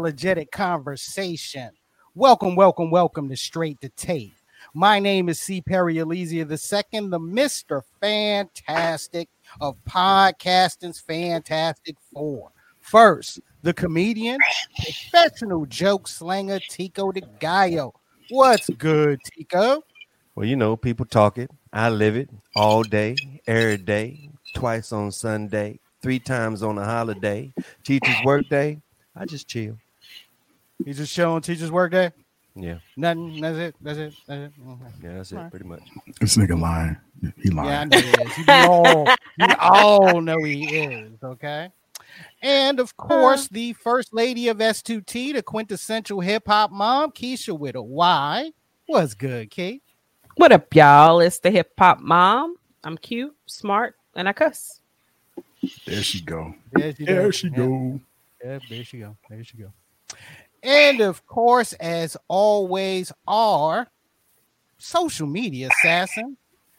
unapologetic conversation. Welcome, welcome, welcome to Straight to Tape. My name is C. Perry Elysia II, the Mr. Fantastic of podcasting's Fantastic Four. First, the comedian, professional joke slanger Tico de Gallo. What's good, Tico? Well, you know, people talk it. I live it all day, every day, twice on Sunday, three times on a holiday. Teacher's work day, I just chill. You just showing teachers work day? Yeah, Nothing. That's it. That's it. That's it. Okay. yeah, that's it, pretty much. This nigga lying. He Yeah, I know he is. You all, you all know he is. Okay. And of uh. course, the first lady of S2T, the quintessential hip hop mom, Keisha with a Y. What's good, Kate? What up, y'all? It's the hip hop mom. I'm cute, smart, and I cuss. There she go. There she, There she go. Yeah, there she go. There she go. And of course, as always, our social media assassin,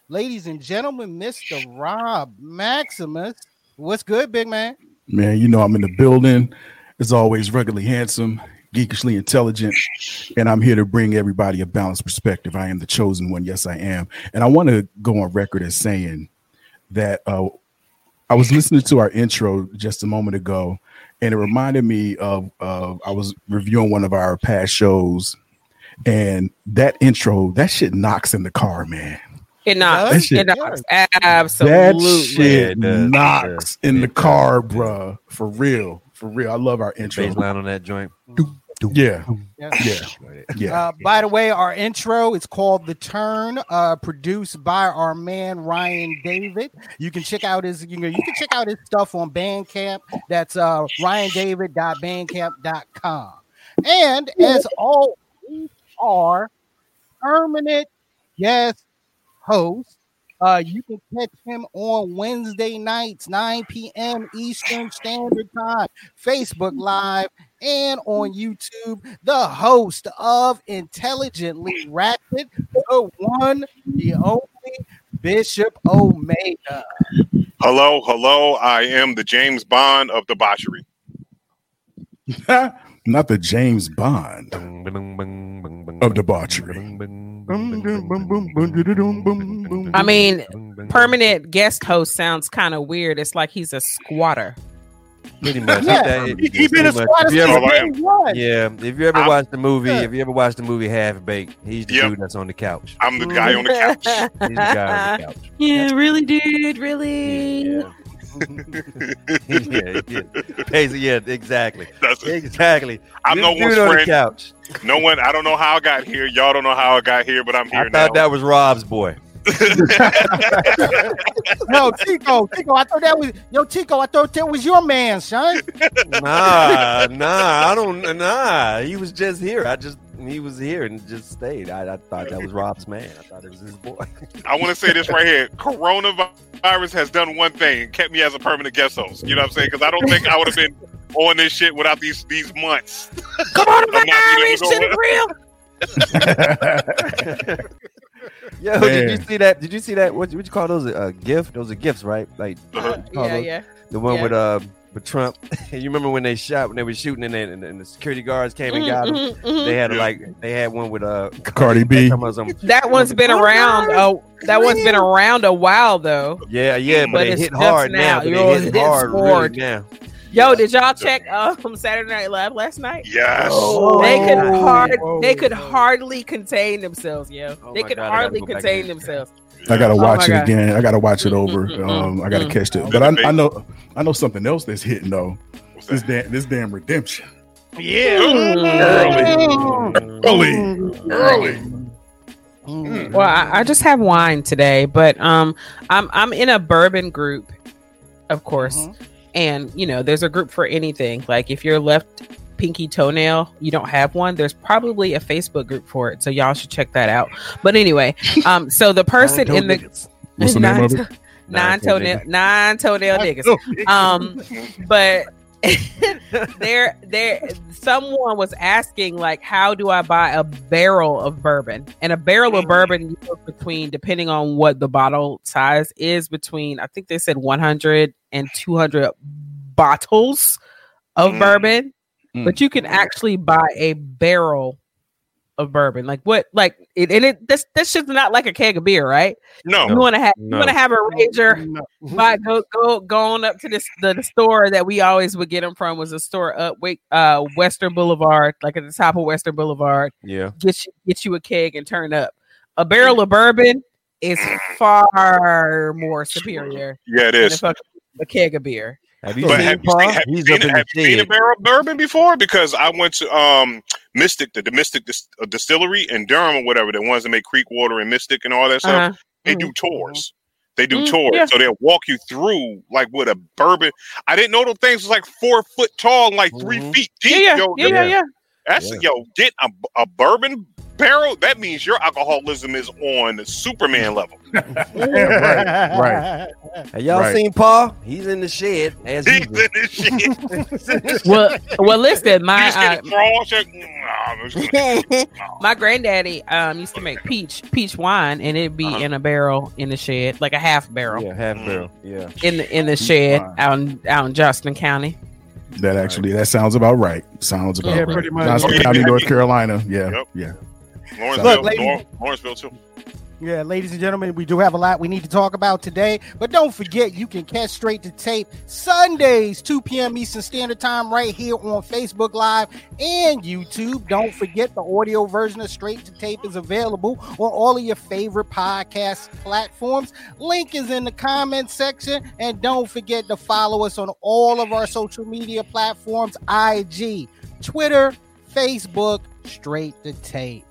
ladies and gentlemen, Mr. Rob Maximus. What's good, big man? Man, you know I'm in the building. As always, regularly handsome, geekishly intelligent, and I'm here to bring everybody a balanced perspective. I am the chosen one. Yes, I am. And I want to go on record as saying that uh, I was listening to our intro just a moment ago, and it reminded me of uh, I was reviewing one of our past shows, and that intro, that shit knocks in the car, man. It knocks. That shit- It knocks. Absolutely. That shit it knocks Yeah. in the car, bruh. For real, for real. I love our intro. Baseline on that joint. Yeah, Yeah. yeah, yeah. Uh, by the way, our intro is called "The Turn," uh, produced by our man Ryan David. You can check out his, you know, you can check out his stuff on Bandcamp. That's uh, RyanDavid.bandcamp.com. And as all we are permanent guest hosts. Uh, you can catch him on Wednesday nights, 9 p.m. Eastern Standard Time, Facebook Live, and on YouTube, the host of Intelligently rapped, the one, the only Bishop Omega. Hello, hello. I am the James Bond of debauchery. Not the James Bond of debauchery. I mean, permanent guest host sounds kind of weird. It's like he's a squatter. Pretty much. Yeah, That- he, he been pretty a much. squatter If you ever- ever- Yeah, if you ever I'm- watched the movie, Yeah. if you ever watched the movie Half Baked, he's the Yep. dude that's on the couch. I'm the guy on the couch. He's the guy on the couch. Yeah, really, dude, really. Yeah, yeah, yeah. Basically, yeah, exactly, That's it. exactly. I'm This no dude one's on the friend. couch. No one. I don't know how I got here. Y'all don't know how I got here, but I'm here I thought now. that was Rob's boy. No, Tico, Tico, I thought that was yo, Tico. I thought that was your man, son. Nah, nah, I don't. Nah, he was just here. I just he was here and just stayed. I, I thought that was Rob's man. I thought it was his boy. I want to say this right here. Coronavirus has done one thing: kept me as a permanent guest host. You know what I'm saying? Because I don't think I would have been on this shit without these these months. Come on, I'm not man, being this to shit real. Yo, did you see that? Did you see that? What what you call those? A uh, gift? Those are gifts, right? Like Uh-huh. Yeah, those- yeah. the one Yeah. with uh with Trump. you remember when they shot when they were shooting and, then- and, and the security guards came and got him. Mhm, mhm. They had Yeah. like they had one with uh Cardi B. talking about That one's been around. Oh, that one's been around a while though. yeah, yeah, but, But it hit hard now. now. Yo, it hit hard hard. really now. Yo, did y'all check from Saturday Night Live last night? Yes. Oh. They could Oh. hard they could Oh. hardly contain themselves, yo. Oh they could God, hardly go back and contain themselves. I gotta Oh watch my it God. again. I gotta watch it over. mm, mm, Um, I gotta mm. catch it. Oh, But I. I know, I know something else that's hitting though. What's This damn, this damn redemption. Mm. Early, early. Mm. Well, I, I just have wine today, but um, I'm I'm in a bourbon group, of course, Mhm. And you know, there's a group for anything. Like if you're left pinky toenail, you don't have one. There's probably a Facebook group for it, so y'all should check that out. But anyway, um, so the person in the What's the name of it? nine toenail nine toenail niggas. Um, but there, there, someone was asking like, how do I buy a barrel of bourbon? And a barrel of Mhm. bourbon you between, depending on what the bottle size is, between I think they said 100 and 200 bottles of Mm. bourbon. Mm. but you can actually buy a barrel of bourbon. Like what? Like it, and it this this shit's not like a keg of beer, right? No, You want to have No. you want to have a rager. No. Buy go go going up to this the, the store that we always would get them from was a store up Wake uh Western Boulevard, like at the top of Western Boulevard. Yeah. Get you get you a keg and turn up. A barrel of bourbon is far more superior yeah, it is. than a, fucking, a keg of beer. Have you But seen have you seen, have you He's seen, up in the have you seen a barrel of bourbon before? Because I went to um Mystic, the, the Mystic dis- uh, distillery in Durham or whatever, the ones that make Creek water and Mystic and all that stuff. Uh-huh. They do tours. They do Mm, tours, yeah. so they'll walk you through like with a bourbon. I didn't know those things was like four foot tall, and like 3 Mhm. feet Yeah, deep. yeah, yo, yeah, yeah, yeah. That's Yeah. yo, get a, a bourbon barrel. That means your alcoholism is on the Superman level. right, right. Have y'all Right. seen Paul? He's in the shed as He's usual. in the shed. Well, well, listen, my uh, getting thrown. Shit. Nah, it's- my granddaddy um used to make peach peach wine, and it'd be Uh-huh. in a barrel in the shed, like a half barrel Yeah, half barrel. Yeah. in the in the Peach shed wine. out in out in Johnston County. That actually that sounds about right. Sounds about Yeah, right. pretty much. Johnson Oh, yeah, County, yeah, North yeah. Carolina. Yeah, Yep. yeah. Lawrenceville, Look, ladies- Lawrenceville too. Yeah, ladies and gentlemen, we do have a lot we need to talk about today. But don't forget, you can catch straight to tape Sundays, 2 p.m. Eastern Standard Time, right here on Facebook Live and YouTube. Don't forget the audio version of Straight to Tape is available on all of your favorite podcast platforms. Link is in the comment section. And don't forget to follow us on all of our social media platforms IG, Twitter, Facebook, Straight to Tape.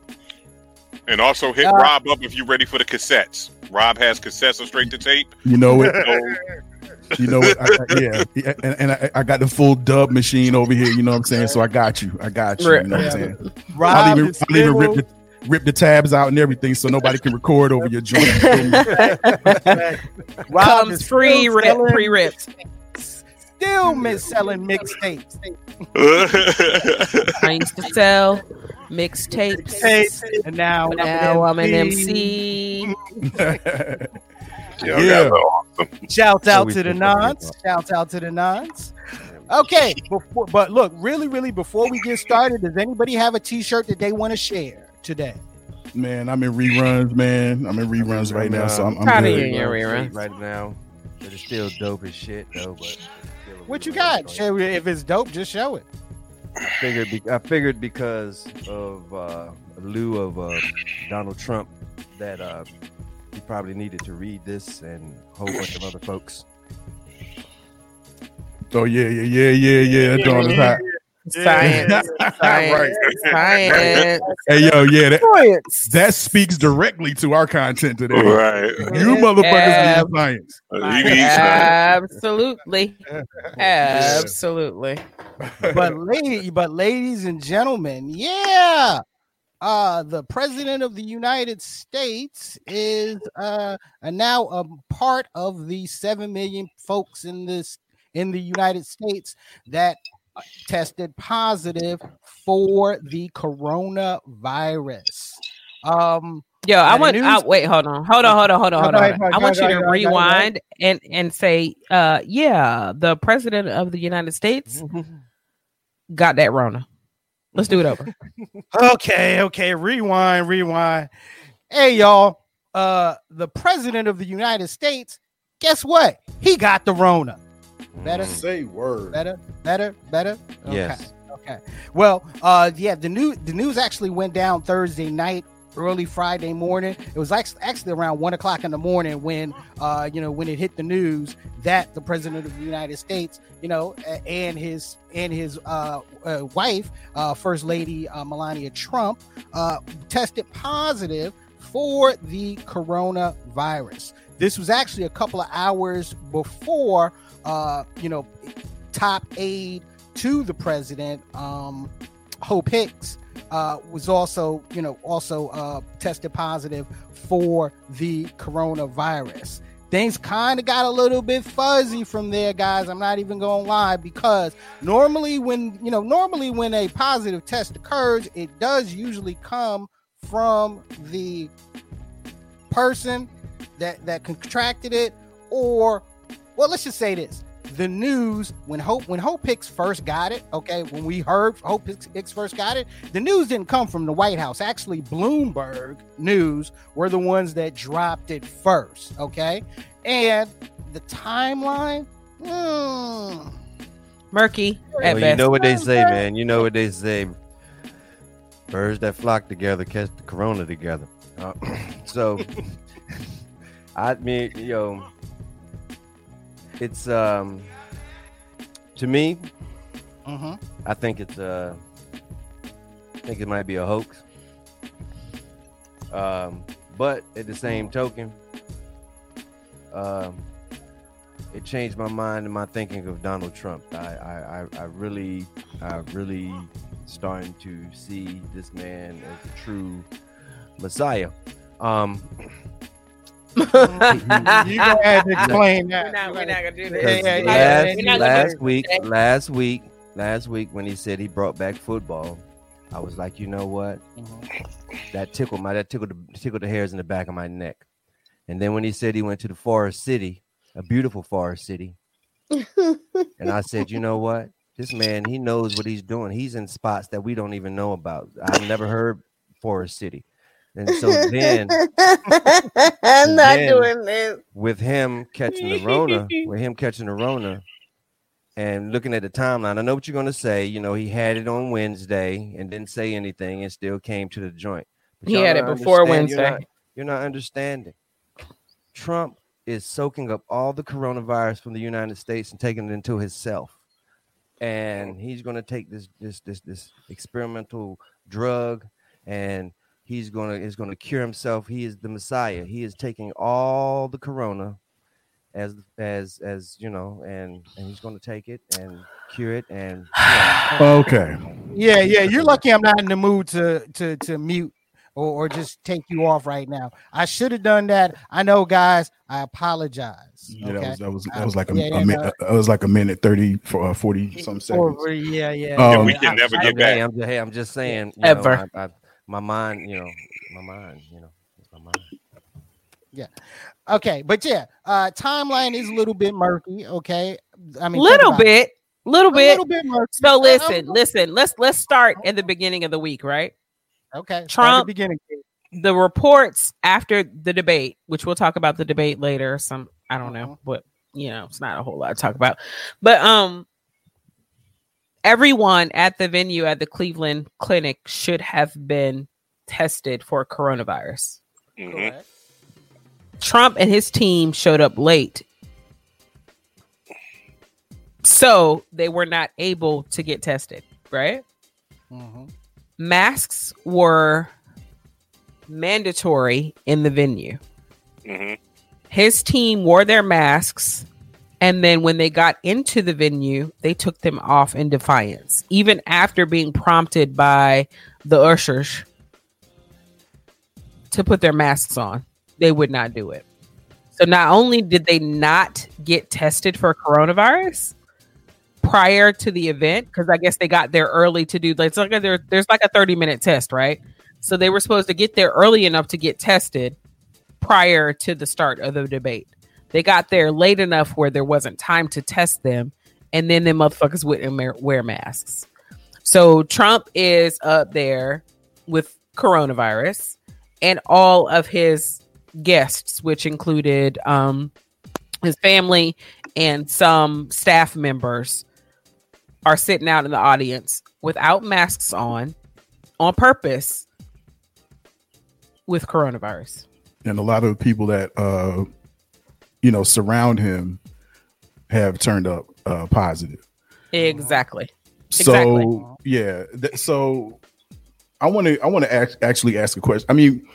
And also hit Uh, Rob up if you're ready for the cassettes. Rob has cassettes of straight to tape. You know it. So, You know it. I, I- yeah, yeah, and, and I, I got the full dub machine over here. You know what I'm saying? So I got you. I got you. You know what I'm saying? I'll Rob even, I'll even rip the rip the tabs out and everything, so nobody can record over your joint. Rob Comes is free rip selling- pre ripped. Still miss selling mixtapes. I used to sell mixtapes. And now, But now I'm an MC. yeah, Yeah. yeah. Shouts out to the still talking nons. about? Shouts out to the nons. Okay, before, but look, really, really, before we get started, does anybody have a T-shirt that they want to share today? man, I'm in reruns, man. I'm in reruns right now, so I'm, I'm Proud of good. you. Yeah, Reruns reruns. right now. But it's still dope as shit though. But still a What you got? joint. Share it. If it's dope, just show it. I figured, be, I figured because of uh, lieu of uh, Donald Trump that uh, he probably needed to read this and a whole bunch of other folks. Oh yeah, yeah, yeah, yeah, yeah. That joint is hot. Science. Science. Right. Science. Hey yo, yeah, that, Science. that speaks directly to our content today. Right. You motherfuckers Yeah. need science. He Absolutely. Absolutely. but lady, but ladies and gentlemen, yeah. Uh, the president of the United States is uh, uh, now a part of the seven million folks in this in the United States that uh, tested positive for the coronavirus. Um, Yo, I want. I, news- wait, hold on, hold on, hold on, hold on, hold on. I want you to ahead, go ahead, go ahead. rewind and and say, uh, yeah, the president of the United States got that Rona. Let's do it over. Okay, okay, rewind, rewind. Hey, y'all. Uh, the president of the United States, guess what? He got the Rona. Better, Say word. better, better, better. Okay. Yes. Okay. Well, uh, yeah, the new the news actually went down Thursday night, early Friday morning. It was actually actually around one o'clock in the morning when, uh, you know, when it hit the news that the president of the United States, you know, and his and his uh, uh wife, uh, First Lady uh, Melania Trump, uh, tested positive for the coronavirus. This was actually a couple of hours before, uh, you know, top aide to the president, um, Hope Hicks, uh, was also, you know, also uh, tested positive for the coronavirus. Things kind of got a little bit fuzzy from there, guys. I'm not even gonna lie because normally, when you know, normally when a positive test occurs, it does usually come from the person that that contracted it, or well, let's just say this: the news when Hope when Hope Hicks first got it, okay, when we heard Hope Hicks first got it, the news didn't come from the White House. Actually, Bloomberg News were the ones that dropped it first, okay, and the timeline. Hmm, Murky at Well, best. you know what they say, man. You know what they say. Birds that flock together catch the corona together. Uh, so, I mean, yo, it's um, to me, mhm. I think it's uh, I think it might be a hoax. Um, but at the same token, um, it changed my mind and my thinking of Donald Trump. I, I, I, I really, I really starting to see this man as a true messiah. Um, you gonna have to explain that. We're not, we're not gonna do this. yeah, yeah. last, We're not gonna last week, this. last week, last week when he said he brought back football, I was like, you know what? Mhm. That tickled my that tickled the, tickled the hairs in the back of my neck. And then when he said he went to the forest city, a beautiful forest city, and I said, you know what? This man, he knows what he's doing. He's in spots that we don't even know about. I've never heard Forest City. And so then I'm not then- doing this. with him catching the Rona, with him catching the Rona, and looking at the timeline, I know what you're going to say. You know, he had it on Wednesday and didn't say anything and still came to the joint. But He had it before understand- You're Wednesday. not, you're not understanding. Trump is soaking up all the coronavirus from the United States and taking it into himself. And he's going to take this this this this experimental drug and he's going to is going to cure himself. He is the Messiah. He is taking all the corona as as as you know and and he's going to take it and cure it and yeah. Okay. Yeah, yeah. You're lucky I'm not in the mood to to to mute or, or just take you off right now. I should have done that. I know, guys. I apologize. Yeah, Okay. that was that was that was like a, Yeah, yeah, a min- no. uh, it was like a minute thirty for uh, forty some seconds. Over, yeah, yeah. Um, we can never I- get hey, back. I'm just, hey, I'm just saying you Ever. know, I, I, my mind you know my mind you know my mind Yeah. Okay, but yeah, uh timeline is a little bit murky. Okay, I mean, think little bit, little a bit. little bit murky. So Uh, listen, listen. Let's let's start at the beginning of the week, right? Okay, start at the Trump- beginning. The reports after the debate, which we'll talk about the debate later. Some I don't know, but you know, it's not a whole lot to talk about. But um, everyone at the venue at the Cleveland Clinic should have been tested for coronavirus. Mhm. Trump and his team showed up late. So they were not able to get tested, right? Mhm. Masks were mandatory in the venue. Mhm. His team wore their masks, and then when they got into the venue, they took them off in defiance, even after being prompted by the ushers to put their masks on. They would not do it. So not only did they not get tested for coronavirus prior to the event, because I guess they got there early to do it's like a, there, there's like a 30 minute test, right? So they were supposed to get there early enough to get tested prior to the start of the debate. They got there late enough where there wasn't time to test them, and then the motherfuckers wouldn't wear, masks. So Trump is up there with coronavirus, and all of his guests, which included um, his family and some staff members, are sitting out in the audience without masks on, on purpose, with coronavirus. and a lot of people that uh you know surround him have turned up uh positive Exactly. so Exactly. yeah th- so i want to i want to act, actually ask a question i mean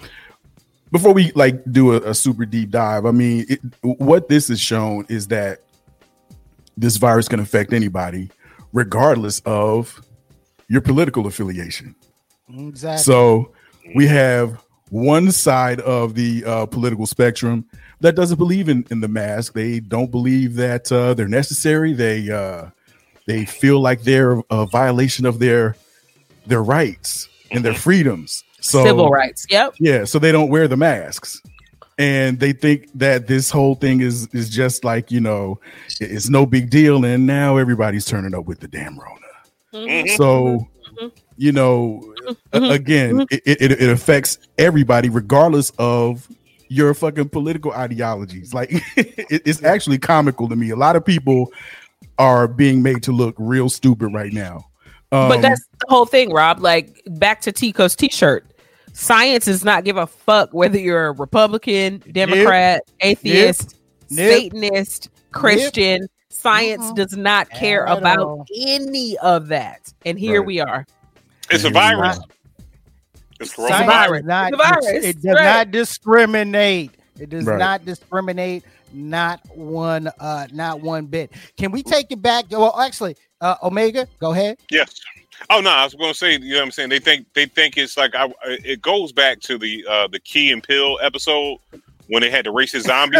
before we like do a, a super deep dive i mean it, what this has shown is that this virus can affect anybody regardless of your political affiliation Exactly. so we have one side of the uh, political spectrum that doesn't believe in, in the mask. They don't believe that uh, they're necessary. They uh, they feel like they're a violation of their their rights and their freedoms. So Civil rights. Yep. yeah, so they don't wear the masks. and they think that this whole thing is is just like you know it's no big deal and now everybody's turning up with the damn rona Mhm. so you know a- mm-hmm. again mm-hmm. it, it, it affects everybody regardless of your fucking political ideologies like it, it's actually comical to me a lot of people are being made to look real stupid right now um, but that's the whole thing, Rob. Like back to Tico's t-shirt. Science does not give a fuck whether you're a Republican, Democrat, atheist, Nope. Satanist, Christian. Science Mm-mm. does not care about all. any of that. And here Right. we are. It's a virus. It's Science coronavirus. virus. not, It's a virus, It does right. not discriminate. It does Right. not discriminate. Not one. Uh, not one bit. Can we take it back? Well, actually, uh, Omega, go ahead. Yes. Oh no, I was going to say, you know what I'm saying? They think they think it's like I, it goes back to the uh the Key and Peele episode when they had the racist zombie.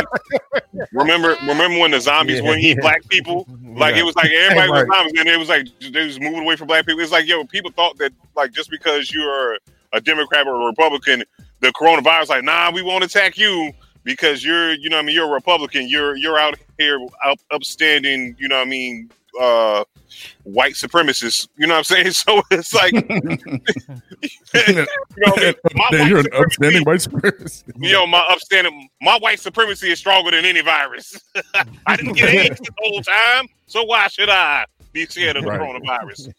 remember remember when the zombies Yeah, wouldn't eat black people? Like Yeah. it was like everybody was zombies and it was like they was moving away from black people. It's like yo, people thought that like just because you're a Democrat or a Republican, the coronavirus like nah, we won't attack you because you're you know what I mean you're a Republican. You're you're out here up, upstanding. You know what I mean. Uh, white supremacists. You know what I'm saying? So it's like, you know, what I mean? my you're an upstanding white supremacist. you know, my upstanding, my white supremacy is stronger than any virus. I didn't get AIDS the whole time, so why should I be scared of the Right. coronavirus?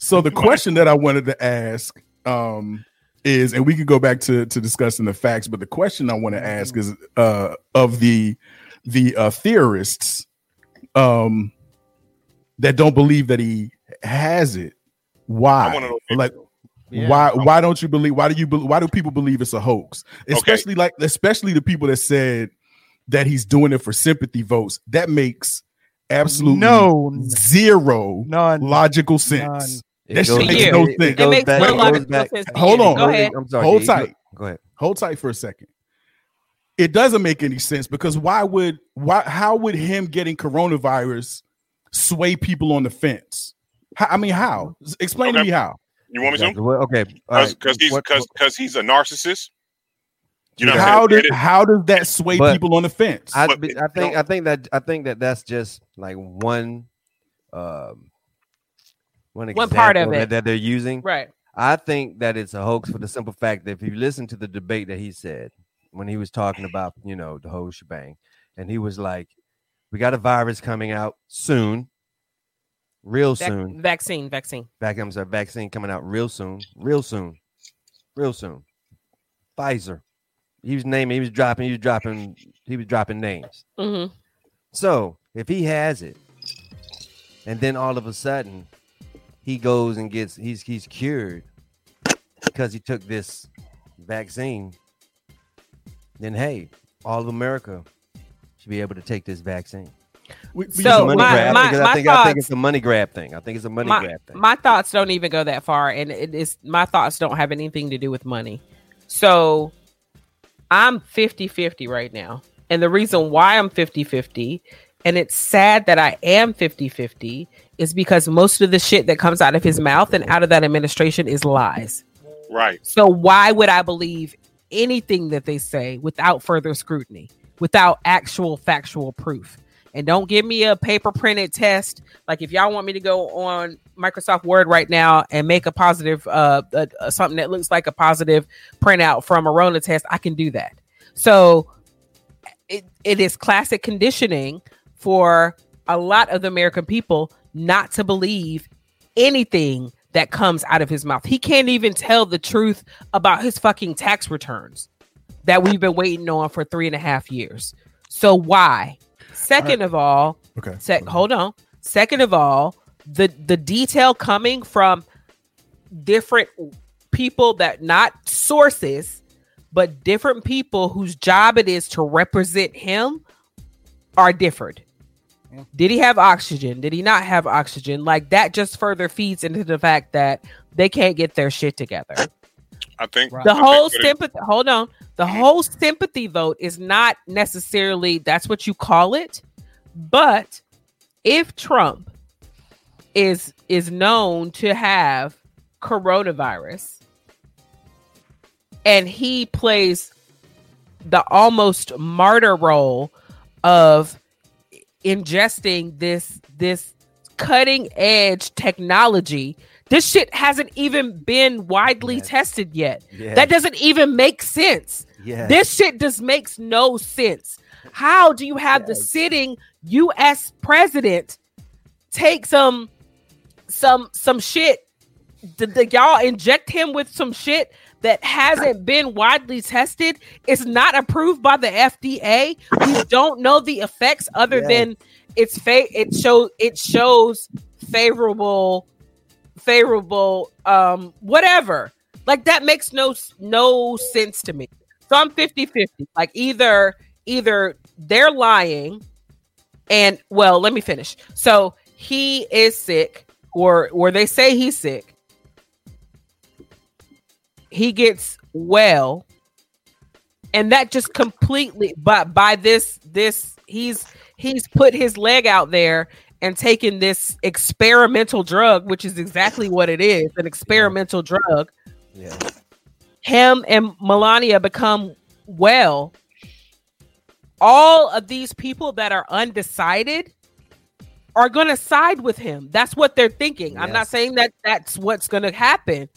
So the question that I wanted to ask um, is, and we could go back to to discussing the facts, but the question I want to ask is uh, of the the uh, theorists um, that don't believe that he has it. Why? I'm one of. Like, Yeah. why? Why don't you believe? Why do you? bel- Why do people believe it's a hoax? Especially like, especially the people that said that he's doing it for sympathy votes. That makes absolutely No, zero none. logical sense. It That goes- shit makes no sense. goes It makes back- no logical sense. Hold on. Go ahead. I'm sorry. Hold tight. Go ahead. Hold tight for a second. It doesn't make any sense because why would why how would him getting coronavirus sway people on the fence? How, I mean, how? Explain to me how. You want me to? Well, okay. all right. Because he's because because he's a narcissist. You know, how did how does that sway But- people on the fence? I, But be- it I think don't- I think that I think that that's just like one um one, One part of example it. that, that they're using. Right. I think that it's a hoax for the simple fact that if you listen to the debate that he said when he was talking about, you know, the whole shebang, and he was like, We got a virus coming out soon, real Vac- soon. vaccine, vaccine. Back, I'm sorry, vaccine coming out real soon, real soon, real soon. Pfizer. He was naming, he was dropping, he was dropping, he was dropping names. hmm So if he has it, and then all of a sudden he goes and gets he's he's cured because he took this vaccine, then hey, all of America should be able to take this vaccine. We- we So, just- money my- grab. my- I think, I my think, I think it's a money grab thing. I think it's a money My, grab thing. my thoughts don't even go that far, and it is my thoughts don't have anything to do with money. So I'm 50 50 right now. And the reason why I'm 50 50, and it's sad that I am 50 50, is because most of the shit that comes out of his mouth and out of that administration is lies. right. So why would I believe anything that they say without further scrutiny, without actual factual proof? And don't give me a paper printed test. Like if y'all want me to go on Microsoft Word right now and make a positive, uh, uh, something that looks like a positive printout from a Rona test, I can do that. So it, it is classic conditioning for a lot of the American people not to believe anything that comes out of his mouth. He can't even tell the truth about his fucking tax returns that we've been waiting on for three and a half years. So why? Second of all, Okay. sec- hold on. Second of all, the the detail coming from different people that not sources, but different people whose job it is to represent him are different. Yeah. Did he have oxygen? Did he not have oxygen? Like that just further feeds into the fact that they can't get their shit together. I think Right. The I think whole that it- sympathy, hold on. The mm-hmm. whole sympathy vote is not necessarily that's what you call it, but if Trump is is known to have coronavirus and he plays the almost martyr role of ingesting this this cutting edge technology. This shit hasn't even been widely Yes. tested yet. Yes. That doesn't even make sense. Yes. This shit just makes no sense. How do you have the sitting US president take some some some shit did the, y'all inject him with some shit that hasn't been widely tested it's not approved by the fda we don't know the effects other than it's fa- it shows it shows favorable favorable um whatever. Like that makes no no sense to me. So i'm 50 50 like either either they're lying and well let me finish. So he is sick or or they say he's sick. He gets well and that just completely but by this this he's he's put his leg out there and taking this experimental drug which is exactly what it is an experimental drug Yeah. him and Melania become well, all of these people that are undecided are going to side with him. That's what they're thinking. I'm not saying that that's what's going to happen,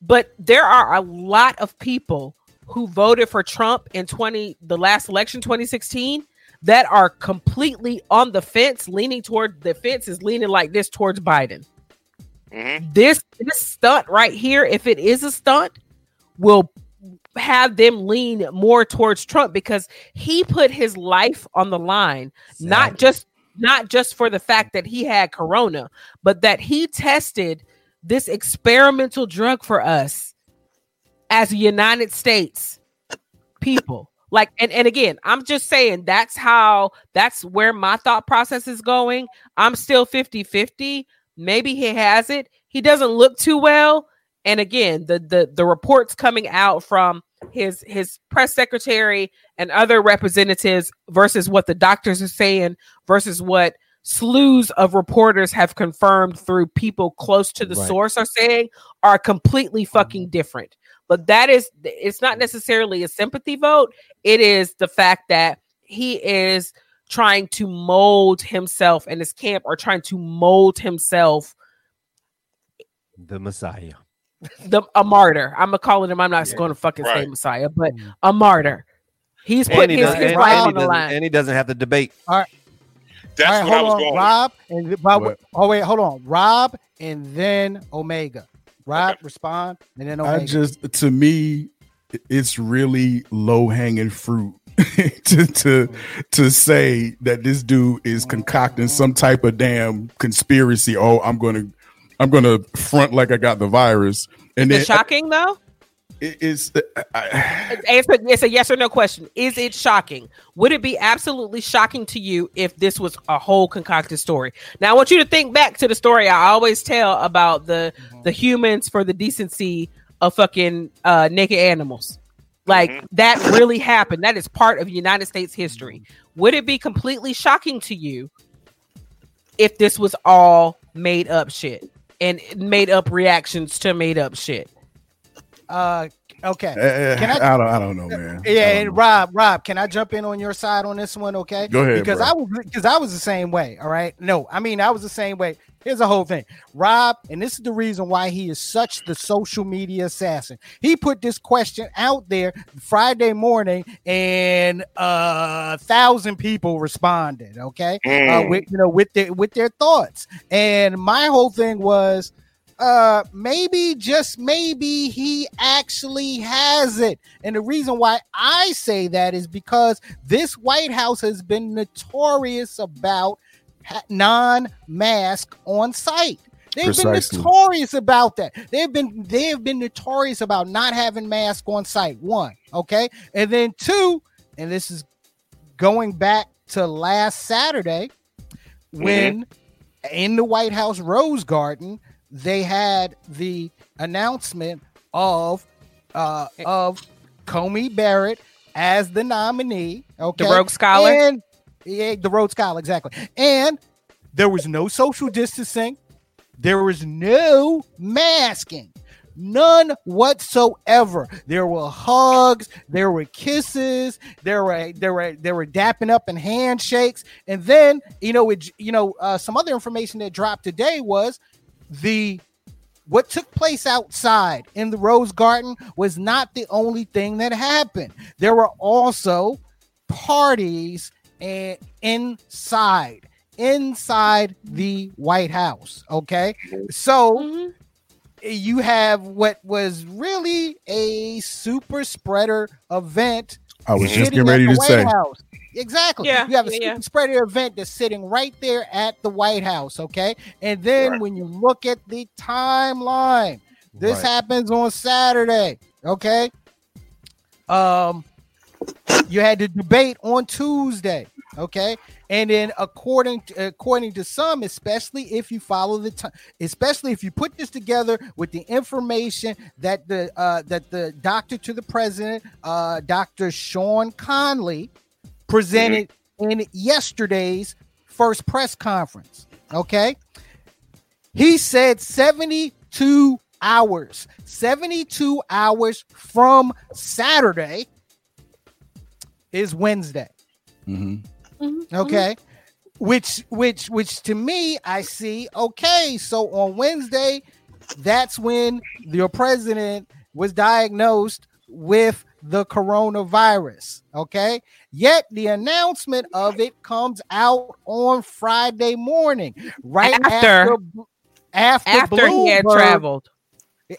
but there are a lot of people who voted for Trump in 20 the last election 2016 that are completely on the fence leaning toward the fence is leaning like this towards Biden Mhm. this this stunt right here, if it is a stunt, will have them lean more towards Trump because he put his life on the line, not just not just for the fact that he had corona, but that he tested this experimental drug for us as United States people. Like and, and again, I'm just saying that's how that's where my thought process is going. I'm still 50-50. Maybe he has it. He doesn't look too well. And again, the the the reports coming out from his his press secretary and other representatives versus what the doctors are saying versus what slews of reporters have confirmed through people close to the Right. source are saying are completely mm-hmm. fucking different. But that is it's not mm. necessarily a sympathy vote. It is the fact that he is trying to mold himself and his camp are trying to mold himself the Messiah. the a martyr. I'm gonna call him. I'm not Yeah. going to fucking say Messiah, but mm. a martyr. He's putting he, his, doesn't, his and, life and on the line. and he doesn't have to debate. That's All right, what I was on, going. Rob, and by, What? oh wait, hold on, Rob, and then Omega. Rob, respond, and then Omega. I just to me, it's really low hanging fruit to to to say that this dude is concocting some type of damn conspiracy. Oh, I'm gonna I'm gonna front like I got the virus, and Is then it shocking though? It- uh, it's I, It's a, it's a yes or no question. Is it shocking? Would it be absolutely shocking to you if this was a whole concocted story? Now, I want you to think back to the story I always tell about the mm-hmm. the humans for the decency of fucking uh, naked animals. Mm-hmm. Like that really happened. That is part of United States mm-hmm. history. Would it be completely shocking to you if this was all made up shit and made up reactions to made up shit? Uh, okay. Can Can I- I, don't I don't know, man. Yeah, and know. Rob, Rob, can I jump in on your side on this one? Okay, Go ahead, because bro. I was because I was the same way. All right, no, I mean I was the same way. Here's the whole thing, Rob, and this is the reason why he is such the social media assassin. He put this question out there Friday morning, and uh, a thousand people responded. Okay, uh, Mm. with you know with their with their thoughts, and my whole thing was uh maybe just maybe he actually has it. And the reason why i say that is because this white house has been notorious about ha- non-mask on site. They've Precisely. been notorious about that. They've been they have been notorious about not having mask on site one okay? And then two and this is going back to last saturday when in the white house rose garden they had the announcement of uh of Coney Barrett as the nominee. Okay, Rhodes Scholar? and yeah, the Rhodes Scholar, exactly. And there was no social distancing. There was no masking. None whatsoever. There were hugs, there were kisses, there were there were there were dapping up and handshakes, and then you know it, you know uh, some other information that dropped today was the what took place outside in the Rose Garden was not the only thing that happened. There were also parties and inside inside the White House. Okay, so Mhm. you have what was really a super spreader event. I was just getting at ready the to White say. House. Exactly. Yeah, You have a yeah, yeah. spreader event that's sitting right there at the White House. Okay. And then Right. when you look at the timeline, this Right. happens on Saturday. Okay. Um, you had the debate on Tuesday. Okay. And then according to, according to some, especially if you follow the time, especially if you put this together with the information that the uh, that the doctor to the president, uh, Dr. Sean Conley, presented in yesterday's first press conference. Okay, he said 72 hours, 72 hours from Saturday is Wednesday. Mhm. Mhm. Okay. Which which which to me I see okay so on Wednesday that's when your president was diagnosed with the coronavirus okay yet the announcement of it comes out on Friday morning right After- after after, After he had traveled.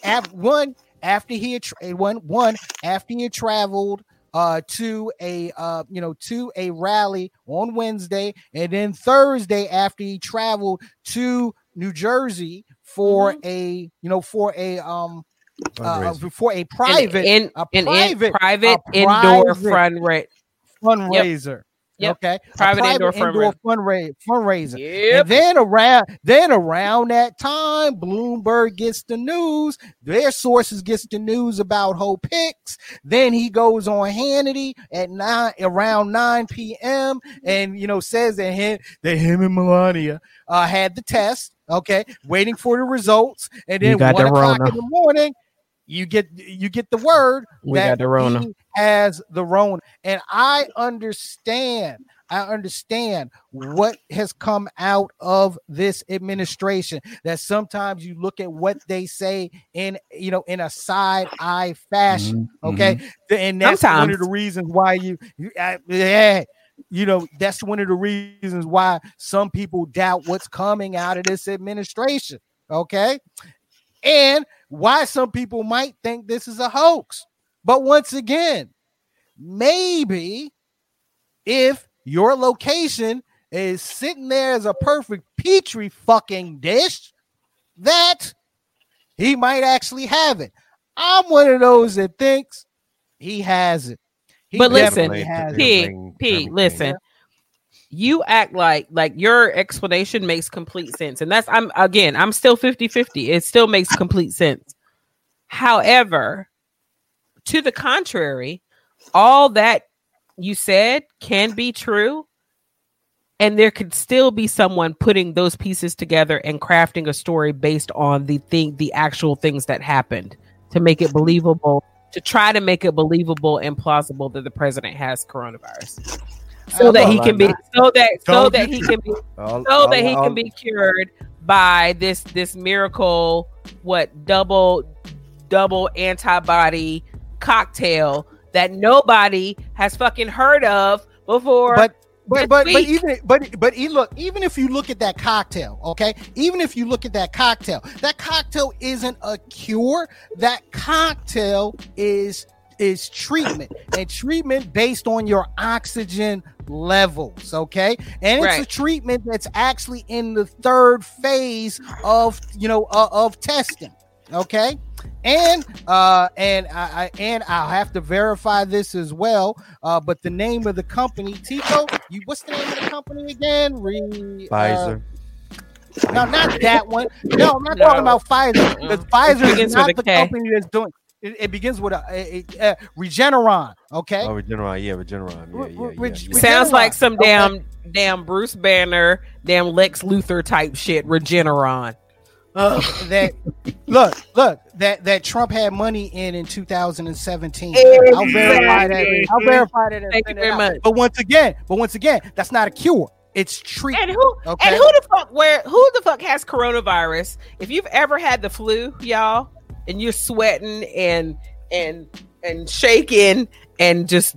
after one after he had tra- one one after he had traveled uh to a uh you know to a rally on Wednesday and then Thursday after he traveled to New Jersey for a you know for a um uh, for a private in, a in, private private a indoor private fundraiser. fundraiser Yep. okay A Private indoor fundraiser fundraiser Yep. and then around then around that time, Bloomberg gets the news. Their sources gets the news about Hope Hicks. Then he goes on Hannity at nine around 9 p.m. and you know says that him that him and Melania uh, had the test. Okay, waiting for the results, and then one the o'clock Rona. in the morning, you get you get the word We that got the Rona. he has the Rona. And I understand, I understand what has come out of this administration. That sometimes you look at what they say in you know in a side eye fashion. Mhm, Okay, and that's one of the reasons why you, you uh, yeah. You know, that's one of the reasons why some people doubt what's coming out of this administration. Okay. And why some people might think this is a hoax. But once again, maybe if your location is sitting there as a perfect petri fucking dish, that he might actually have it. I'm one of those that thinks he has it. He But listen, Pete, has it. P, Bring P, everything. listen. You act like like your explanation makes complete sense. And that's I'm again, I'm still 50-50. It still makes complete sense. However, to the contrary, all that you said can be true. And there could still be someone putting those pieces together and crafting a story based on the thing, the actual things that happened to make it believable, to try to make it believable and plausible that the president has coronavirus. So that he can be so that so that he can be so that he can be cured by this this miracle what double double antibody cocktail that nobody has fucking heard of before But but but, but even but but look even if you look at that cocktail okay? Even if you look at that cocktail that cocktail isn't a cure. That cocktail is is treatment and treatment based on your oxygen levels okay and it's a treatment that's actually in the third phase of you know uh, of testing okay and uh and I, I and I'll have to verify this as well. Uh, but the name of the company, Tico, you what's the name of the company again? Re, uh, Pfizer. no, not that one. No, I'm not No. talking about Pfizer because. Pfizer It is begins not with a the company that's doing. It, it begins with a, a, a, a Regeneron. Okay, Oh, Regeneron. Yeah, Regeneron. Yeah, yeah, yeah, Reg- yeah. Sounds like some Okay. damn damn Bruce Banner, damn Lex Luthor type shit, Regeneron. that look, look, that that Trump had money in in 2017. I'll verify that. I'll verify that. Thank you very out. much. But once again, but once again, that's not a cure. It's treatment. And who Okay. and who the fuck where who the fuck has coronavirus? If you've ever had the flu, y'all, and you're sweating and and and shaking and just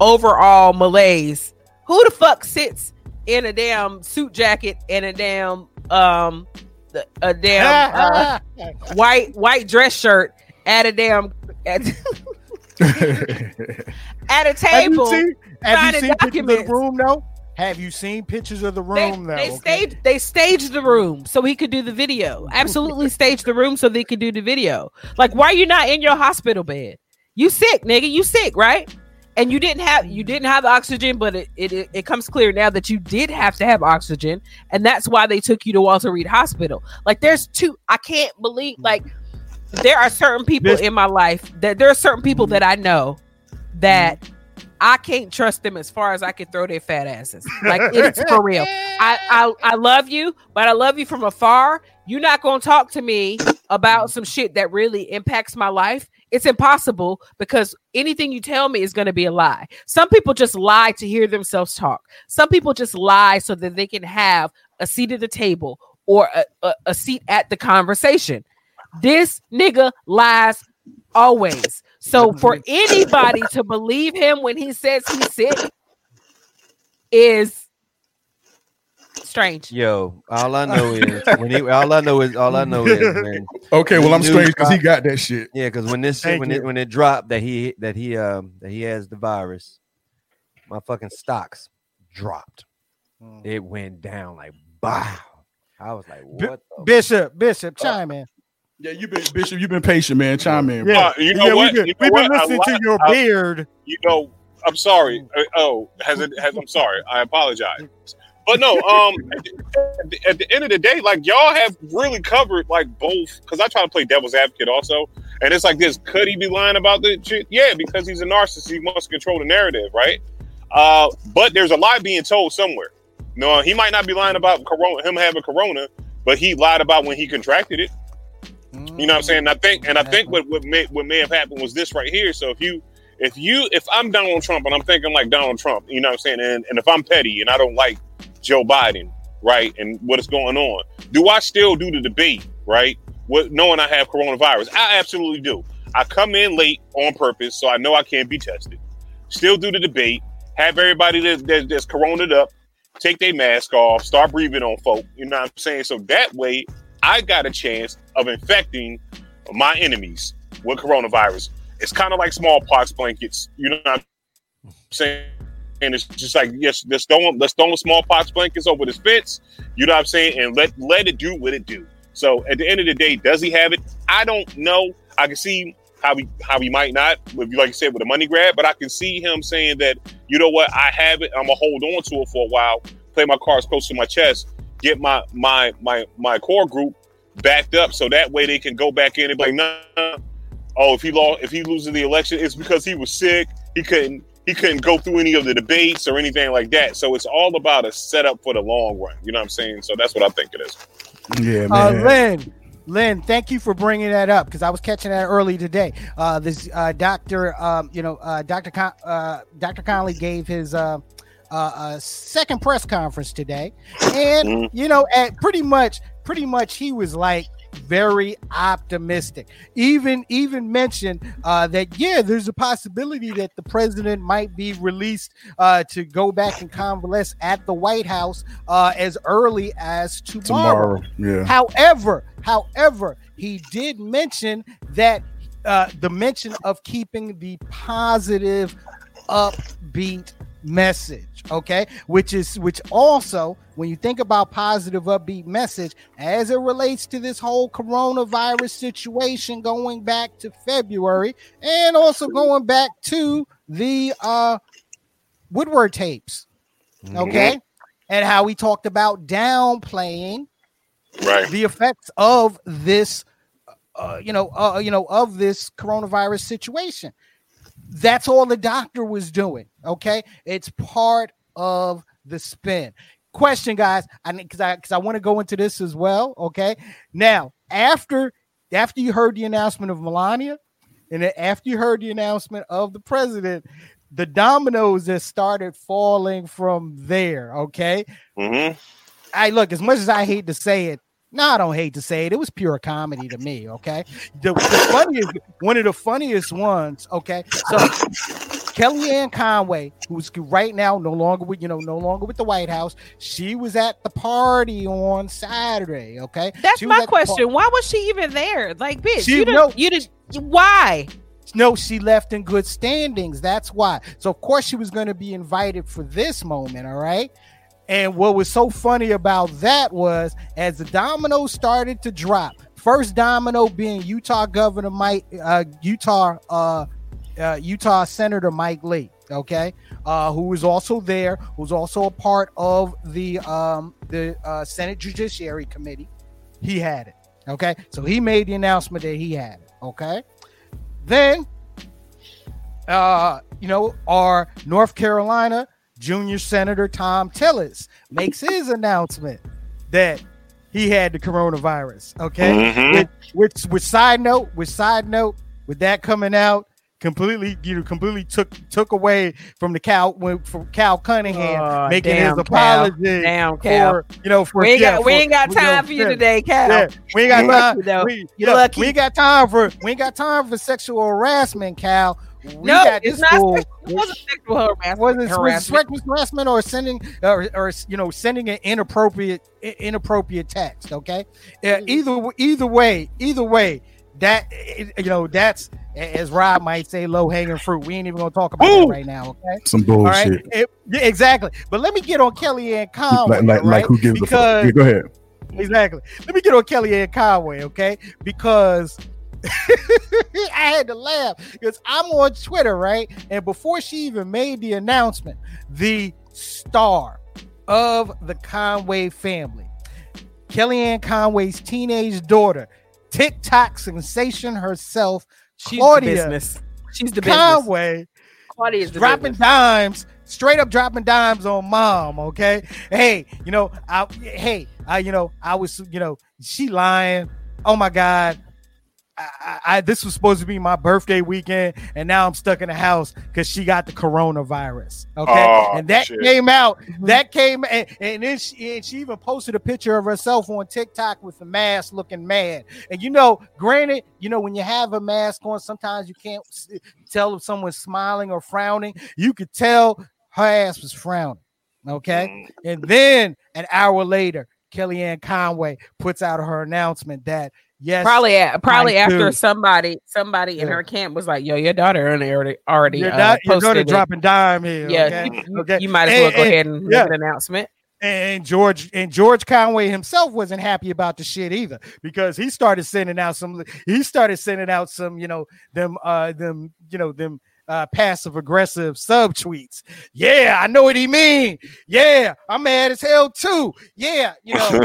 overall malaise, who the fuck sits in a damn suit jacket and a damn um the- a damn uh, white white dress shirt at a damn at, at a have table? you seen, have you seen pictures of the room though? Have you seen pictures of the They, room though? they okay? staged they staged the room so he could do the video. Absolutely staged the room so they could do the video. Like, why are you not in your hospital bed? You sick, nigga. You sick, right? And you didn't have you didn't have oxygen, but it, it it it comes clear now that you did have to have oxygen, and that's why they took you to Walter Reed Hospital. Like, there's two. I can't believe like there are certain people This- in my life that there are certain people that I know that I can't trust them as far as I can throw their fat asses. Like it's for real. I, I I love you, but I love you from afar. You're not gonna talk to me about some shit that really impacts my life. It's impossible because anything you tell me is gonna be a lie. Some people just lie to hear themselves talk. Some people just lie so that they can have a seat at the table or a, a, a seat at the conversation. This nigga lies always. So for anybody to believe him when he says he's sick is strange. Yo, all I know is when he, all I know is all I know is man. okay, well I'm strange because he got that shit. Yeah, because when this shit, Thank when you. it when it dropped that he that he um that he has the virus, my fucking stocks dropped. Mm. It went down like wow. I was like, Bi- what? the Bishop, Bishop, chime in. Yeah, you've been Bishop, you've been patient, man. Chime in. Yeah. Uh, you know yeah, what? We've been, You know we've been what? I listening li- to your I- beard. you know, I'm sorry. Uh, oh, has it? Has I'm sorry. I apologize. But no, um, at the, at the end of the day, like y'all have really covered like both. Because I try to play devil's advocate also, and it's like this: could he be lying about the shit? Yeah, because he's a narcissist. He wants to control the narrative, right? Uh, but there's a lie being told somewhere. No, he might not be lying about corona, him having corona, but he lied about when he contracted it. You know what I'm saying? I think, and I think what what may what may have happened was this right here. So if you if you if I'm Donald Trump and I'm thinking like Donald Trump, you know what I'm saying, and, and if I'm petty and I don't like Joe Biden, right, and what is going on, do I still do the debate, right? What knowing I have coronavirus, I absolutely do. I come in late on purpose, so I know I can't be tested. Still do the debate, have everybody that, that, that's coroned up take their mask off, start breathing on folk. You know what I'm saying? So that way, I got a chance of infecting my enemies with coronavirus. It's kind of like smallpox blankets. You know what I'm saying? And it's just like yes, let's throw let's throw smallpox blankets over this fence. You know what I'm saying? And let let it do what it do. So at the end of the day, does he have it? I don't know. I can see how he how he might not, like you said, with a money grab, but I can see him saying that, you know what, I have it, I'm gonna hold on to it for a while, play my cards close to my chest, get my my my my core group backed up so that way they can go back in and be like, nah, oh, if he lost if he loses the election, it's because he was sick, he couldn't he couldn't go through any of the debates or anything like that. So it's all about a setup for the long run. You know what I'm saying? So that's what I think it is. Yeah, Uh, man. Lynn, Lynn, thank you for bringing that up because I was catching that early today. Uh, this uh, doctor, um, you know, uh, Doctor Con- uh, Doctor Conley gave his uh, uh, uh, second press conference today, and Mhm. you know, at pretty much, pretty much, he was like very optimistic. Even even mentioned uh, that yeah, there's a possibility that the president might be released uh, to go back and convalesce at the White House uh, as early as tomorrow. Yeah. However, however, he did mention that uh, the mention of keeping the positive, upbeat message. Okay, which is which also, when you think about positive, upbeat message as it relates to this whole coronavirus situation, going back to February and also going back to the uh, Woodward tapes. Okay, and how we talked about downplaying Right. the effects of this uh, you know uh, you know of this coronavirus situation that's all the doctor was doing okay it's part of the spin question, guys. I because I because I want to go into this as well. Okay. Now, after after you heard the announcement of Melania, and then after you heard the announcement of the president, the dominoes that started falling from there. Okay. Mhm. I look as much as I hate to say it. No, I don't hate to say it. It was pure comedy to me. Okay, the, the funniest, one of the funniest ones. Okay, so Kellyanne Conway, who's right now no longer with you know no longer with the White House, she was at the party on Saturday. Okay, That's my at the par- question. Why was she even there? Like, bitch, She- you no. didn't. You did. Why? No, she left in good standings. That's why. So of course she was going to be invited for this moment. All right. And what was so funny about that was as the dominoes started to drop, first domino being Utah Governor Mike, uh, Utah, uh, uh, Utah Senator Mike Lee. Okay, uh, who was also there, who's also a part of the um, the uh, Senate Judiciary Committee. He had it. Okay, so he made the announcement that he had it. Okay, then, uh, you know, our North Carolina Junior Senator Thom Tillis makes his announcement that he had the coronavirus. Okay, Mhm. with, which, which side note, with side note, with that coming out, completely, you know, completely took took away from the Cal when- from Cal Cunningham Oh, making damn, his Cal. apology Damn, Cal. for you know for We ain't yeah, got. We for- ain't got you know, time for you today, Cal. yeah, we ain't got time. lucky, though. We, You're yeah, we ain't got time for we ain't got time for sexual harassment, Cal. We no, got it's this not. fool- Sexual, it wasn't sexual harassment. was it harassment. sexual harassment or sending or, or you know sending an inappropriate inappropriate text? Okay, Yeah, Mhm. either either way, either way, that you know that's as Rob might say, low hanging fruit. We ain't even gonna talk about Woo! that right now. Okay, Some all right, bullshit. It- yeah, exactly. But let me get on Kellyanne Conway. Like, like, right? like who gives a fuck? Yeah, go ahead. exactly. Let me get on Kellyanne Conway, okay? Because I had to laugh because I'm on Twitter, right? And before she even made the announcement, the star of the Conway family, Kellyanne Conway's teenage daughter, TikTok sensation herself, She's Claudia the business. She's the business. Conway, Claudia is the dropping business. dimes, straight up dropping dimes on mom. Okay, hey, you know, I hey, I you know, I was you know, she lying. Oh my god. I, I, I this was supposed to be my birthday weekend, and now I'm stuck in the house because she got the coronavirus. Okay, Oh, and that shit. came out. Mm-hmm. That came, and, and then she, and she even posted a picture of herself on TikTok with the mask, looking mad. And you know, granted, you know when you have a mask on, sometimes you can't tell if someone's smiling or frowning. You could tell her ass was frowning. Okay, Mm. and then an hour later, Kellyanne Conway puts out her announcement that yes, Probably, at, probably after do. somebody, somebody in her camp was like, "Yo, your daughter already already your, uh, your daughter it. dropping dime here. Yeah, okay? you, okay. you might as well And- go and- ahead and yeah. make an announcement. and George and George Conway himself wasn't happy about the shit either because he started sending out some he started sending out some you know them uh them you know them uh passive aggressive sub tweets. Yeah, I know what he mean. Yeah, I'm mad as hell too. Yeah, you know.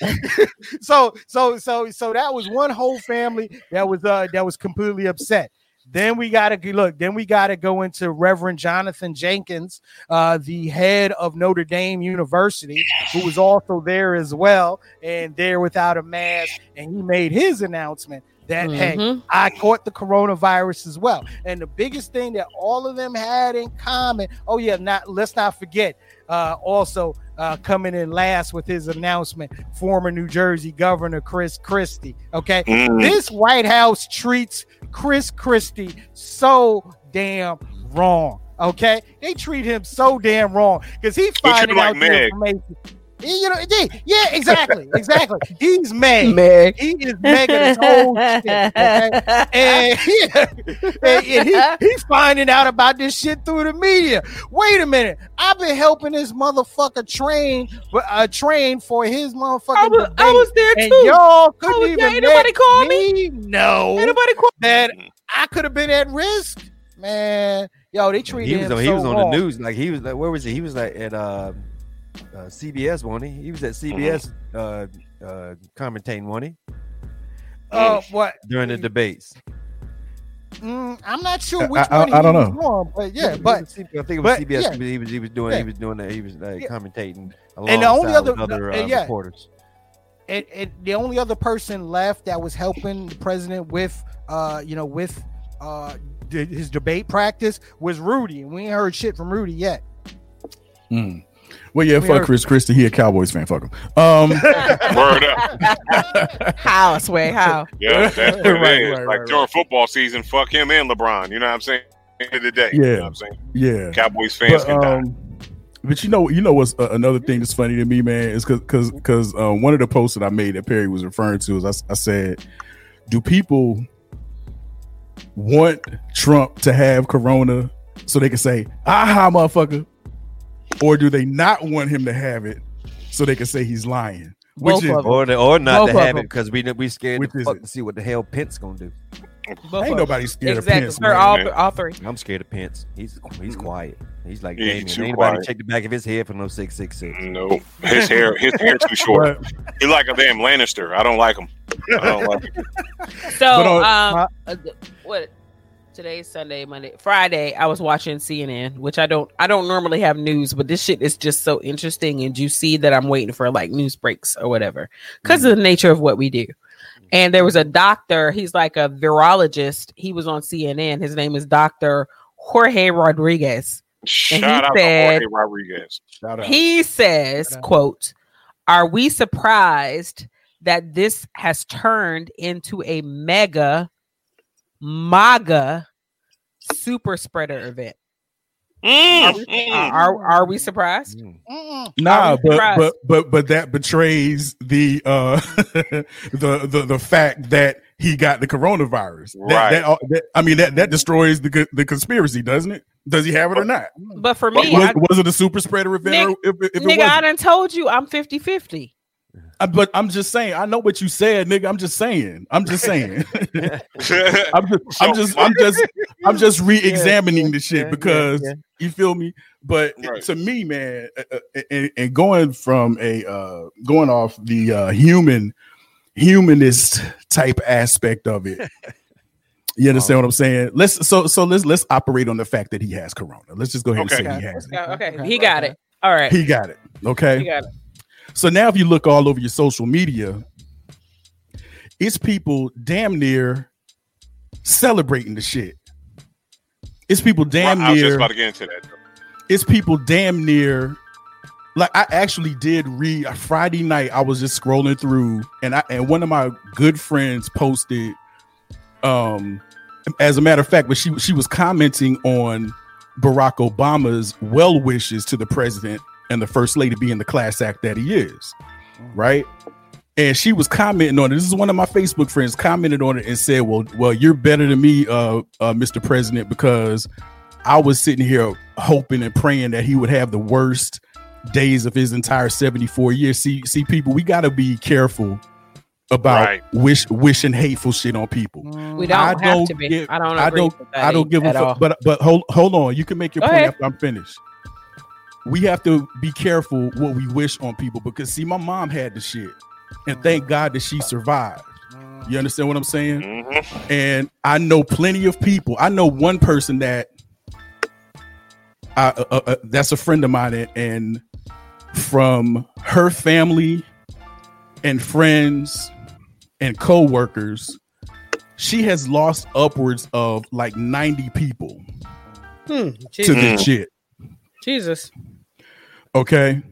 so so so so that was one whole family that was uh that was completely upset. Then we got to look. Then we got to go into Reverend Jonathan Jenkins, uh, the head of Notre Dame University, who was also there as well, and there without a mask. And he made his announcement that hey, Mhm. I caught the coronavirus as well. And the biggest thing that all of them had in common, oh yeah, not let's not forget, uh, also uh, coming in last with his announcement, former New Jersey Governor Chris Christie. Okay, Mm. this White House treats Chris Christie so damn wrong. Okay, they treat him so damn wrong because he treat him finding like out the information. He- you know, they- yeah, exactly, exactly. He's Meg. Meg. He is making his whole shit. Okay? And, he, and he- he's finding out about this shit through the media. Wait a minute, I've been helping this motherfucker train, uh, train for his motherfucking I was, I was there and too. y'all couldn't was even there. Ain't nobody call me? know Ain't nobody call that I could have been at risk, man. Yo, they treated He was him on, he was on wrong. the news. Like he was like, where was he? He was like at uh, uh CBS, wasn't he? He was at CBS uh uh commentating, wasn't he? Uh, what? During the debates. Mm, I'm not sure I- which I- one. I don't was know. on, but yeah, but it was CBS, I think it was but, CBS. yeah. He was he was doing Yeah. he was doing that. He was uh, Yeah. commentating And the only other- other uh, uh, yeah. reporters. and, and the only other person left that was helping the president with, uh, you know, with uh d- his debate practice was Rudy, and we ain't heard shit from Rudy yet. Mm. Well, yeah, We fuck are- Chris Christie. He a Cowboys fan. Fuck him. Um, Word up. How, Sway? How? Yeah, that's what it is. Right, right, like right, during football season, fuck him and LeBron. You know what I'm saying? End of the day. You Yeah. know what I'm saying? yeah. Cowboys fans But, can die. um, but you know, you know what's uh, another thing that's funny to me, man, is because because because um, one of the posts that I made that Perry was referring to is I said, do people want Trump to have Corona so they can say, "Aha, motherfucker," or do they not want him to have it so they can say he's lying? Which is. Or the, or not Both to of have it because we we scared Which to is fuck to see what the hell Pence gonna do. Both ain't nobody scared Exactly. of Pence. They're man. all, man. all three. I'm scared of Pence. He's he's quiet. He's like He's Damien. too Ain't nobody quiet. check the back of his head for no six six six. No, his hair, his hair too short. But- He like a damn Lannister. I don't like him. I don't like him. So, But, uh, um, uh, what? Today's Sunday, Monday, Friday. I was watching CNN, which I don't, I don't normally have news, but this shit is just so interesting and juicy that I'm waiting for like news breaks or whatever because of the mm. nature of what we do. And there was a mm-hmm. doctor. He's like a virologist. He was on CNN. His name is Doctor Jorge Rodriguez. Shout he out said- to Jorge Rodriguez. Shout out. He says, quote, are we surprised that this has turned into a mega MAGA super spreader event? Mm, Are, are, are we surprised? Mm. Nah, I'm but but but but that betrays the uh the the the fact that he got the coronavirus. Right. that, that- I mean that that destroys the the conspiracy, doesn't it? Does he have it or not? But for Was, me, I, was it a super spreader event? or if, if it nigga, I wasn't? done told you I'm 50 50. I- but I'm just saying. I know what you said, nigga. I'm just saying. I'm just saying. I'm just, I'm just, I'm just, I'm just re-examining the shit yeah, because yeah. you feel me. But Right. to me, man, uh, uh, and, and going from a uh, going off the uh, human humanist type aspect of it. You understand what I'm saying? Let's so so let's let's operate on the fact that he has corona. Let's just go ahead Okay. and say he has it. Okay, Okay. he got it. All right. He got it. Okay. He got it. So now, if you look all over your social media, it's people damn near celebrating the shit. It's people damn near. I was just near. about to get into that. It's people damn near. Like I actually did read a Friday night. I was just scrolling through, and I and one of my good friends posted. Um, as a matter of fact, but she she was commenting on Barack Obama's well wishes to the president and the first lady being the class act that he is, right? And she was commenting on it. This is one of my Facebook friends commented on it and said, "Well, well, you're better than me, uh, uh, Mr. President, because I was sitting here hoping and praying that he would have the worst days of his entire 74 years. See, see, people, we got to be careful about Right. wish wishing hateful shit on people. We don't I have don't to be. give- I don't I don't. with that I don't give a fuck. But but hold hold on. You can make your Go point ahead. after I'm finished. We have to be careful what we wish on people because see, my mom had the shit, and thank God that she survived. You understand what I'm saying? Mhm. And I know plenty of people. I know one person that I, uh, uh, uh, that's a friend of mine, and- and from her family and friends and co-workers, she has lost upwards of like 90 people Hmm, to Jesus. this shit. Jesus. Okay.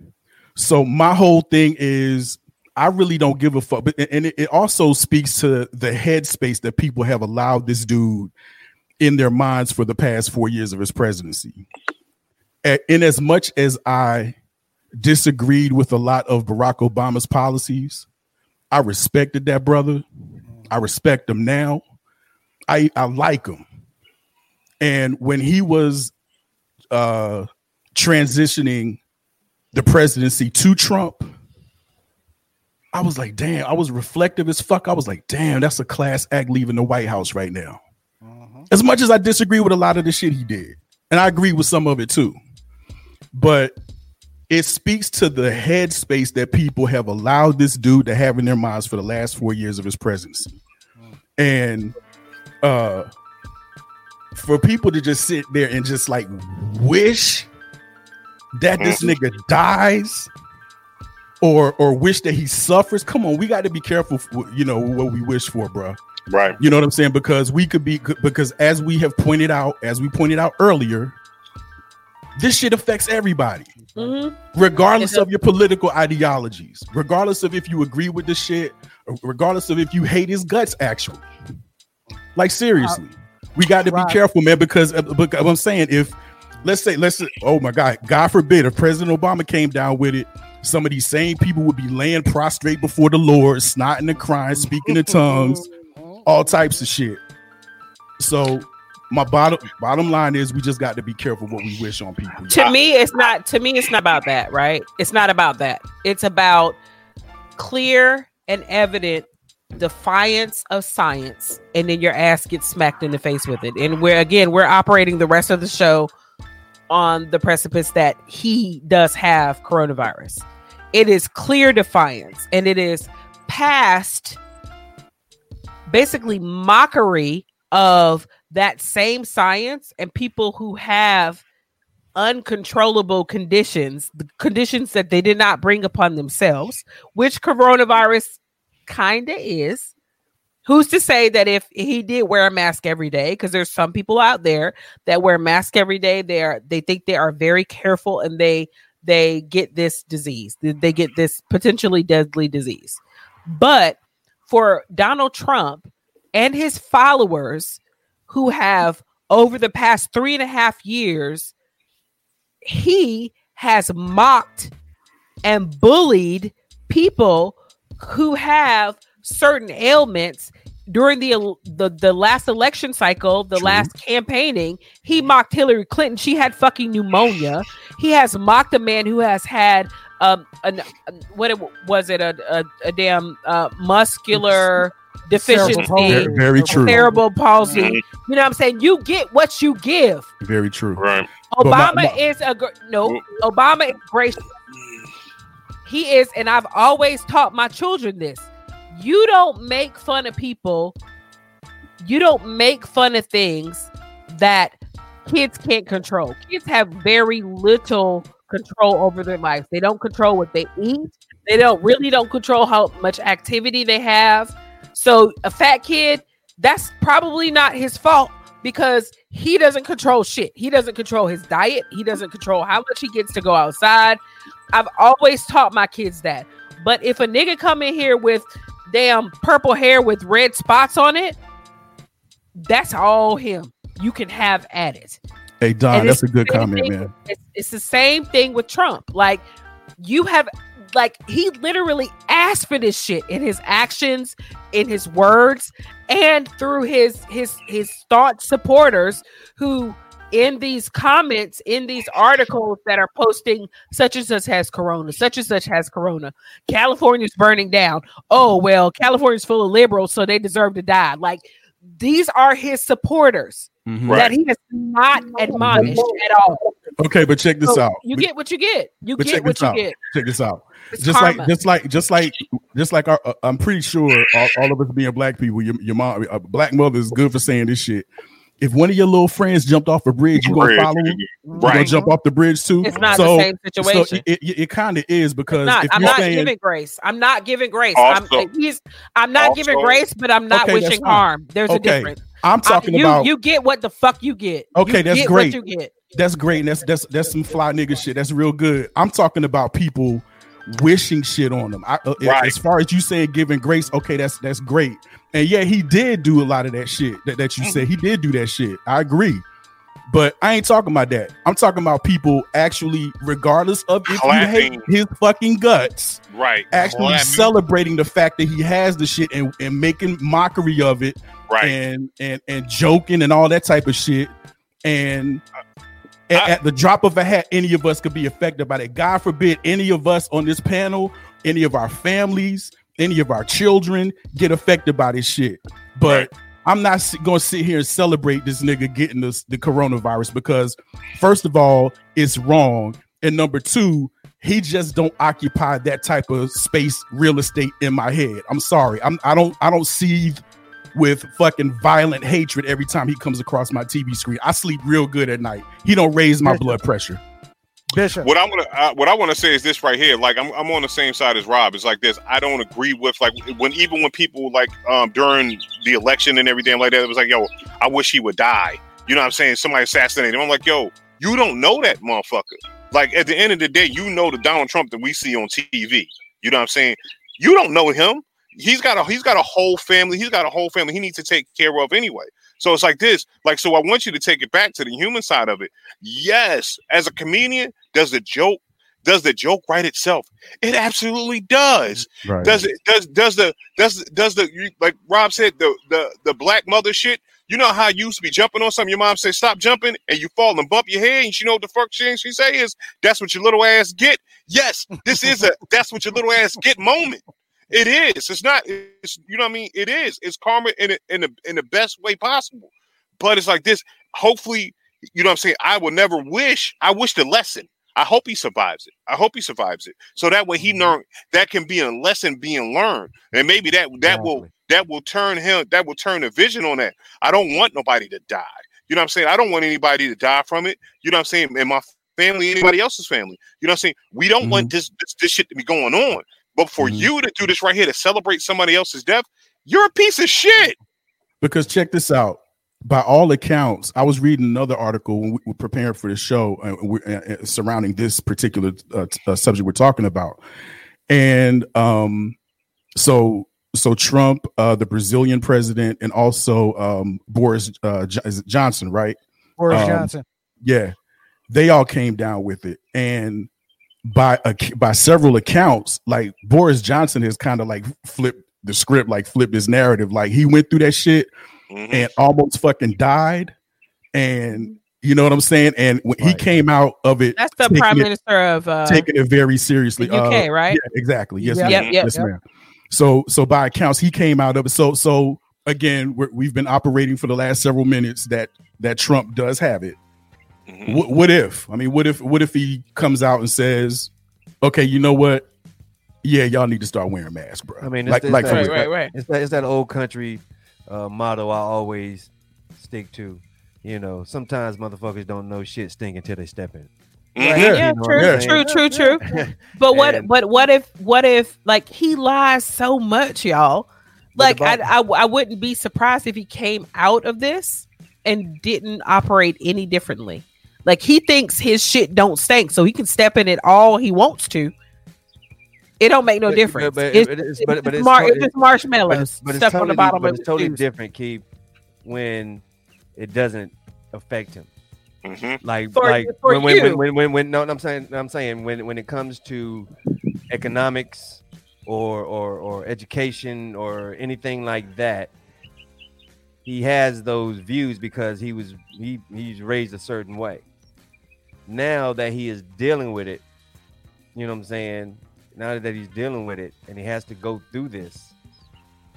So my whole thing is I really don't give a fuck. But and it, also speaks to the headspace that people have allowed this dude in their minds for the past four years of his presidency. In as much as I disagreed with a lot of Barack Obama's policies, I respected that brother. I respect him now. I I like him. And when he was uh transitioning the presidency to Trump, I was like, damn, I was reflective as fuck. I was like, damn, that's a class act leaving the White House right now. As much as I disagree with a lot of the shit he did, and I agree with some of it too, but it speaks to the headspace that people have allowed this dude to have in their minds for the last four years of his presidency. And uh for people to just sit there and just like wish that this Mm-hmm. nigga dies or or wish that he suffers. Come on, we got to be careful. For, you know what we wish for, bro. Right. You know what I'm saying? Because we could be because as we have pointed out, as we pointed out earlier, this shit affects everybody, Mhm. regardless of your political ideologies, regardless of if you agree with the shit, regardless of if you hate his guts. Actually, like seriously, we got to Right. be careful, man. Because, uh, because I'm saying if let's say let's say, oh my god, God forbid, if President Obama came down with it. Some of these same people would be laying prostrate before the Lord, snotting and crying, speaking in tongues, all types of shit. So my bottom bottom line is we just got to be careful what we wish on people. to me it's not to me it's not about that right it's not about that it's about clear and evident defiance of science and then your ass gets smacked in the face with it and we're again we're operating the rest of the show on the precipice that he does have coronavirus it is clear defiance and it is past basically mockery of that same science and people who have uncontrollable conditions, the conditions that they did not bring upon themselves, which coronavirus kind of is. Who's to say that if he did wear a mask every day? Because there's some people out there that wear a mask every day. They are they think they are very careful and they they get this disease. They get this potentially deadly disease. But for Donald Trump and his followers who have over the past three and a half years, he has mocked and bullied people who have certain ailments during the the, the last election cycle, the True. last campaigning, he mocked Hillary Clinton. She had fucking pneumonia. He has mocked a man who has had um an, an- what it, was it a a, a damn uh, muscular deficiency, Very, very true. cerebral palsy. Mhm. You know what I'm saying? You get what you give. Very true. Right. But my- Obama my- is a gr- no. Obama is gracious. He is, and I've always taught my children this. You don't make fun of people. You don't make fun of things that kids can't control. Kids have very little control over their lives. They don't control what they eat. They don't really don't control how much activity they have. So a fat kid, that's probably not his fault because he doesn't control shit. He doesn't control his diet. He doesn't control how much he gets to go outside. I've always taught my kids that. But if a nigga come in here with damn purple hair with red spots on it, that's all him. You can have at it. Hey Don, And that's a good comment, thing- man. It's, it's the same thing with Trump. Like you have, like he literally asked for this shit in his actions, in his words, and through his his his thought supporters who. In these comments, in these articles that are posting, such and such has corona, such and such has corona. California's burning down. Oh, well, California's full of liberals, so they deserve to die. Like, these are his supporters Mhm. That he has not admonished at all. Okay, but check this So out. You get what you get. You but get check what this you out. get. check this out. It's just karma. like just like just like just like our, uh, I'm pretty sure all, all of us being black people, your, your mom, a black mother is good for saying this shit. If one of your little friends jumped off a bridge, you gonna follow him? You gonna jump off the bridge too? It's not so, the same situation. So it, it, it kind of is because not, if I'm you're not saying giving grace. I'm not giving grace. Also- I'm, he's, I'm not giving grace, but I'm not Okay, wishing harm. There's a Okay, difference. I'm I- talking you, about you get what the fuck you get. Okay, You that's get great. What you get. that's great. And that's that's that's some fly nigga shit. That's real good. I'm talking about people wishing shit on them. I, uh, Right. As far as you saying giving grace, okay, that's that's great. And yeah, he did do a lot of that shit that, that you said. He did do that shit. I agree. But I ain't talking about that. I'm talking about people actually, regardless of if you hate his fucking guts, Right. actually Clapping. celebrating the fact that he has the shit and, and making mockery of it Right. and and and joking and all that type of shit. And at, I- at the drop of a hat, any of us could be affected by that. God forbid any of us on this panel, any of our families, any of our children get affected by this shit. But I'm not going to sit here and celebrate this nigga getting this the coronavirus because first of all, it's wrong, and number two, he just don't occupy that type of space, real estate in my head. I'm sorry, I'm I don't I don't see with fucking violent hatred every time he comes across my TV screen. I sleep real good at night. He don't raise my blood pressure. Bishop. What I'm gonna, uh, what I want to say is this right here. Like I'm, I'm on the same side as Rob. It's like this. I don't agree with like when even when people like um during the election and everything like that, it was like, yo, I wish he would die. You know what I'm saying? Somebody assassinated him. I'm like, yo, you don't know that motherfucker. Like at the end of the day, you know the Donald Trump that we see on TV. You know what I'm saying? You don't know him. He's got a he's got a whole family. He's got a whole family he needs to take care of anyway. So it's like this. Like, so I want you to take it back to the human side of it. Yes, as a comedian, does the joke does the joke write itself? It absolutely does. Right. Does it does does the does does the you, like Rob said the the the black mother shit? You know how you used to be jumping on something. Your mom said stop jumping, and you fall and bump your head, and she know what the fuck she she say is that's what your little ass get. Yes, this is a that's what your little ass get moment. It is. It's not. It's you know what I mean. It is. It's karma in it in the in the best way possible. But it's like this. Hopefully, you know what I'm saying. I will never wish. I wish the lesson. I hope he survives it. I hope he survives it. So that way he mm-hmm. learn that can be a lesson being learned, and maybe that that will that will turn him that will turn the vision on that. I don't want nobody to die. You know what I'm saying? I don't want anybody to die from it. You know what I'm saying? And my family, anybody else's family. You know what I'm saying? We don't want mm-hmm. this, this this shit to be going on. But for Mhm. you to do this right here to celebrate somebody else's death, you're a piece of shit. Because check this out. By all accounts, I was reading another article when we were preparing for the show uh, we- uh, uh, surrounding this particular uh, t- uh, subject we're talking about, and um, so so Trump, uh, the Brazilian president, and also um, Boris uh, Jo- Johnson, right? Boris Um, Johnson. Yeah, they all came down with it, and by a, by several accounts, like Boris Johnson has kind of like flipped the script, like flipped his narrative. Like he went through that shit Mhm. and almost fucking died, and you know what I'm saying. And when he came out of it, That's the prime it- minister of uh, taking it very seriously. the UK, Uh, right? yeah, exactly. Yes, Yep, ma'am. yep, yes, yep. ma'am. So, so by accounts, he came out of it. So, so again, we're, we've been operating for the last several minutes that that Trump does have it. Mhm. What, what if? I mean, what if? What if he comes out and says, "Okay, you know what? Yeah, y'all need to start wearing masks, bro." I mean, it's- like, it's like that- for Right, right, right. It's that it's that old country uh, motto I always stick to. You know, sometimes motherfuckers don't know shit stink until they step in. Mhm. Yeah. Yeah, You know true, I'm true, true, true. But what? And- But what if? What if? Like he lies so much, y'all. Like the I, I, I wouldn't be surprised if he came out of this and didn't operate any differently. Like he thinks his shit don't stink, so he can step in it all he wants to. It don't make no But- difference. But, it's, but, it's, but, but it's, it's, mar- totally- it's just but marshmallows it's, but it's stuff totally, on the bottom but it's totally shoes. different, Keep, when it doesn't affect him. Mhm. Like, For- like for when, when, when, when, when, when, no, I'm saying, I'm saying when, when it comes to economics or, or, or education or anything like that, he has those views because he was, he, he's raised a certain way. Now that he is dealing with it, you know what I'm saying? Now that he's dealing with it and he has to go through this,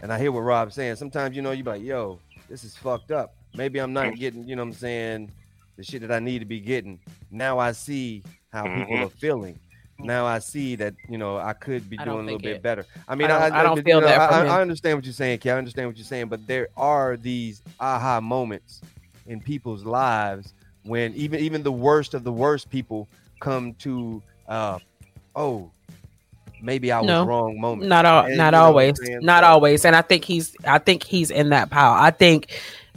and I hear what Rob's saying. Sometimes, you know, you be like, yo, this is fucked up. Maybe I'm not getting, you know what I'm saying, the shit that I need to be getting. Now I see how people Mhm. are feeling. Now I see that, you know, I could be I doing a little bit it- better. I mean, I I, don't- I don't feel know, that I, from I- him. I understand what you're saying, Kay. I understand what you're saying, but there are these aha moments in people's lives when even even the worst of the worst people come to uh oh maybe I was No. wrong moment. Not all, And not you know what I'm always, not always. And I think he's, I think he's in that pile. I think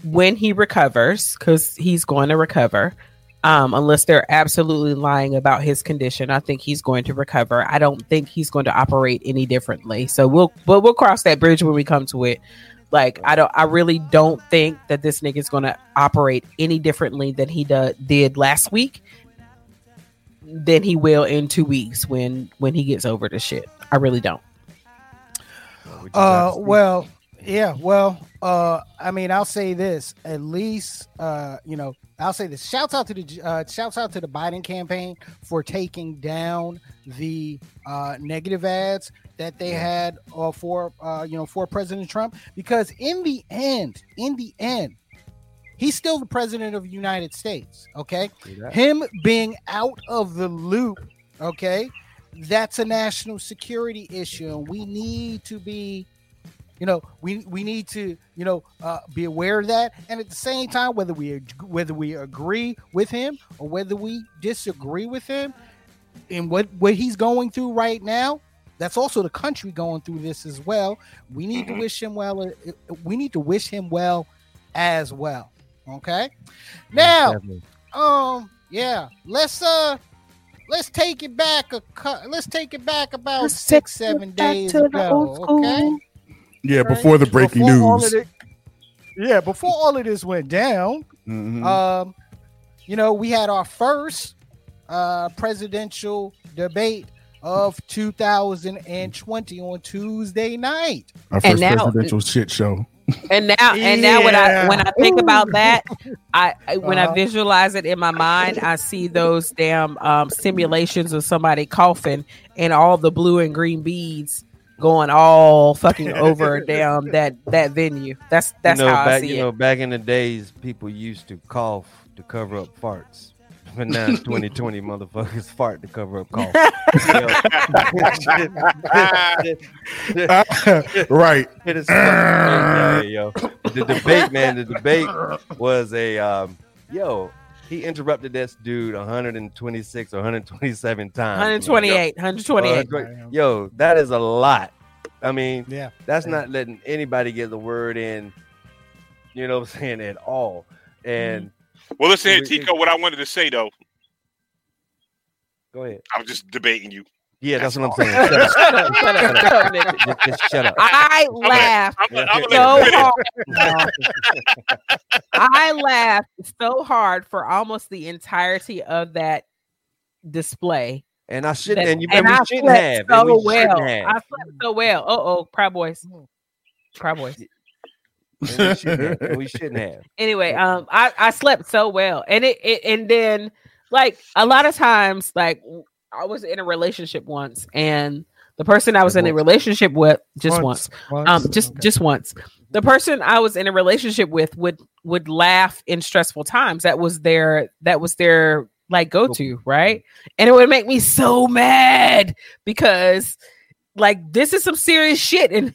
when he recovers, because he's going to recover, um, unless they're absolutely lying about his condition, I think he's going to recover. I don't think he's going to operate any differently. So we'll, we'll, we'll cross that bridge when we come to it. Like I don't, I really don't think that this nigga is going to operate any differently than he do, did last week. Than he will in two weeks when when he gets over the shit. I really don't. Well, we just have Uh, well, yeah, well, uh, I mean, I'll say this. At least, uh, you know, I'll say this. Shouts out to the uh, shouts out to the Biden campaign for taking down the uh, negative ads that they had uh, for uh, you know for President Trump because in the end, in the end, he's still the president of the United States. Okay, him being out of the loop, okay, that's a national security issue, and we need to be you know, we we need to, you know, uh, be aware of that, and at the same time, whether we whether we agree with him or whether we disagree with him, in what what he's going through right now, that's also the country going through this as well. We need to wish him well. uh, uh, We need to wish him well as well. Okay. Now, um, yeah, let's uh, let's take it back a cut. Let's take it back about Let's six, seven days ago. Okay. Yeah, before the breaking Before news. it- yeah, before all of this went down, Mhm. um, you know, we had our first uh presidential debate of 2020 on Tuesday night. Our and first now- presidential shit show. And now, and now, when I when I think about that, I I- when Uh-huh. I visualize it in my mind, I see those damn um, simulations of somebody coughing and all the blue and green beads going all fucking over damn that that venue. That's that's you know, how back, I see you it. know, back in the days, people used to cough to cover up farts. But now it's 2020, motherfuckers fart to cover up cough. right. It is fucking crazy, yo. The debate, man, the debate was a um, yo. He interrupted this dude 126 or 127 times. 128, 128. Uh, Yo, that is a lot. I mean, Yeah. that's not letting anybody get the word in. You know what I'm saying at all. And Well, listen here, We- Tico. What I wanted to say though, go ahead. I was just debating you. Yeah, that's what I'm saying. Shut up. Shut up, shut up, shut up, nigga. Just, just shut up. I laughed I'm, gonna- I'm so gonna let hard. I laughed so hard for almost the entirety of that display. And I shouldn't. that- And you and we I shouldn't have. so and we well. shouldn't have. I slept so well. Uh oh, Proud Boys. Proud Boys. And we shouldn't have. we shouldn't have. Anyway, um, I I slept so well, and it, it and then like a lot of times, like I was in a relationship once, and the person I was in a relationship with just once, um, just Okay. just once. The person I was in a relationship with would would laugh in stressful times. That was their that was their like go to, right? And it would make me so mad because like this is some serious shit. And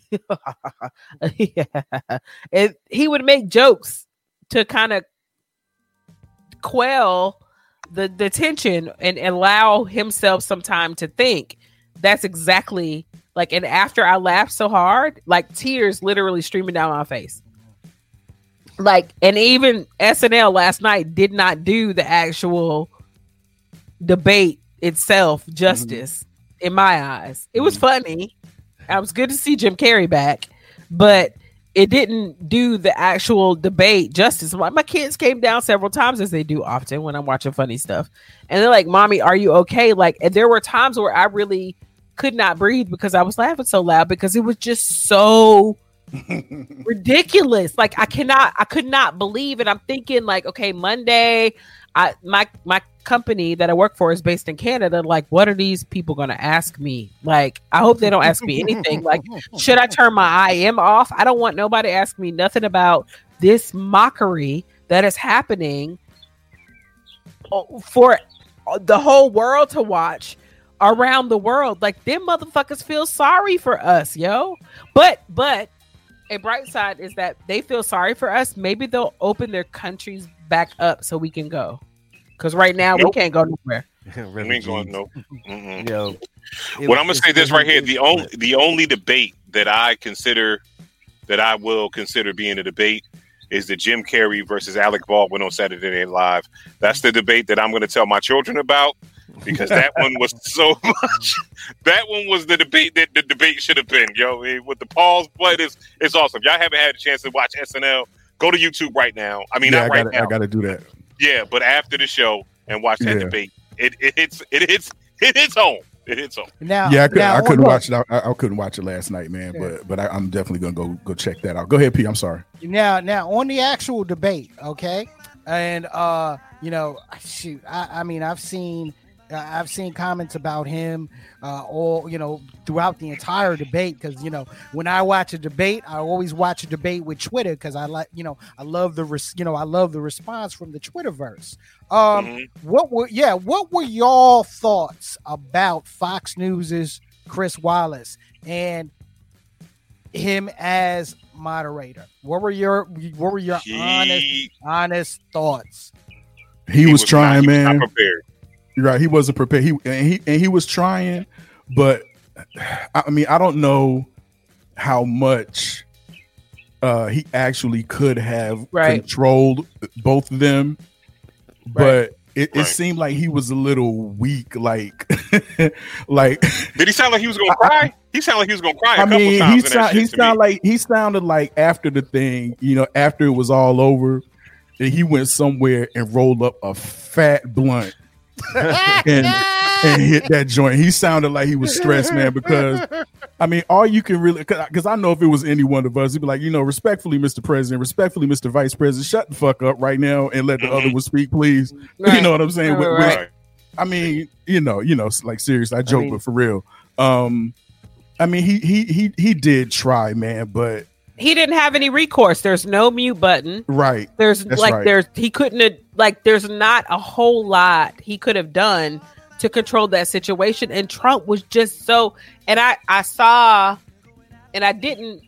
yeah. and he would make jokes to kind of quell the the tension and allow himself some time to think. That's exactly like and after i laughed so hard like tears literally streaming down my face. Like and even snl last night did not do the actual debate itself mm-hmm. justice in my eyes it was mm. funny i was good to see jim carrey back but it didn't do the actual debate justice. My, my kids came down several times as they do often when I'm watching funny stuff. And they're like, Mommy, are you okay? Like, and there were times where I really could not breathe because I was laughing so loud because it was just so ridiculous. Like I cannot, I could not believe it. I'm thinking like, okay, Monday, I my my company that I work for is based in Canada. Like, what are these people gonna ask me? Like, I hope they don't ask me anything. Like, should I turn my IM off? I don't want nobody ask me nothing about this mockery that is happening for the whole world to watch around the world. Like them motherfuckers feel sorry for us, yo. But but a bright side is that they feel sorry for us. Maybe they'll open their countries back up so we can go. Because right now we can't go nowhere. We ain't going no. Yo, it Well, was- I'm gonna say this right here: the only the only debate that I consider that I will consider being a debate is the Jim Carrey versus Alec Baldwin on Saturday Night Live. That's the debate that I'm going to tell my children about because that one was so much. That one was the debate that the debate should have been. Yo, with the pause, but it's it's awesome. Y'all haven't had a chance to watch SNL? Go to YouTube right now. I mean, yeah, I not right gotta, now. I gotta do that. Yeah, but after the show and watch that Yeah. debate, it it hits it hits it hits home. It hits home. Now, Yeah, I, could, now, I couldn't watch it. I, I couldn't watch it last night, man. Yeah. But but I, I'm definitely gonna go go check that out. Go ahead, P. I'm sorry. now now on the actual debate okay and uh you know shoot i, I mean i've seen i've seen comments about him uh all you know throughout the entire debate because you know when i watch a debate i always watch a debate with twitter because i like you know i love the res- you know i love the response from the twitterverse um Mhm. what were yeah what were y'all thoughts about fox news's chris wallace and him as moderator? What were your what were your honest He, honest thoughts? He, was, trying, not, he was man. not prepared. You're right. He wasn't prepared. He and he and he was trying, but I mean, I don't know how much uh he actually could have Right. controlled both of them, but it, it Right. seemed like he was a little weak. Like, like Did he sound like he was gonna cry? He sounded like he was gonna cry. a I couple mean, times he in sound, he shit to me. sound like he sounded like after the thing, you know, after it was all over, that he went somewhere and rolled up a fat blunt and and hit that joint. He sounded like he was stressed, man, because I mean, all you can really because I know if it was any one of us, he'd be like, you know, respectfully, Mr. President, respectfully, Mr. Vice President, shut the fuck up right now and let the Mhm. other one speak, please. You know what I'm saying? Right, With- right, with- I mean, you know, you know, like serious. I joke, mean- but for real. Um, I mean, he he he he did try, man, but He didn't have any recourse. There's no mute button. right, There's That's like right. there's he couldn't have like there's not a whole lot he could have done to control that situation. And Trump was just so and I I saw and I didn't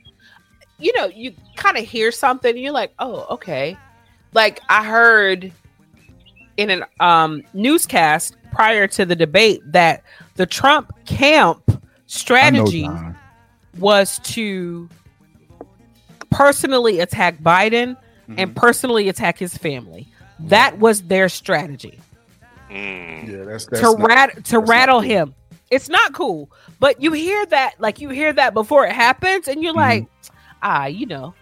you know, you kind of hear something and you're like, oh, okay. Like I heard in an um newscast prior to the debate that the Trump camp strategy was to personally attack Biden Mm-hmm. and personally attack his family. That was their strategy Mm. Yeah, that's that's to not- rat to that's rattle cool. him. It's not cool, but you hear that like you hear that before it happens, and Mm-hmm. you're like, ah, you know,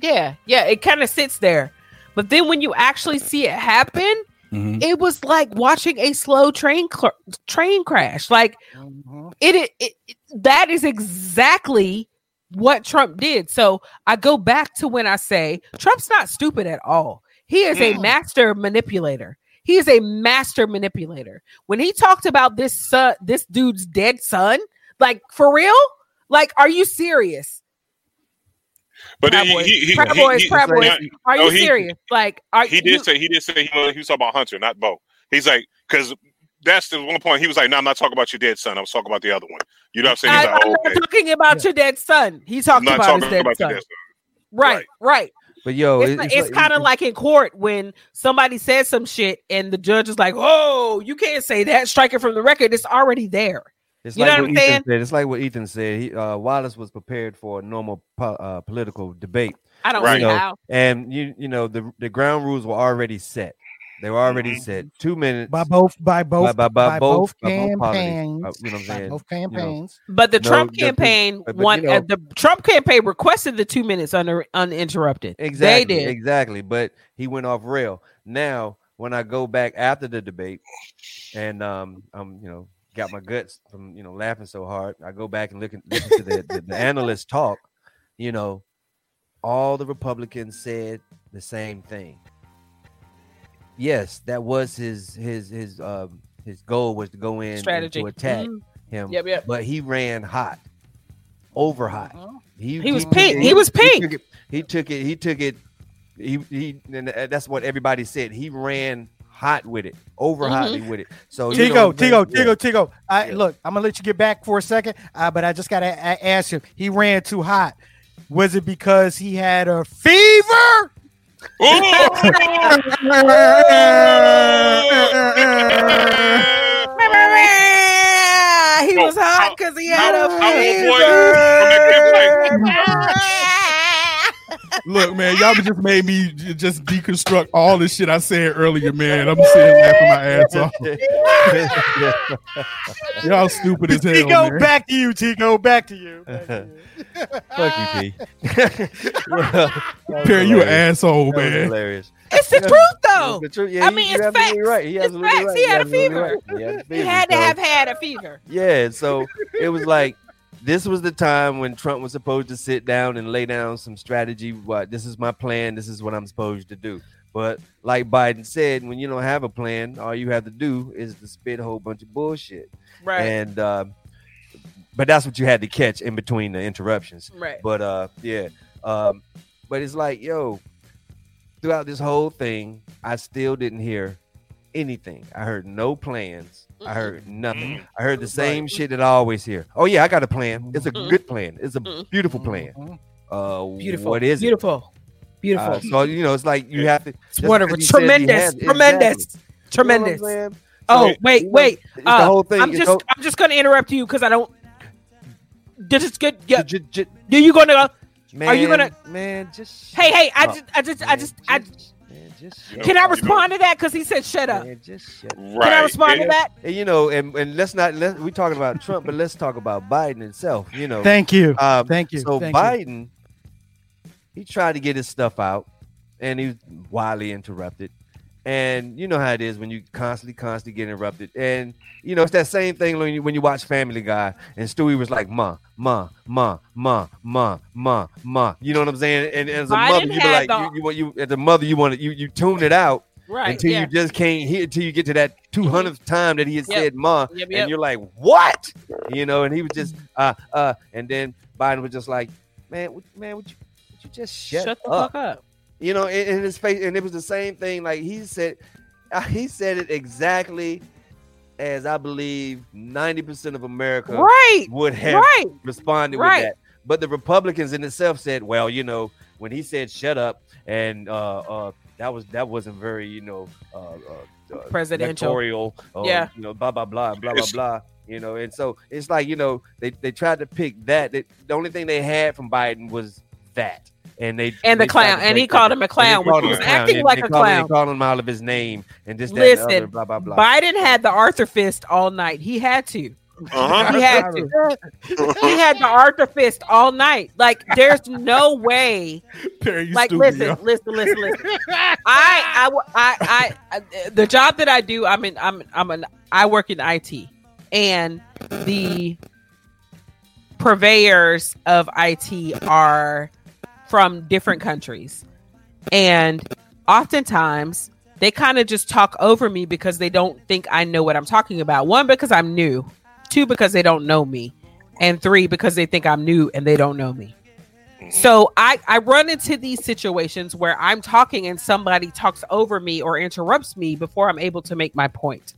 yeah, yeah. It kind of sits there, but then when you actually see it happen, Mhm. it was like watching a slow train cl- train crash. Like Mhm. it, it, it that is exactly what Trump did. So I go back to when I say Trump's not stupid at all. He is a Mm. master manipulator. He is a master manipulator. When he talked about this son, this dude's dead son, like for real, like are you serious? But Proud he, Boys, he, he, Proud he- Boys, he- Proud Boys. Are no, you he- serious? Like are he you, did say he did say he was, he was talking about Hunter, not Bo. He's like because that's the one point he was like, "No, I'm not talking about your dead son. I was talking about the other one." You know what I'm saying? I, He's like, am oh, okay. not talking about your dead son. He I'm talked about talking his dead about son. dead son. Right, Right. right. But yo, it's, it- like- it's kind of like in court when somebody says some shit and the judge is like, "Oh, you can't say that. Strike it from the record. It's already there." It's You like know what what I'm Ethan saying? said. It's like what Ethan said. He uh, Wallace was prepared for a normal po- uh, political debate, I don't Right. see how. and you you know the the ground rules were already set. They were already set. Two minutes by both by both by, by, by both, both by both campaigns. You know what I'm by saying? both campaigns. But the No, Trump the- the- campaign but- but, won. you know- uh, the Trump campaign requested the two minutes under uninterrupted. Exactly, They did. exactly. But he went off rail. Now, when I go back after the debate, and um, I'm you know got my guts from you know laughing so hard, I go back and look and listen to the, the, the analysts talk. You know, all the Republicans said the same thing. Yes, that was his his his um his goal was to go in Strategy. to attack Mhm. him. Yep, yep. But he ran hot, over hot. He, He was took pink. it- He was pink. took it- He took it. He took it. He he. And that's what everybody said. He ran hot with it, over Mhm. hotly with it. So you Tigo, know what Tigo, saying? Tigo, Tigo. I Yeah. look. I'm gonna let you get back for a second, uh, but I just gotta a- ask you. He ran too hot. Was it because he had a fever? Oh! He Oh, was hot because he had a how Look, man, y'all just made me just deconstruct all the shit I said earlier, man. I'm sitting laughing my ass off. Y'all stupid as hell, Tico, man. back to you, Tico. Back to you. Back to you. Fuck you, P. That was Perry, you an asshole, That was man. hilarious. It's the truth, though. The truth- yeah, I he- mean, it's absolutely facts. right. He It's facts. right. He had a fever. right. He had a He fever. had to have had a fever. Yeah, so it was like this was the time when Trump was supposed to sit down and lay down some strategy. What this is my plan. This is what I'm supposed to do. But like Biden said, when you don't have a plan, all you have to do is to spit a whole bunch of bullshit. Right. And um, but that's what you had to catch in between the interruptions. right. But uh, yeah. Um, but it's like, yo, throughout this whole thing, I still didn't hear anything. I heard no plans. I heard nothing. Mm. I heard the same shit that I always hear. Oh yeah, I got a plan. It's a Mm. good plan. It's a Mm. beautiful plan. Mhm. Uh, Beautiful. What is it? beautiful? Beautiful. Uh, so you know, it's like you have to. It's just wonderful. because he Tremendous. has- Tremendous. exactly. You know Tremendous. Oh, wait, you know, wait. it's Uh, the whole thing. I'm just no- I'm just gonna interrupt you because I don't this is good. Yeah. j- j- j- Do you gonna go? man, Are you gonna- man? Just Hey, hey, I up, just I just I man. just I Just- man, just can I up, respond to that? Because he said shut up. man, just shut Right. Can I respond to that? And, you know, and, and let's not let we talking about Trump, but let's talk about Biden itself. You know, Thank you. um, Thank you. So Thank you. Biden, he tried to get his stuff out, and he was wildly interrupted. And you know how it is when you constantly, constantly get interrupted. And you know it's that same thing when you when you watch Family Guy, and Stewie was like, "Ma, ma, ma, ma, ma, ma, ma." You know what I'm saying? And, as a Biden mother, you be like, the- you, you, want you as a mother, you want to you you tune it out Right. until yeah. you just can't hear until you get to that 200th time that he had Yep. said ma Yep, and you're like what you know and he was just uh uh and then biden was just like man would- man would you, would you just shut, Shut the up fuck up. You know in, in his face and it was the same thing like he said uh, he said it exactly as i believe 90% of america Right. would have Right. responded Right. with that. But the Republicans in itself said, well, you know, when he said "shut up," and uh, uh, that was that wasn't very, you know, uh, uh, uh, Presidential. electoral, or, Yeah. you know, blah blah blah blah blah blah. You know, and so it's like you know they, they tried to pick that. They, the only thing they had from Biden was that, and they And the they tried clown. And he called him a clown, which he was acting like a clown. They called him out of his name and this, that, and other, Listen, blah blah blah. Biden had the Arthur fist all night. He had to. Uh-huh. He had to. He had the Arthur fist all night. Like, there's no way. Perry, Like, stupid, listen, listen, listen, listen. I, I, I, I, I, the job that I do, I'm in, I'm, I'm an, I work in IT, and the purveyors of IT are from different countries, and oftentimes they kind of just talk over me because they don't think I know what I'm talking about. One, because I'm new. Two, because they don't know me. And three, because they think I'm new and they don't know me. So I, I run into these situations where I'm talking and somebody talks over me or interrupts me before I'm able to make my point.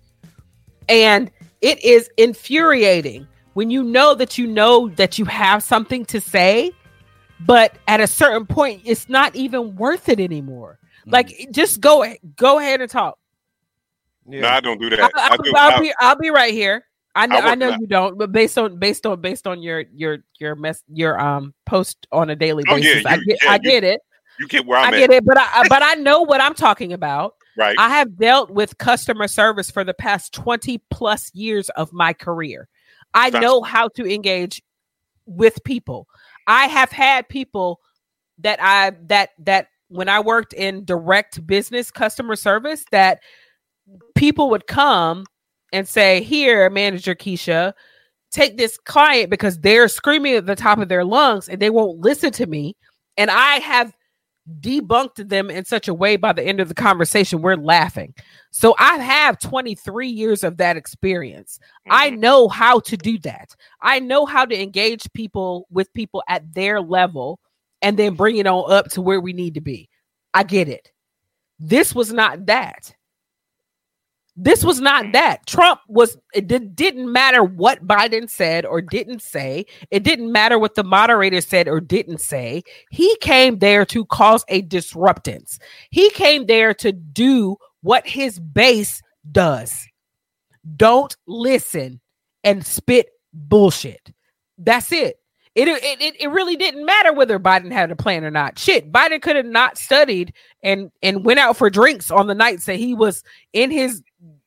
And it is infuriating when you know that you know that you have something to say, but at a certain point, it's not even worth it anymore. Like just go go ahead and talk. Yeah. No, I don't do that. I, I do. will I- be I'll be right here. I know I I, know that. you don't, but based on based on based on your your your mess your um post on a daily Oh, yeah, basis, I get yeah, I you- it. you get where I I'm get at, it, but I but I know what I'm talking about. right? I have dealt with customer service for the past 20 plus years of my career. I That's- know how to engage with people. I have had people that I that that when I worked in direct business customer service that people would come and say, "Here, manager Keisha, take this client because they're screaming at the top of their lungs and they won't listen to me." And I have debunked them in such a way by the end of the conversation we're laughing. So I have 23 years of that experience. I Mhm. know how to do that. I know how to engage people with people at their level and then bring it on up to where we need to be. I get it. This was not that. This was not mm. that. Trump was, it did, didn't matter what Biden said or didn't say. It didn't matter what the moderator said or didn't say. He came there to cause a disruptance. He came there to do what his base does. Don't listen and spit bullshit. That's it. It, it, it, it really didn't matter whether Biden had a plan or not. Shit, Biden could have not studied and and went out for drinks on the nights that he was in his.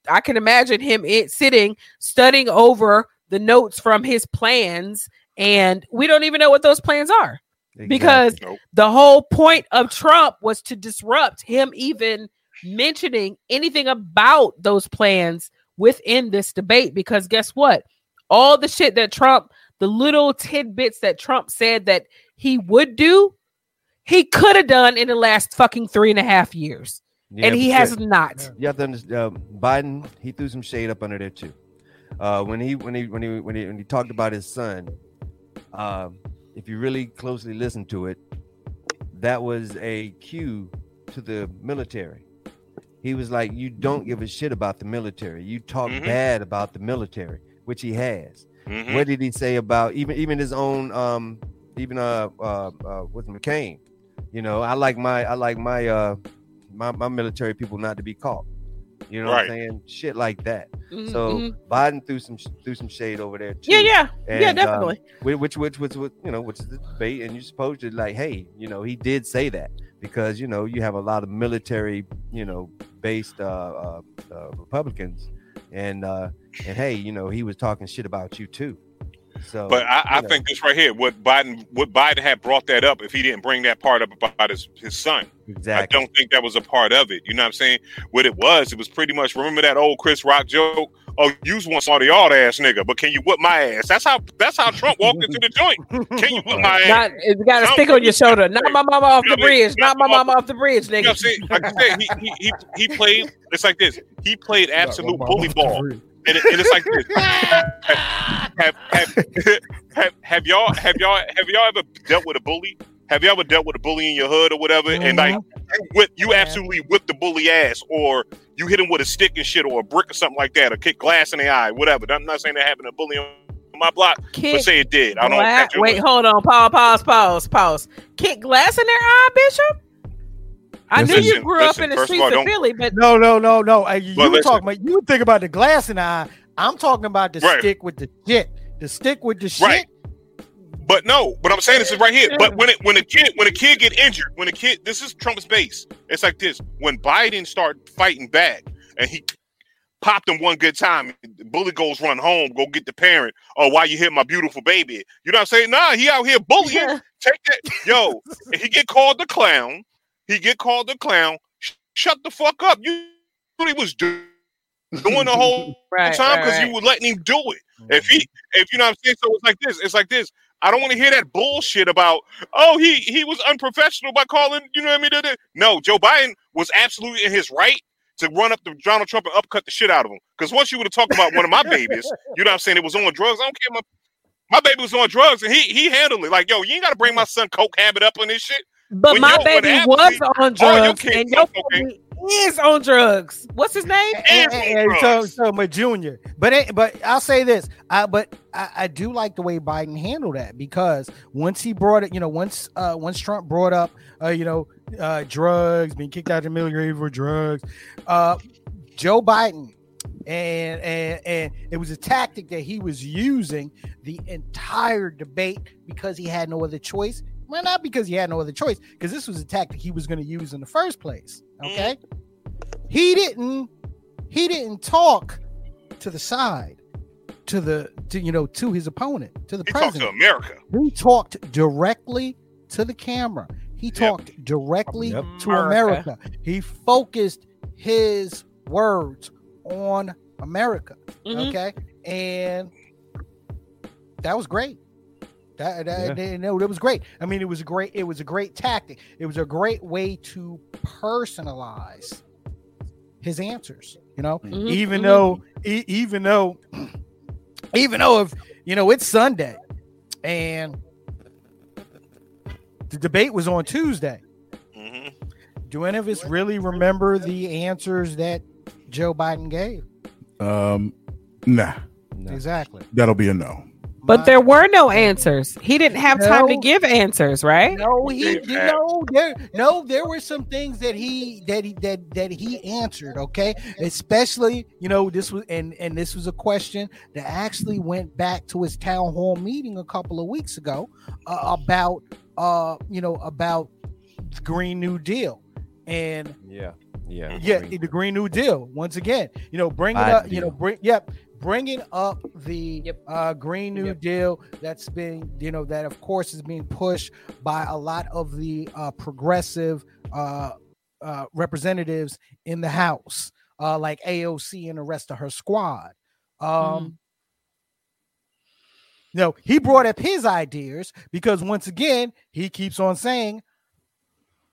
I can imagine him it, sitting studying over the notes from his plans, and we don't even know what those plans are because Nope. the whole point of Trump was to disrupt him even mentioning anything about those plans within this debate. Because guess what? All the shit that Trump, the little tidbits that Trump said that he would do, he could have done in the last fucking three and a half years. Yeah, and he but has not. You have to understand. Uh, Biden, he threw some shade up under there too. Uh, when he when he when he when he when he talked about his son, um, if you really closely listen to it, that was a cue to the military. he was like, "You don't give a shit about the military. You talk Mhm. bad about the military," which he has. Mhm. What did he say about even even his own um even uh uh, uh with McCain? You know, I like my I like my uh my, my military people not to be caught. You know what I'm saying? Shit like that. Mhm, So mhm. Biden threw some threw some shade over there too. yeah, yeah, yeah, And, um, definitely. Whi- which which which was you know which is the debate and you're supposed to like hey you know he did say that because you know you have a lot of military you know based uh, uh, uh republicans and uh and hey you know he was talking shit about you too so But I, I know, think this right here, what Biden, what Biden had brought that up, if he didn't bring that part up about his, his son, exactly I don't think that was a part of it. You know what I'm saying? What it was, it was pretty much. Remember that old Chris Rock joke? Oh, you once on the yard ass nigga, but can you whip my ass? That's how. That's how Trump walked into the joint. Can you whip my ass? Not, you got a stick on your shoulder. Knock my mama off the know what I mean? bridge. Knock my mama off the bridge, You know what I'm nigga. saying? Like I said, he he he, he played. It's like this. He played absolute bully ball, and, it, and it's like this. Have have, have have y'all have y'all have y'all ever dealt with a bully? Have you ever dealt with a bully in your hood or whatever? And like, mm-hmm. you whip, you absolutely whip the bully ass, or you hit him with a stick and shit, or a brick or something like that, or kick glass in the eye, whatever. I'm not saying that happened to a bully on my block, but say it did. I don't gla- Wait, hold on. Pause, pause, pause, pause. Kick glass in their eye, Bishop? I knew you grew up in the first of streets all, of Philly, but No, no, no, no. You Well, were talking about you think about the glass and the eye. I'm talking about the Right. stick with the shit. The stick with the shit. Right. But no, but I'm saying this is right here. But when it when a kid when a kid get injured, when a kid this is Trump's base. It's like this. When Biden start fighting back and he popped him one good time, the bully goes run home, go get the parent. Oh, why you hit my beautiful baby? You know what I'm saying? Nah, he out here bullying. Take that, yo. If he get called the clown, he get called a clown. Sh- shut the fuck up. You what he was doing doing the whole right, time because right. you were letting him do it. If he, if you know what I'm saying, so it's like this. It's like this. I don't want to hear that bullshit about oh he he was unprofessional by calling you know what I mean. da- da." No, Joe Biden was absolutely in his right to run up to Donald Trump and upcut the shit out of him. Because once you would have talked about one of my babies, you know what I'm saying, it was on drugs. I don't care. My, my baby was on drugs and he he handled it like yo, you ain't got to bring my son coke habit up on this shit. But when my your- baby Apple- was on all your drugs, kids and your on cocaine. baby is on drugs. What's his name? And, And and- and so, so my junior, but it- but I'll say this, I but I, I do like the way Biden handled that because once he brought it, you know, once uh once Trump brought up, uh, you know, uh, drugs being kicked out of the military for drugs, uh, Joe Biden, and and and it was a tactic that he was using the entire debate because he had no other choice. Well, not because he had no other choice, because this was a tactic he was going to use in the first place. Okay, he didn't he didn't talk to the side to the to you know to his opponent to the president. He talked to America. he talked directly to the camera he Yep. talked directly Yep. to america. America. he focused his words on america Mhm. okay and that was great that, that, that- no, that was great. I mean it was a great it was a great tactic. It was a great way to personalize his answers you know? Mhm, even mhm. though e- even though even though if you know it's sunday and the debate was on tuesday. Hmm do any of us really remember the answers that joe biden gave? Um, nah, No. exactly. That'll be a no. But My- there were no answers. He didn't have time to give answers, right? No, he Dave did had- no there no there were some things that he that he that that he answered, okay? Especially, you know, this was and and this was a question that actually went back to his town hall meeting a couple of weeks ago uh, about uh you know about the Green New Deal. And yeah yeah yeah, I mean, the Green New Deal. Once again, you know, bringing Biden up, you know, bring yep, bringing up the Yep. uh, Green New Yep. Deal that's been, you know, that of course is being pushed by a lot of the uh, progressive uh, uh, representatives in the House, uh, like AOC and the rest of her squad. Um, Mm. No, he brought up his ideas because once again, he keeps on saying,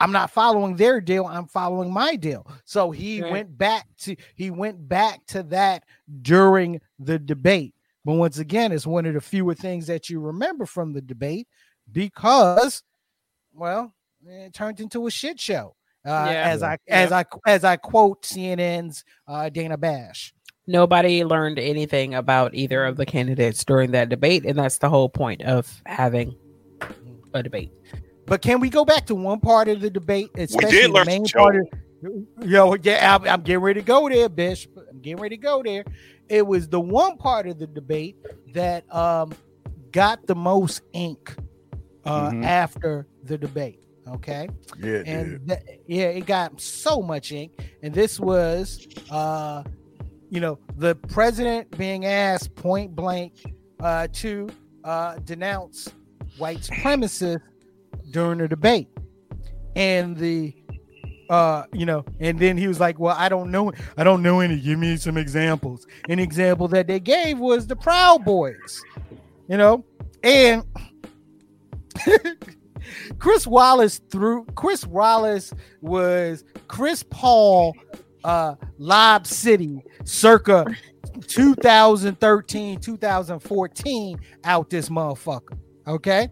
I'm not following their deal, I'm following my deal. So he Right. went back to he went back to that during the debate. But once again, it's one of the fewer things that you remember from the debate because well, it turned into a shit show. Uh, Yeah. as I as I as I quote CNN's uh, Dana Bash. Nobody learned anything about either of the candidates during that debate, and that's the whole point of having a debate. But can we go back to one part of the debate, especially did the learn main part of Yo, yeah, I'm, I'm getting ready to go there, bitch. I'm getting ready to go there. It was the one part of the debate that um got the most ink uh Mhm. after the debate. Okay. Yeah, and th- yeah, it got so much ink. And this was, uh, you know, the president being asked point blank uh, to uh, denounce white supremacists during the debate, and the, uh, you know, and then he was like, "Well, I don't know, I don't know any. Give me some examples." An example that they gave was the Proud Boys, you know, and. Chris Wallace threw Chris Wallace was Chris Paul uh Lob City circa 2013 2014 out this motherfucker okay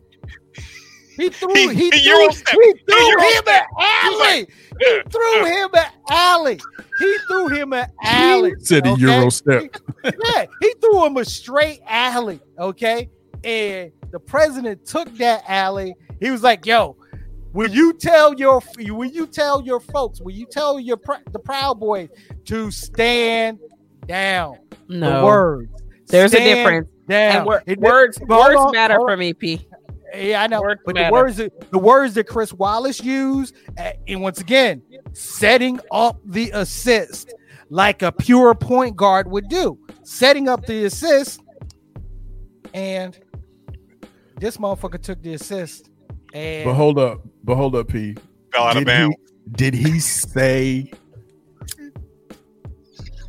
he threw He- he, he threw, he He threw him an step. He alley he threw him an alley he threw him an alley Said the okay? Euro step. yeah, he threw him a straight alley. Okay. And the president took that alley. He was like, yo, will you tell your will you tell your folks, will you tell your the Proud Boys to stand down? The No, words. there's a difference, Down. and wor- words words matter hold for me, P. Yeah, I know. Words but matter. the words that the words that Chris Wallace used, uh, and once again, setting up the assist like a pure point guard would do, setting up the assist, and this motherfucker took the assist, and But hold up, but hold up, P. Fell out of Did bounds. he, did he say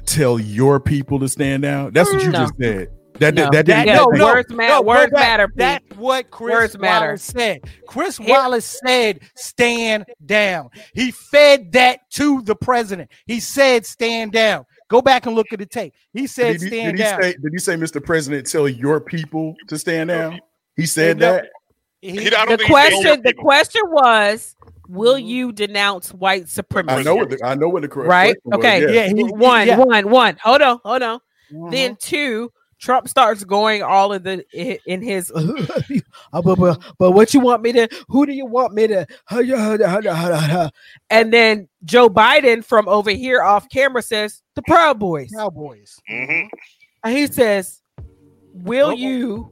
tell your people to stand down? That's what you No. just said. That No. that, That- didn't. No, no, words matter. no, words matter. P. That's what Chris Words matter. Wallace said. Chris Here- Wallace said, "Stand down." He fed that to the president. He said, "Stand down." Go back and look at the tape. He said, did, he, "Stand did he down." say? Did he say, "Mr. President, tell your people to stand down"? He said No. that. He- He- the think he said your question the question was will Mhm. you denounce white supremacy I know what the, I know what the correct right question was, okay yeah. Yeah, he- one yeah. one one hold on hold on Mhm. then two trump starts going all of the in his Uh, but, but, but what you want me to who do you want me to uh, uh, uh, and then joe biden from over here off camera says the proud boys Cowboys. Mhm. and he says will Oh. you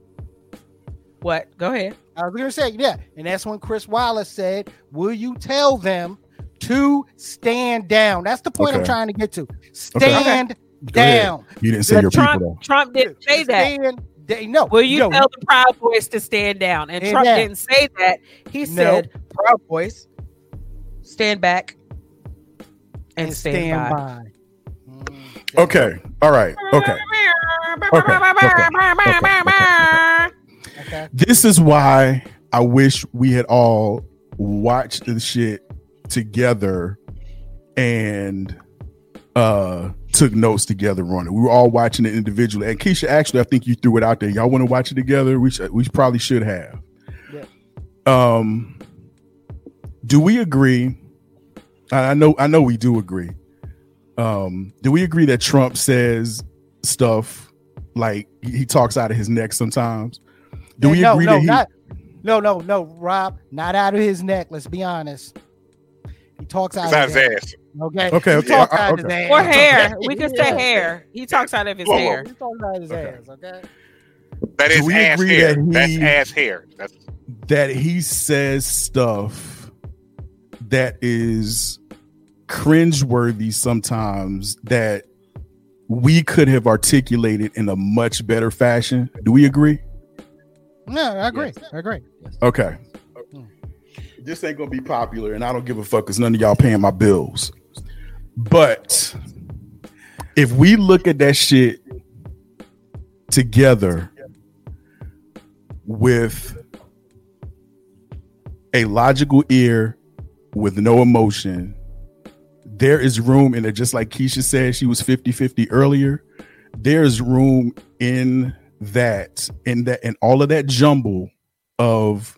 what go ahead I was gonna say, yeah, and that's when Chris Wallace said, "Will you tell them to stand down?" That's the point I'm trying to get to. Stand Go ahead. Down. You didn't say your trump people trump didn't say that Stand da- no. Will you no, tell the Proud Boys to stand down? And Stand Trump down. didn't say that. He said, Proud Boys, stand back and, stand, by. Mm, Okay. All right. Okay. Okay. This is why I wish we had all watched the shit together and uh took notes together on it. We were all watching it individually. And Keisha, actually, I think you threw it out there. Y'all want to watch it together? We should, we probably should have. Yeah. Um do we agree? I I know I know we do agree. Um, do we agree that Trump says stuff like he talks out of his neck sometimes? Do Yeah, we no, agree no, that he not, no, no, no, Rob, not out of his neck. Let's be honest. He talks out It's of his his ass. ass. Okay. Okay, He okay, talks uh, out of his okay. Or hair. We could say hair. He talks out of his Whoa, whoa. hair. He talks out of his Okay. ass. Okay. That Do we ass agree hair. that That's he- ass hair. That's that he says stuff that is cringeworthy sometimes that we could have articulated in a much better fashion. Do we agree? No, I agree. I agree. Okay. This ain't gonna be popular, and I don't give a fuck because none of y'all paying my bills. But if we look at that shit together with a logical ear with no emotion, there is room in it. Just like Keisha said, she was 50 50 earlier. There is room in that, in that, and all of that jumble of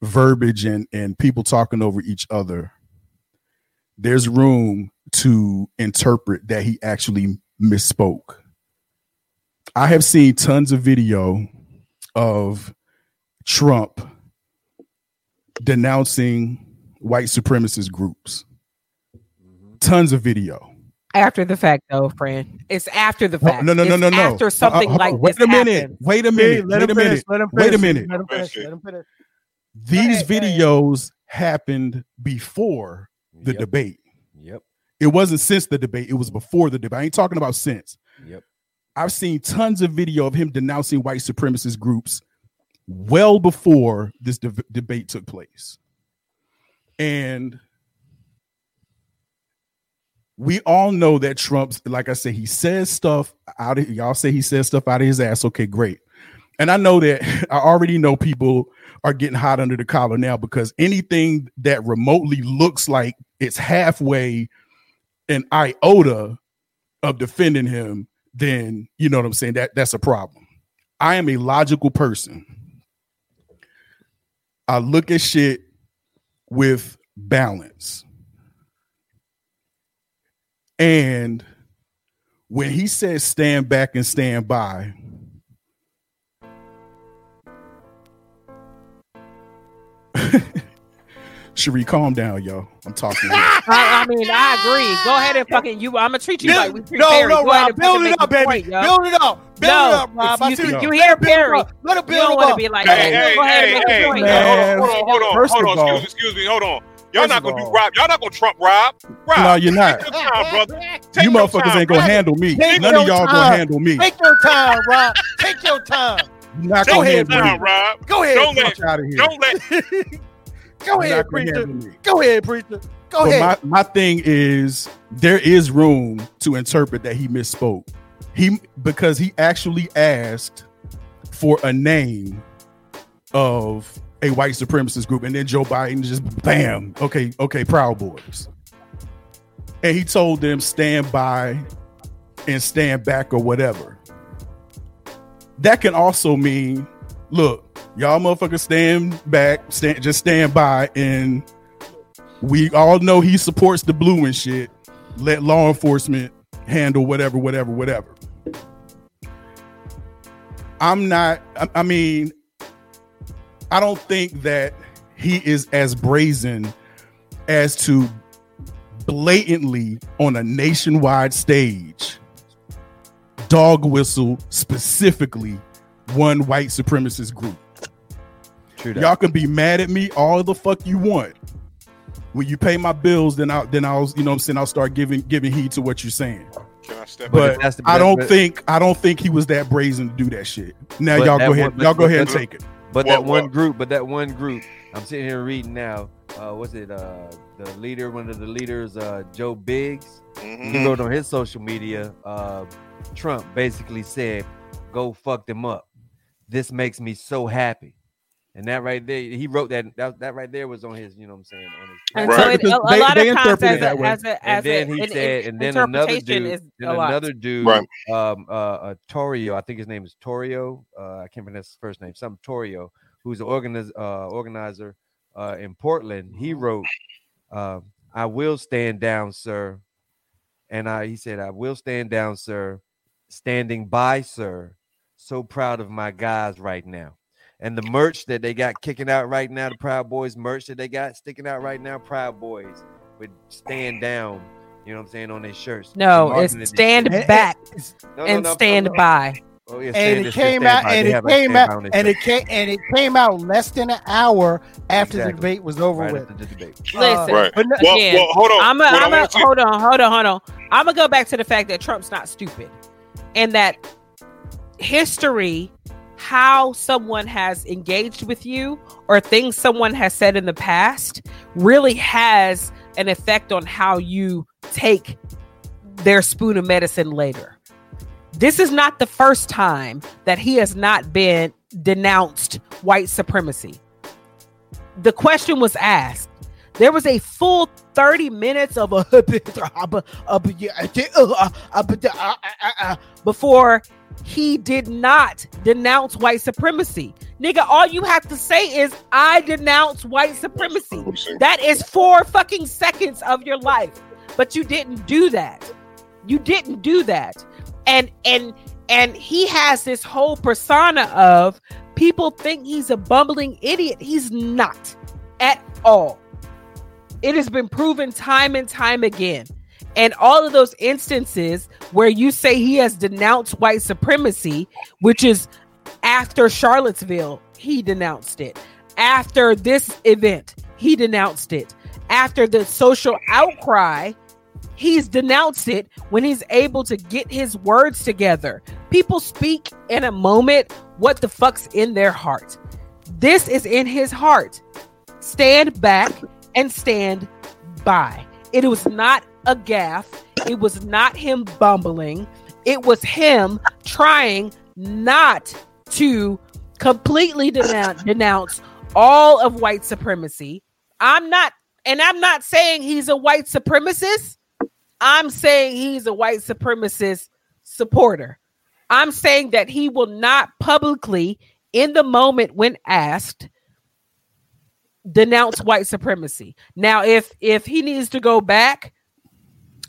verbiage and, and people talking over each other there's room to interpret that he actually misspoke. I have seen tons of video of Trump denouncing white supremacist groups. Tons of video. After the fact, though, friend, it's after the fact. no, no, no, no, no. After something Uh, uh, like wait this a minute. happened. Wait a minute. Let Wait a him finish. minute. Let him Wait a minute. Let him finish. Finish. Let him. These ahead. videos happened before the Yep. debate. It wasn't since the debate, it was before the debate. I ain't talking about since. Yep. I've seen tons of video of him denouncing white supremacist groups well before this de- debate took place. And we all know that Trump's, like I said, he says stuff out of y'all say he says stuff out of his ass. Okay, great. And I know that I already know people are getting hot under the collar now because anything that remotely looks like it's halfway an iota of defending him, then you know what I'm saying. That that's a problem. I am a logical person. I look at shit with balance. And when he says stand back and stand by, Cherie, calm down, yo. I'm talking. I, I mean, I agree. Go ahead and fucking you. I'm gonna treat you like we treat no, Perry. no, Rob. Build it up, your baby. point. Build it up. Build No, it up, Rob. I you, see you, it. you Let hear build Perry. up. Let it You build don't want to up. be like Hey, that. hey, Go ahead hey, and make hey, your point. hey, Man. hold on, hold on, First hold on. all- Excuse, excuse me, hold on. Y'all not gonna do Rob. Y'all not gonna Trump Rob. Rob, no, you're not. Take your time, brother. Take You motherfuckers time, ain't gonna brother. handle me. Take None of y'all time. gonna handle me. Take your time, Rob. Take your time. You're not Take gonna your handle time, me. Rob. Go ahead. Don't let, out of here. don't let. Go You're ahead, preacher. Go ahead, preacher. Go But ahead. my, my thing is there is room to interpret that he misspoke. He because he actually asked for a name of a white supremacist group, and then Joe Biden just bam, okay, okay, Proud Boys. And he told them stand by and stand back or whatever. That can also mean, look, y'all motherfuckers stand back, stand just stand by, and we all know he supports the blue and shit. Let law enforcement handle whatever, whatever, whatever. I'm not, I, I mean, I don't think that he is as brazen as to blatantly on a nationwide stage dog whistle specifically one white supremacist group. True that. Y'all can be mad at me all the fuck you want. When you pay my bills, then I then I'll you know what I'm saying I'll start giving giving heed to what you're saying. Can I step But in? I don't but- think I don't think he was that brazen to do that shit. Now But y'all go ahead, one- y'all go ahead and take it. But Well, that one well- group, but that one group, I'm sitting here reading now. Uh, what's it? Uh, the leader, one of the leaders, uh, Joe Biggs. Mhm. He wrote on his social media. Uh, Trump basically said, "Go fuck them up." This makes me so happy, and that right there, he wrote that. That, that right there was on his. You know what I'm saying? On his. And Right. so it, a, a they- lot they of times interpret it as that a, way. as a, And then a, he an- said, an and then another dude, then a another dude, Right. um, uh, uh, Tarrio, I think his name is Tarrio. Uh, I can't pronounce his first name. Some Tarrio, who's an organiz- uh, organizer uh, in Portland. He wrote, uh, "I will stand down, sir," and I he said, "I will stand down, sir, standing by, sir. So proud of my guys right now." And the merch that they got kicking out right now, the Proud Boys merch that they got sticking out right now, Proud Boys would stand down. You know what I'm saying on their shirts. No, They're it's marking it- stand And- back No, no, and no, stand talking by. Oh, yeah, and it came out and it came out and it came and it came out less than an hour after the debate was over right with. the debate. Listen, uh, Right. But no- Well, Again, well, hold on. I'm a, What I I'm a, wanna hold on, hold on, hold on. I'm gonna go back to the fact that Trump's not stupid, and that history, how someone has engaged with you or things someone has said in the past, really has an effect on how you take their spoon of medicine later. This is not the first time that he has not been denounced white supremacy. The question was asked there was a full 30 minutes of a before he did not denounce white supremacy. Nigga, all you have to say is I denounce white supremacy. That is four fucking seconds of your life. But you didn't do that. You didn't do that. And and and he has this whole persona of people think he's a bumbling idiot. He's not at all. It has been proven time and time again. And all of those instances where you say he has denounced white supremacy, which is after Charlottesville, he denounced it. After this event, he denounced it. After the social outcry, he's denounced it when he's able to get his words together. People speak in a moment what the fuck's in their heart. This is in his heart. Stand back and stand by. It was not a gaffe. It was not him bumbling. It was him trying not to completely denounce, denounce all of white supremacy. I'm not, and I'm not saying he's a white supremacist. I'm saying he's a white supremacist supporter. I'm saying that he will not publicly, in the moment when asked, denounce white supremacy. Now, if if he needs to go back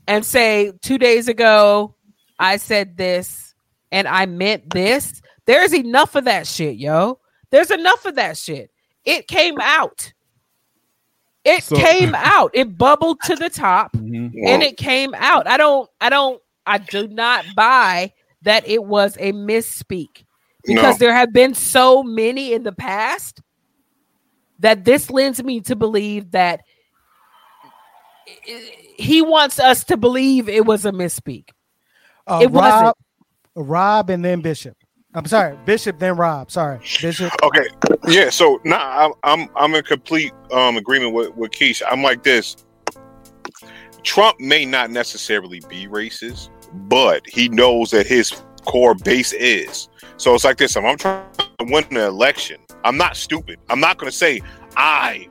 and say two days ago I said this and I meant this, there's enough of that shit, yo. There's enough of that shit. It came out. It So- came out. It bubbled to the top Mhm. and it came out. I don't, I don't, I do not buy that it was a misspeak because No. there have been so many in the past that this lends me to believe that i- he wants us to believe it was a misspeak. Uh, It wasn't. Rob, Rob, and then Bishop. I'm sorry, Bishop, then Rob. Sorry, Bishop. Okay, yeah. So now I'm I'm I'm in complete um agreement with with Keisha. I'm like this. Trump may not necessarily be racist, but he knows that his core base is. So it's like this. If I'm trying to win an election, I'm not stupid. I'm not going to say I.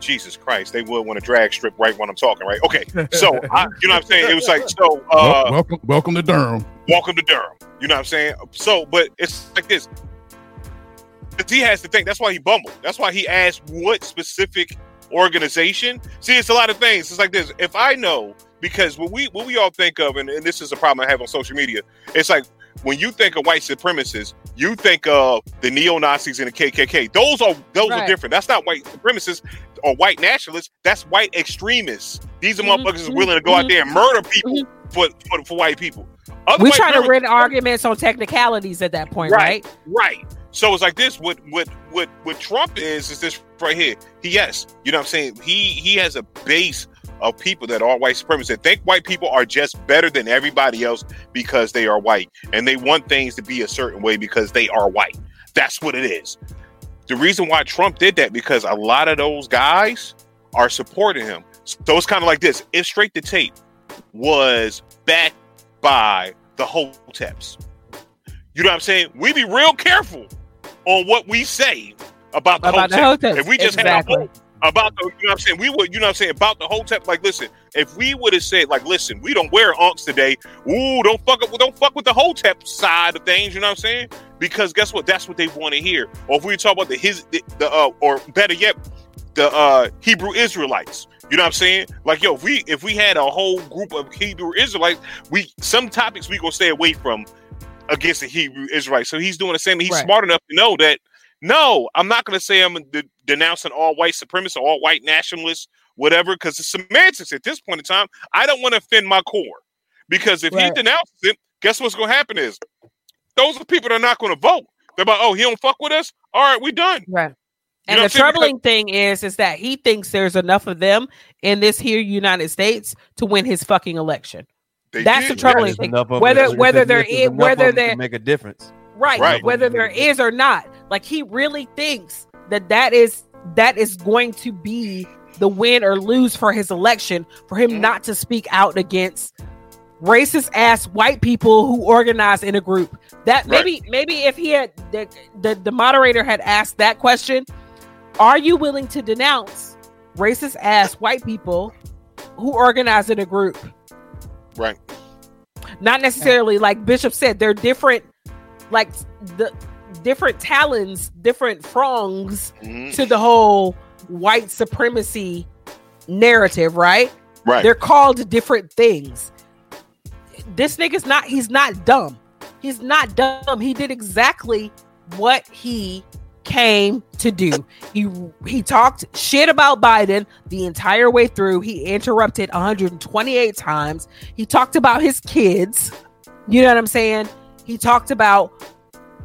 Jesus Christ, they would want to drag strip right when I'm talking, right? Okay, so I, you know what I'm saying? It was like so. Uh, welcome, welcome to Durham. welcome to Durham. You know what I'm saying? So, but it's like this. 'Cause He has to think. That's why he bumbled. That's why he asked what specific organization. See, it's a lot of things. It's like this. If I know, because what we what we all think of, and, and this is a problem I have on social media. It's like when you think of white supremacists, you think of the neo Nazis and the KKK. Those are those are different. That's not white supremacists or white nationalists. That's white extremists. These are Mhm, motherfuckers willing to go out there and murder people for, for for white people. Other We're white trying to win arguments on technicalities at that point, right? Right. So it's like this. What what what what Trump is is this right here. He yes, you know what I'm saying. He he has a base of people that are white supremacists that think white people are just better than everybody else because they are white, and they want things to be a certain way because they are white. That's what it is. The reason why Trump did that because a lot of those guys are supporting him. So it's kind of like this. If Straight to Tape was backed by the Hoteps, you know what I'm saying? We be real careful on what we say about the About the Hoteps, If we just had exactly. a whole about the, you know what I'm saying? We would, you know what I'm saying, about the Hotep. Like, listen, if we would have said, like, listen, we don't wear ankhs today. Ooh, don't fuck up, don't fuck with the Hotep side of things. You know what I'm saying? Because guess what? That's what they want to hear. Or if we talk about the his, the, the uh, or better yet, the uh Hebrew Israelites. You know what I'm saying? Like, yo, if we if we had a whole group of Hebrew Israelites, we some topics we gonna stay away from against the Hebrew Israelites. So he's doing the same. He's Right. smart enough to know that no, I'm not going to say I'm de- denouncing all white supremacists, all white nationalists, whatever, because it's semantics at this point in time. I don't want to offend my core because if he denounces it, guess what's going to happen is those are people that are not going to vote. They're like, oh, he don't fuck with us. All right, we done. Right. You And the what I'm troubling thing is, is that he thinks there's enough of them in this here United States to win his fucking election. They That's the troubling thing. Whether- whether there's there enough is- of whether them to there- make a difference. Right. Right. Whether there is or not. Like he really thinks that that is that is going to be the win or lose for his election for him Mhm. not to speak out against racist ass white people who organize in a group. That Right. maybe maybe if he had the, the the moderator had asked that question, are you willing to denounce racist ass white people who organize in a group? Right. Not necessarily like Bishop said, they're different. Like the different talons, different prongs Mhm. to the whole white supremacy narrative, right? Right. They're called different things. This nigga's not, he's not dumb. He's not dumb. He did exactly what he came to do. He he talked shit about Biden the entire way through. He interrupted 128 times. He talked about his kids. You know what I'm saying? He talked about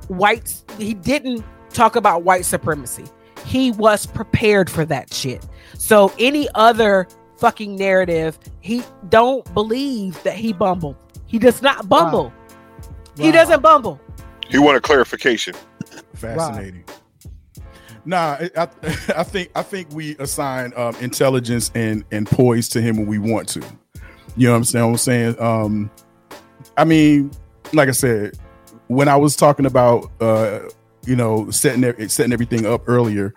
whites. He didn't talk about white supremacy. He was prepared for that shit. So any other fucking narrative, he don't believe that he bumbled. He does not bumble. He Wow. doesn't bumble. He wanted clarification. Fascinating. Nah, I, I I think I think we assign um, intelligence and and poise to him when we want to. You know what I'm saying? What I'm saying. Um, I mean, like I said, when I was talking about uh, you know setting setting everything up earlier,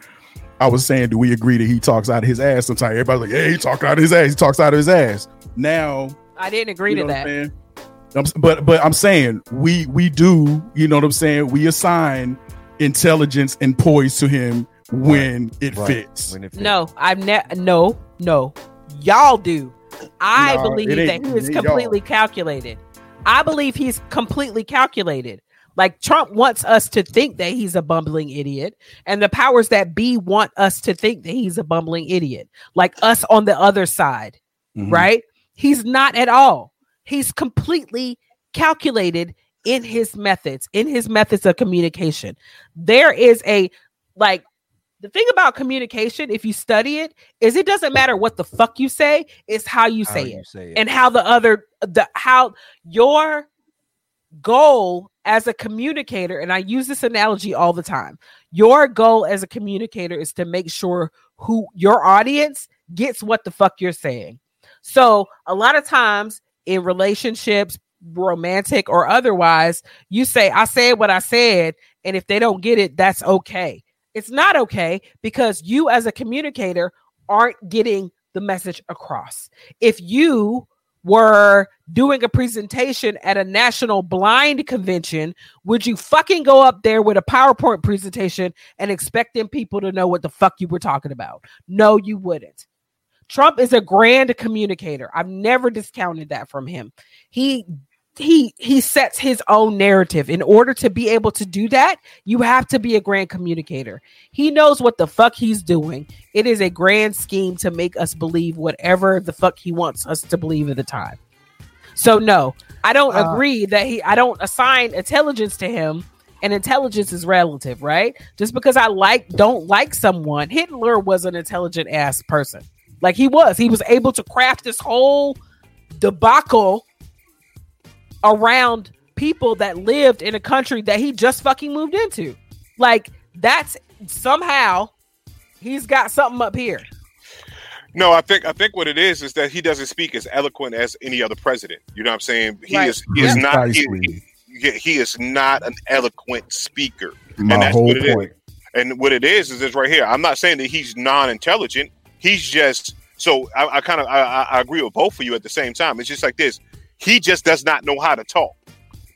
I was saying, do we agree that he talks out of his ass? Sometimes everybody's like, "Yeah, he talks out of his ass. He talks out of his ass." Now I didn't agree you to know what that. I'm but but I'm saying we we do, you know what I'm saying? We assign intelligence and poise to him when it Right. fits. When it fits. No, I've never. No, no, y'all do. I Nah, believe that he it is ain't y'all. completely calculated. I believe he's completely calculated. Like Trump wants us to think that he's a bumbling idiot, and the powers that be want us to think that he's a bumbling idiot, like us on the other side, Mhm. right? He's not at all. He's completely calculated in his methods, in his methods of communication. There is a like the thing about communication, if you study it, is it doesn't matter what the fuck you say, it's how you How say you it say it. and how the other the how your goal as a communicator and I use this analogy all the time. Your goal as a communicator is to make sure who your audience gets what the fuck you're saying. So, a lot of times in relationships, romantic or otherwise, you say I said what I said and if they don't get it, that's okay. It's not okay because you as a communicator aren't getting the message across. If you were doing a presentation at a national blind convention, would you fucking go up there with a PowerPoint presentation and expecting people to know what the fuck you were talking about? No, you wouldn't. Trump is a grand communicator. I've never discounted that from him. He he he sets his own narrative. In order to be able to do that, you have to be a grand communicator. He knows what the fuck he's doing. It is a grand scheme to make us believe whatever the fuck he wants us to believe at the time. So no, I don't Uh, agree that he I don't assign intelligence to him and intelligence is relative, right? Just because I like don't like someone, Hitler was an intelligent ass person. Like he was. He was able to craft this whole debacle around people that lived in a country that he just fucking moved into. Like that's somehow he's got something up here. No, I think I think what it is is that he doesn't speak as eloquent as any other president. You know what I'm saying? He Right. is he is not he, he, he is not an eloquent speaker. My that's whole what it is. point. And what it is is this right here. I'm not saying that he's non-intelligent. He's just so I, I kind of I, I- I agree with both of you at the same time. It's just like this. He just does not know how to talk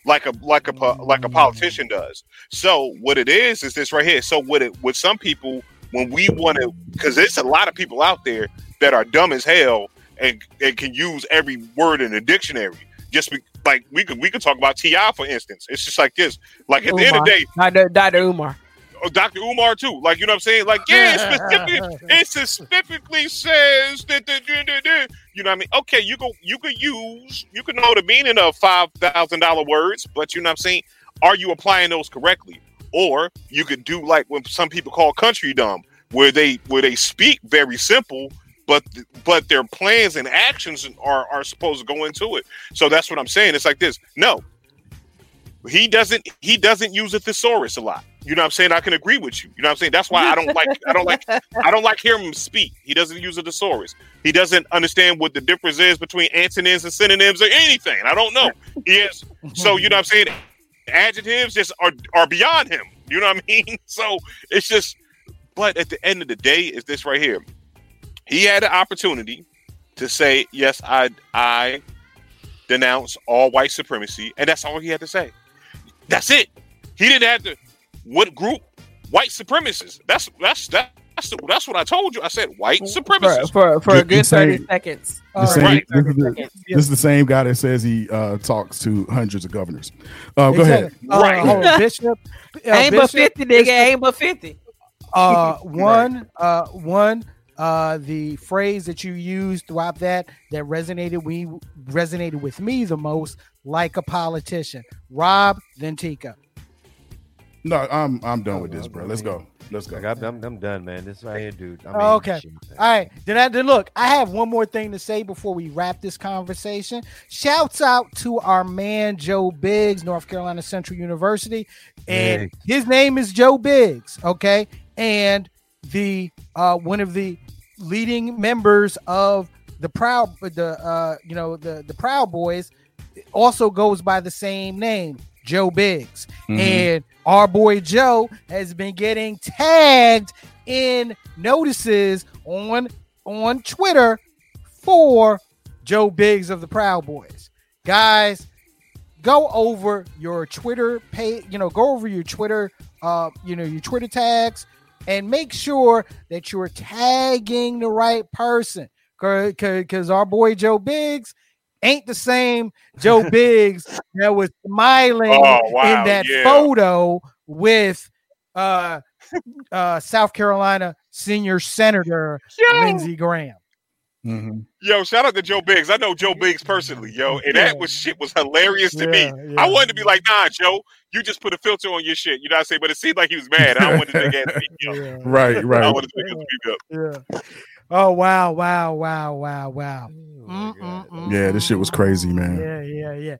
like a like a like a politician does. So what it is is this right here. So what it with some people when we want to because there's a lot of people out there that are dumb as hell and, and can use every word in the dictionary. Just be, like we could we could talk about Ti for instance. It's just like this. Like at the end of the day, Dr. Dr. Umar. Uh, oh, Dr. Umar too. Like you know what I'm saying? Like yeah, it specifically, it specifically says that the you know what I mean. Okay, you go you could use you can know the meaning of five thousand dollar words, but you know what I'm saying. Are you applying those correctly? Or you could do like what some people call country dumb, where they where they speak very simple, but but their plans and actions are are supposed to go into it. So that's what I'm saying. It's like this. No, he doesn't he doesn't use a thesaurus a lot. You know what I'm saying? I can agree with you. You know what I'm saying? That's why I don't like I don't like I don't like hearing him speak. He doesn't use a thesaurus. He doesn't understand what the difference is between antonyms and synonyms or anything. I don't know. He is so you know what I'm saying? Adjectives just are are beyond him. You know what I mean? So it's just but at the end of the day, is this right here. He had an opportunity to say, Yes, I I denounce all white supremacy, and that's all he had to say. That's it. He didn't have to what group? White supremacists. That's that's that. That's, that's what I told you. I said white supremacists. for, for a The- the good thirty seconds. The same, right. this, is the, this is the same guy that says he uh, talks to hundreds of governors. Uh, go ahead. Uh, Right. hold Bishop. uh, ain't but fifty, nigga. Ain't but fifty. uh one uh one uh the phrase that you used throughout that that resonated we resonated with me the most like a politician rob then tika No, I'm I'm done with this, bro. Let's go. Let's go. Like, I'm, I'm, I'm done, man. This right here, dude. I mean, Oh, okay. shit. all right then i then look i have one more thing to say before we wrap this conversation shouts out to our man joe biggs north carolina central university and Biggs. his name is joe biggs okay and the uh one of the leading members of the proud the uh you know the the proud boys also goes by the same name joe biggs. Mhm. and our boy joe has been getting tagged in notices on on twitter for joe biggs of the proud boys. Guys go over your twitter page you know go over your twitter uh you know your twitter tags and make sure that you're tagging the right person. Because because our boy joe biggs ain't the same joe biggs that was smiling Oh, wow, in that yeah. photo with uh uh south carolina senior senator lindsey graham Mhm. Yo, shout out to Joe Biggs. I know Joe Biggs personally, yo, and that was shit was hilarious to me. Yeah, I wanted to be like, nah, Joe, you just put a filter on your shit. You know what I'm saying? But it seemed like he was mad. I wanted to get beat up. Yeah, Right, I right. wanted to get beat up. yeah. Oh wow, wow, wow, wow, wow. Oh. Yeah, this shit was crazy, man. Yeah, yeah, yeah.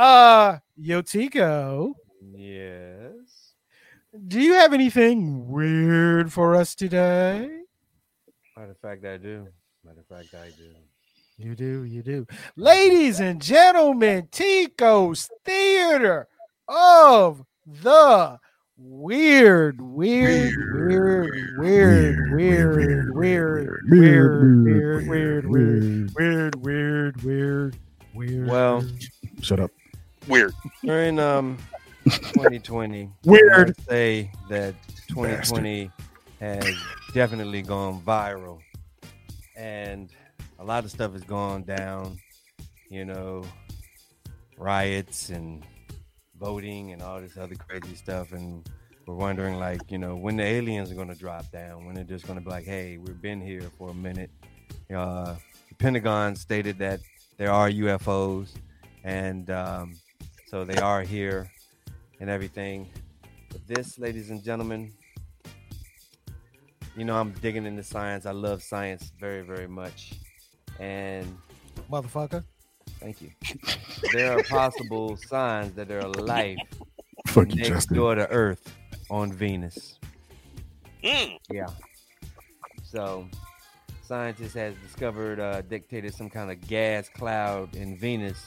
Uh Yo Tico, Yes. do you have anything weird for us today? Matter of fact, I do. Matter of fact, I do. You do, you do. Ladies and gentlemen, Tico's Theater of the Weird, weird, weird, weird, weird, weird, weird, weird, weird, weird, weird, weird, weird, weird. Well, Shut up. Weird. during um 2020, Weird. Say that 2020 has definitely gone viral, and a lot of stuff has gone down. You know, riots and voting and all this other crazy stuff, and we're wondering, like, you know, when the aliens are going to drop down, when they're just going to be like, "Hey, we've been here for a minute." Uh, the Pentagon stated that there are UFOs, and um, so they are here and everything. But this, ladies and gentlemen, you know, I'm digging into science. I love science very, very much. And Motherfucker. Thank you. There are possible signs that there are life Fuck next Justin. door to Earth on Venus. Mm. Yeah. So, scientists has discovered, uh, dictated some kind of gas cloud in Venus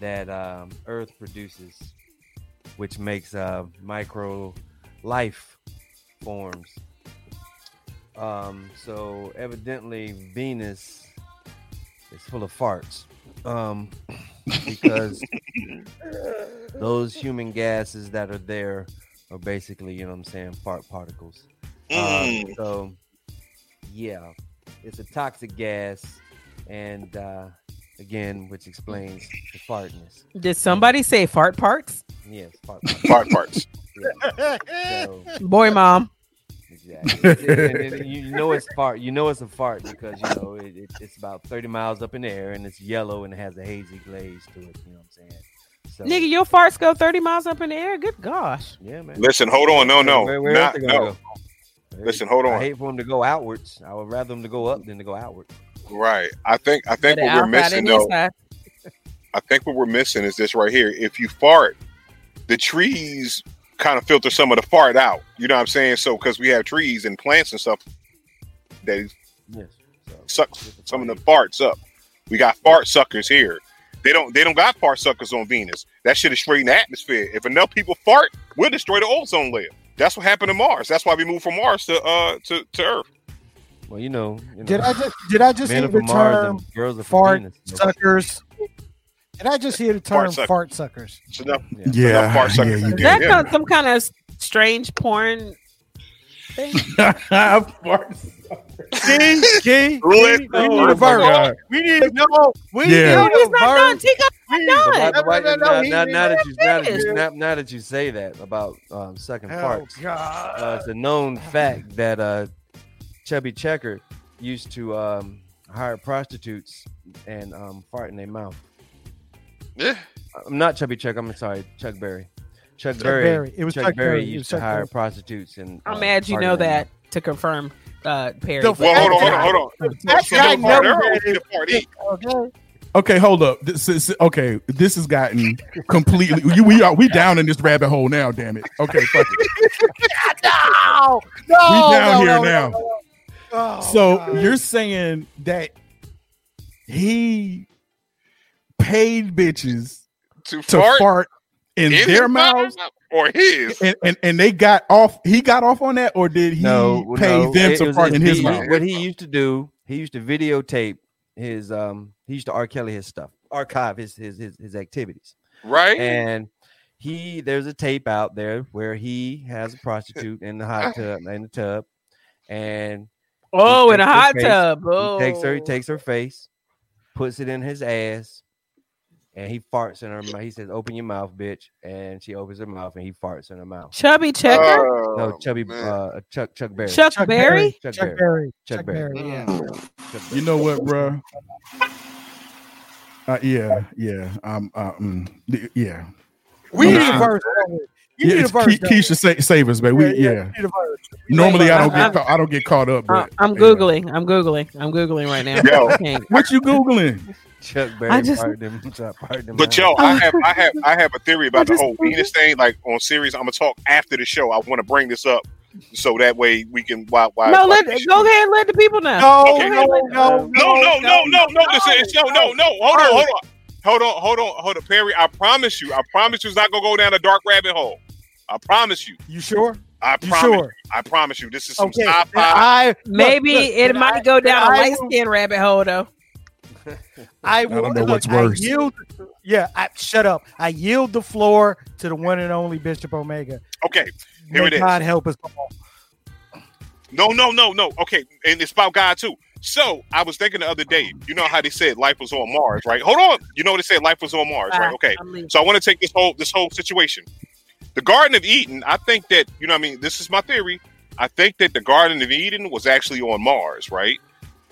that um, Earth produces, which makes uh, micro life forms. Um, so, evidently, Venus is full of farts. Um, because those human gases that are there are basically, you know what I'm saying, fart particles. Um, Mm. so, yeah, it's a toxic gas, and uh, again, which explains the fartness. Did somebody say fart parts? Yes, fart. particles, Fart parts. yeah. So, Boy, mom. Exactly. and, and- and you know it's fart. You know it's a fart because you know it, it, it's about 30 miles up in the air, and it's yellow and it has a hazy glaze to it. You know what I'm saying? So, Nigga, your farts go 30 miles up in the air? Good gosh. yeah, man. Listen, hold on. No, no. Where, where Not, else they gonna no. go? Listen, hold on. I hate for them to go outwards. I would rather them to go up than to go outward. Right. I think I think Better what we're missing though. I think what we're missing is this right here. If you fart, the trees kind of filter some of the fart out. You know what I'm saying? So because we have trees and plants and stuff that Yes. So, suck just a some of the farts up. We got fart suckers here. They don't they don't got fart suckers on Venus. That shit is straight in the atmosphere. If enough people fart, we'll destroy the ozone layer. That's what happened to Mars. That's why we moved from Mars to uh to, to Earth. Well, you know, you know Did I just did I just men hear the from Mars term and girls are fart Venus. you know. suckers? Did I just hear the term Fart sucker. fart suckers? It's enough. Yeah. Yeah, fart suckers. Yeah, Is did. that yeah. some kind of strange porn thing? Key, key, Let- we Oh need a my verse. We need no. We Yeah. No, need he's a not done. verse. Tika, We need not done. But why- No, no, no, now, now, now that you now that you, now, now that you say that about um, second Oh parts, uh, it's a known fact that uh, Chubby Checker used to um, hire prostitutes and um, fart in their mouth. Yeah. I'm not Chubby Checker. I'm sorry, Chuck Berry. Chuck, Chuck Berry. Berry. It was Chuck, Chuck Berry Berry. It was used to Chuck hire Berry. prostitutes and. I'm uh, mad you know in their that to confirm, uh, Perry. The Well, hold on, hold on, hold on. That So guy the part knows R that or the part? Okay. Okay, hold up. This is okay. This has gotten completely. You, we are we down in this rabbit hole now. Damn it. Okay, fuck it. No, no, We down no, here no, now. no, no. Oh, so God. you're saying that he paid bitches To, to fart, fart, in, in their mouths, mouth or his? and, and and they got off. He got off on that, or did he no, pay no, them to fart in his he- mouth? What he used to do, he used to videotape his um he used to R. Kelly his stuff, archive his his his, his activities. right? And he there's a tape out there where he has a prostitute in the hot tub in the tub and oh, in a takes her hot face, tub. he Oh. takes her he takes her face, puts it in his ass, and he farts in her mouth. He says, Open your mouth, bitch. And she opens her mouth and he farts in her mouth. Chubby Checker, Oh, No, chubby uh Chuck Chuck Berry. Chuck, Chuck Berry. Chuck Chuck Berry. Berry. Chuck Chuck Berry. Berry. Yeah. Chuck Berry. You know what, bro? Uh, yeah, yeah, um, uh, mm, yeah. We I'm need a sure. verse. don't we? You yeah need a it's verse. Ke- don't we? Keisha, sa- save us, man. We yeah. we need a verse. Normally, I don't I'm- get ca- I don't get caught up. Uh, But I'm yeah. googling. I'm googling. I'm googling right now. Yo. What you googling? Chuck Berry I just- farted him. Chuck farted him But out. yo, I have, I have, I have a theory about the whole Venus thing. Like on series, I'm gonna talk after the show. I want to bring this up so that way we can. Why? Why? No, why- let go ahead. and Let the people know. No, Okay, no, no, no, No, no, no, no, no. This is no, no, no. Hold on, hold on, hold on, hold on, hold on, Perry. I promise you, I promise you, it's not gonna go down a dark rabbit hole. I promise you. You sure? I You promise. sure? I promise you. This is some Okay. sci-fi. I Maybe look, it might I- go down a and light skin rabbit hole though. I, will, don't know look, what's I worse. yield, yeah, I, shut up. I yield the floor to the one and only Bishop Omega. Okay. Here May it is. God help us all. No, no, no, no. Okay, and it's about God too. So I was thinking the other day. You know how they said life was on Mars, right? Hold on. You know they said life was on Mars, right? Okay. So I want to take this whole this whole situation. The Garden of Eden. I think that you know. what I mean, this is my theory. I think that the Garden of Eden was actually on Mars, right?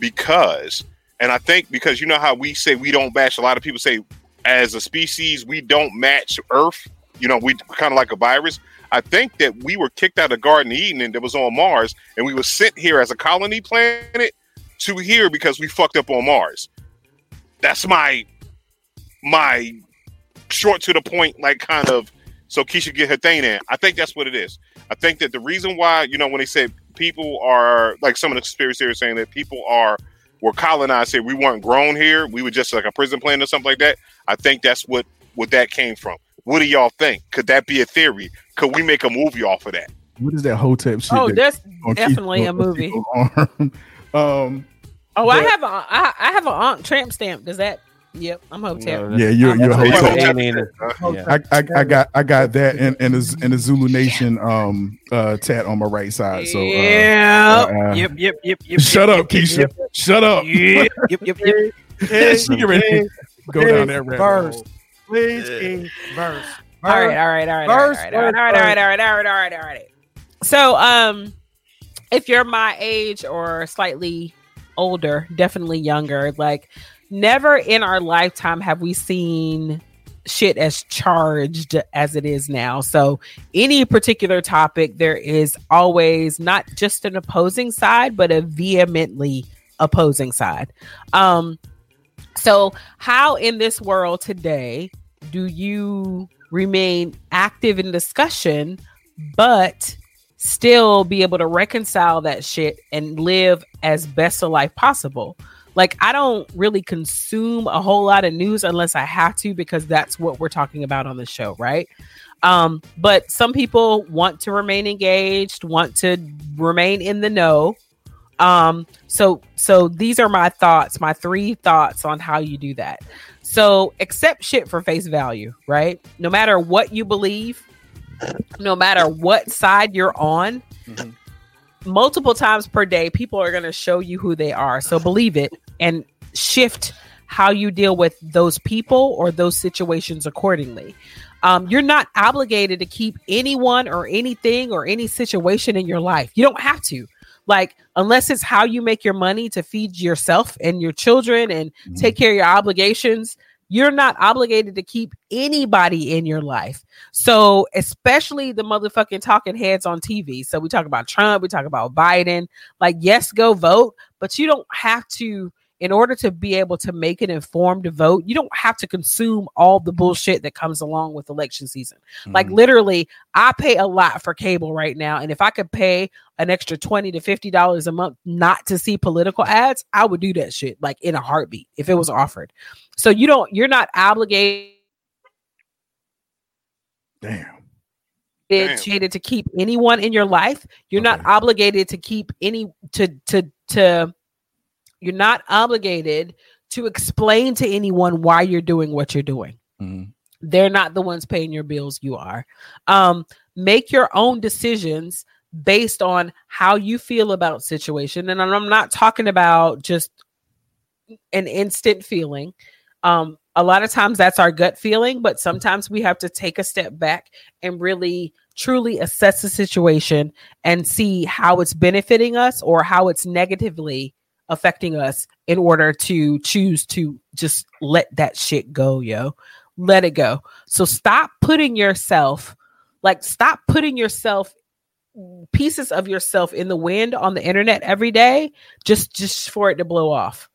Because, and I think because you know how we say we don't match. A lot of people say, as a species, we don't match Earth. You know, we kind of like a virus. I think that we were kicked out of Garden of Eden and that was on Mars, and we were sent here as a colony planet to here because we fucked up on Mars. That's my my short to the point, like kind of so Keisha get her thing in. I think that's what it is. I think that the reason why, you know, when they say people are like some of the conspiracy theories saying that people are were colonized here, we weren't grown here, we were just like a prison planet or something like that. I think that's what what that came from. What do y'all think? Could that be a theory? Could we make a movie off of that? What is that Hotep shit? Oh, that- there's definitely Keith- a movie. um, Oh, I have a I, I have an ankh tramp stamp. Does that? Yep, I'm Hotep. No, yeah, you're you're a that's- Hotep. Hotep. ain't in it. Yeah. I, I, I got I got that and and a, and a Zulu Nation um uh tat on my right side. So uh, yeah. uh, Yep, yep, yep, yep. shut yep, up, yep, Keisha. Yep, Shut up. yep, yep, yep, yep. Yeah, she get ready to go down that rabbit verse. hole. Please, King, verse. All right, all right, all right, all right, Verse, all right, all right, all verse, right, all right, all right, all right, all right. So, um, if you're my age or slightly older, definitely younger, like never in our lifetime have we seen shit as charged as it is now. So, any particular topic, there is always not just an opposing side, but a vehemently opposing side. Um, so how in this world today do you remain active in discussion, but still be able to reconcile that shit and live as best a life possible? Like, I don't really consume a whole lot of news unless I have to, because that's what we're talking about on the show, right? Um, but some people want to remain engaged, want to remain in the know. Um, so so these are my thoughts, my three thoughts on how you do that. So accept shit for face value, right? No matter what you believe, no matter what side you're on, Mhm. multiple times per day, people are going to show you who they are. So believe it and shift how you deal with those people or those situations accordingly. Um, you're not obligated to keep anyone or anything or any situation in your life. You don't have to. Like, unless it's how you make your money to feed yourself and your children and take care of your obligations, you're not obligated to keep anybody in your life. So, especially the motherfucking talking heads on TV. So, we talk about Trump, we talk about Biden. Like, yes, go vote, but you don't have to, in order to be able to make an informed vote, you don't have to consume all the bullshit that comes along with election season. Like, Mhm. literally, I pay a lot for cable right now. And if I could pay an extra 20 to 50 dollars a month not to see political ads, I would do that shit like in a heartbeat if it was offered. So you don't you're not obligated damn. Obligated to keep anyone in your life. You're not obligated to keep any to to to you're not obligated to explain to anyone why you're doing what you're doing. Mhm. They're not the ones paying your bills, you are. Um make your own decisions based on how you feel about situation and I'm not talking about just an instant feeling. Um a lot of times that's our gut feeling, but sometimes we have to take a step back and really truly assess the situation and see how it's benefiting us or how it's negatively affecting us in order to choose to just let that shit go, yo. Let it go. So stop putting yourself like stop putting yourself pieces of yourself in the wind on the internet every day just just for it to blow off.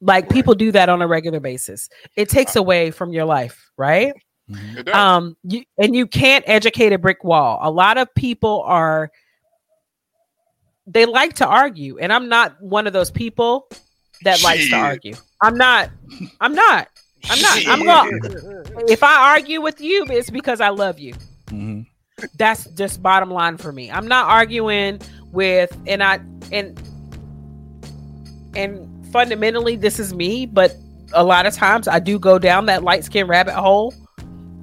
Like people do that on a regular basis. It takes away from your life, right? Mhm. Um you and you can't educate a brick wall a lot of people are they like to argue and i'm not one of those people that likes to argue. I'm not. I'm not. I'm not. I'm going if i argue with you it's because i love you. Mhm. that's just bottom line for me. I'm not arguing with and i and and fundamentally this is me but a lot of times i do go down that light skin rabbit hole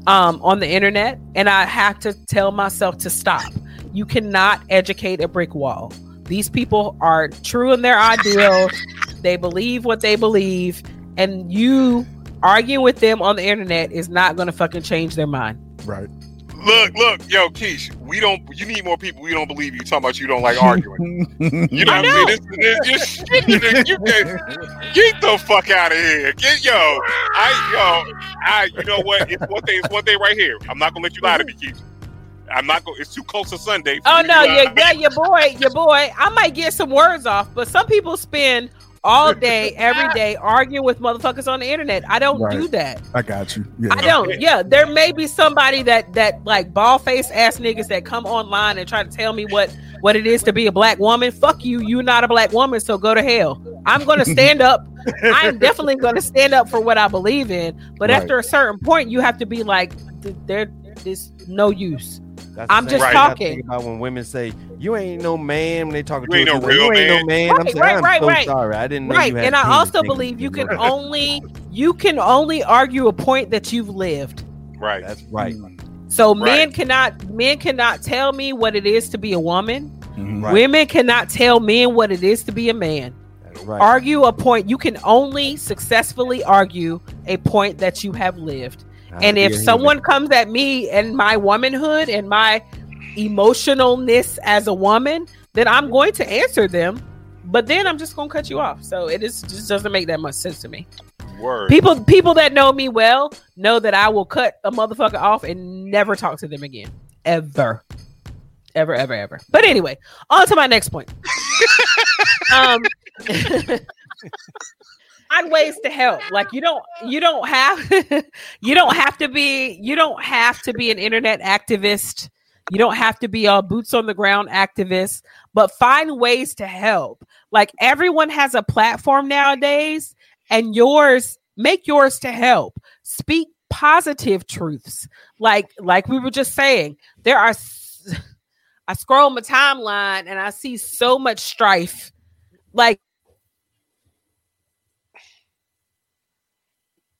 um on the internet and i have to tell myself to stop. You cannot educate a brick wall these people are true in their ideals they believe what they believe and you arguing with them on the internet is not going to fucking change their mind Right. Look, look, yo, Keish, we don't. You need more people. We don't believe you. Talking about you don't like arguing. You know I what I'm saying? This, this, this shit, you get, get the fuck out of here. Get yo, I yo, I. You know what? It's one thing. It's one thing right here. I'm not gonna let you lie to me, Keish. I'm not going. It's too close to Sunday. Oh no, lie. yeah, yeah, your boy, your boy. I might get some words off, but some people spend all day, every day arguing with motherfuckers on the internet. I don't do that. I got you. Yeah. I don't. Yeah, there may be somebody that that like ball face ass niggas that come online and try to tell me what what it is to be a black woman. Fuck you. You're not a black woman, so go to hell. I'm gonna stand up. I'm definitely gonna stand up for what I believe in. But Right. after a certain point, you have to be like, th- there is no use. That's I'm just same thing I talking. think about when women say you ain't no man when they talking You to ain't a no real you ain't no man. man. I'm saying right, I'm right, so right. sorry. I didn't know right you had and i also believe you can only you can only argue a point that you've lived Right. That's right. so Right. men cannot men cannot tell me what it is to be a woman Mhm. Right. women cannot tell men what it is to be a man right. argue a point you can only successfully argue a point that you have lived I'll and if a human. someone comes at me and my womanhood and my emotionalness as a woman then i'm going to answer them but then i'm just going to cut you off so it is just doesn't make that much sense to me Word. People people that know me well know that I will cut a motherfucker off and never talk to them again. Ever. Ever, ever, ever. But anyway, on to my next point. um find ways to help. Like you don't you don't have you don't have to be you don't have to be an internet activist. You don't have to be a boots on the ground activist, but find ways to help. Like everyone has a platform nowadays and yours make yours to help speak positive truths like like we were just saying there are I scroll my timeline and i see so much strife like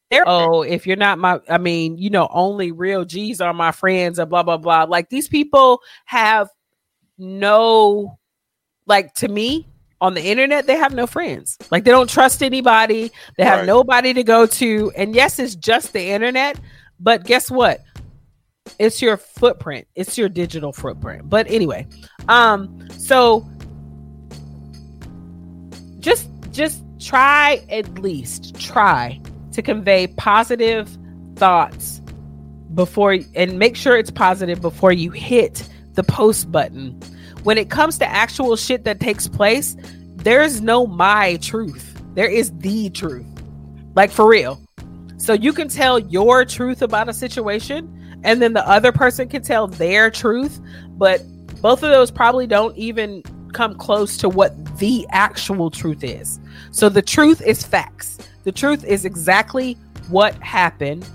there. Oh, if you're not my, I mean, you know, only real G's are my friends, and blah blah blah. Like these people have no, like to me on the internet, they have no friends. Like they don't trust anybody. They have Right. nobody to go to. And yes, it's just the internet, but guess what? It's your footprint. It's your digital footprint. But anyway, um, so just just try at least try to convey positive thoughts before and make sure it's positive before you hit the post button. When it comes to actual shit that takes place, there's no my truth. There is the truth. Like for real. So you can tell your truth about a situation and then the other person can tell their truth, but both of those probably don't even come close to what the actual truth is. So the truth is facts. The truth is exactly what happened.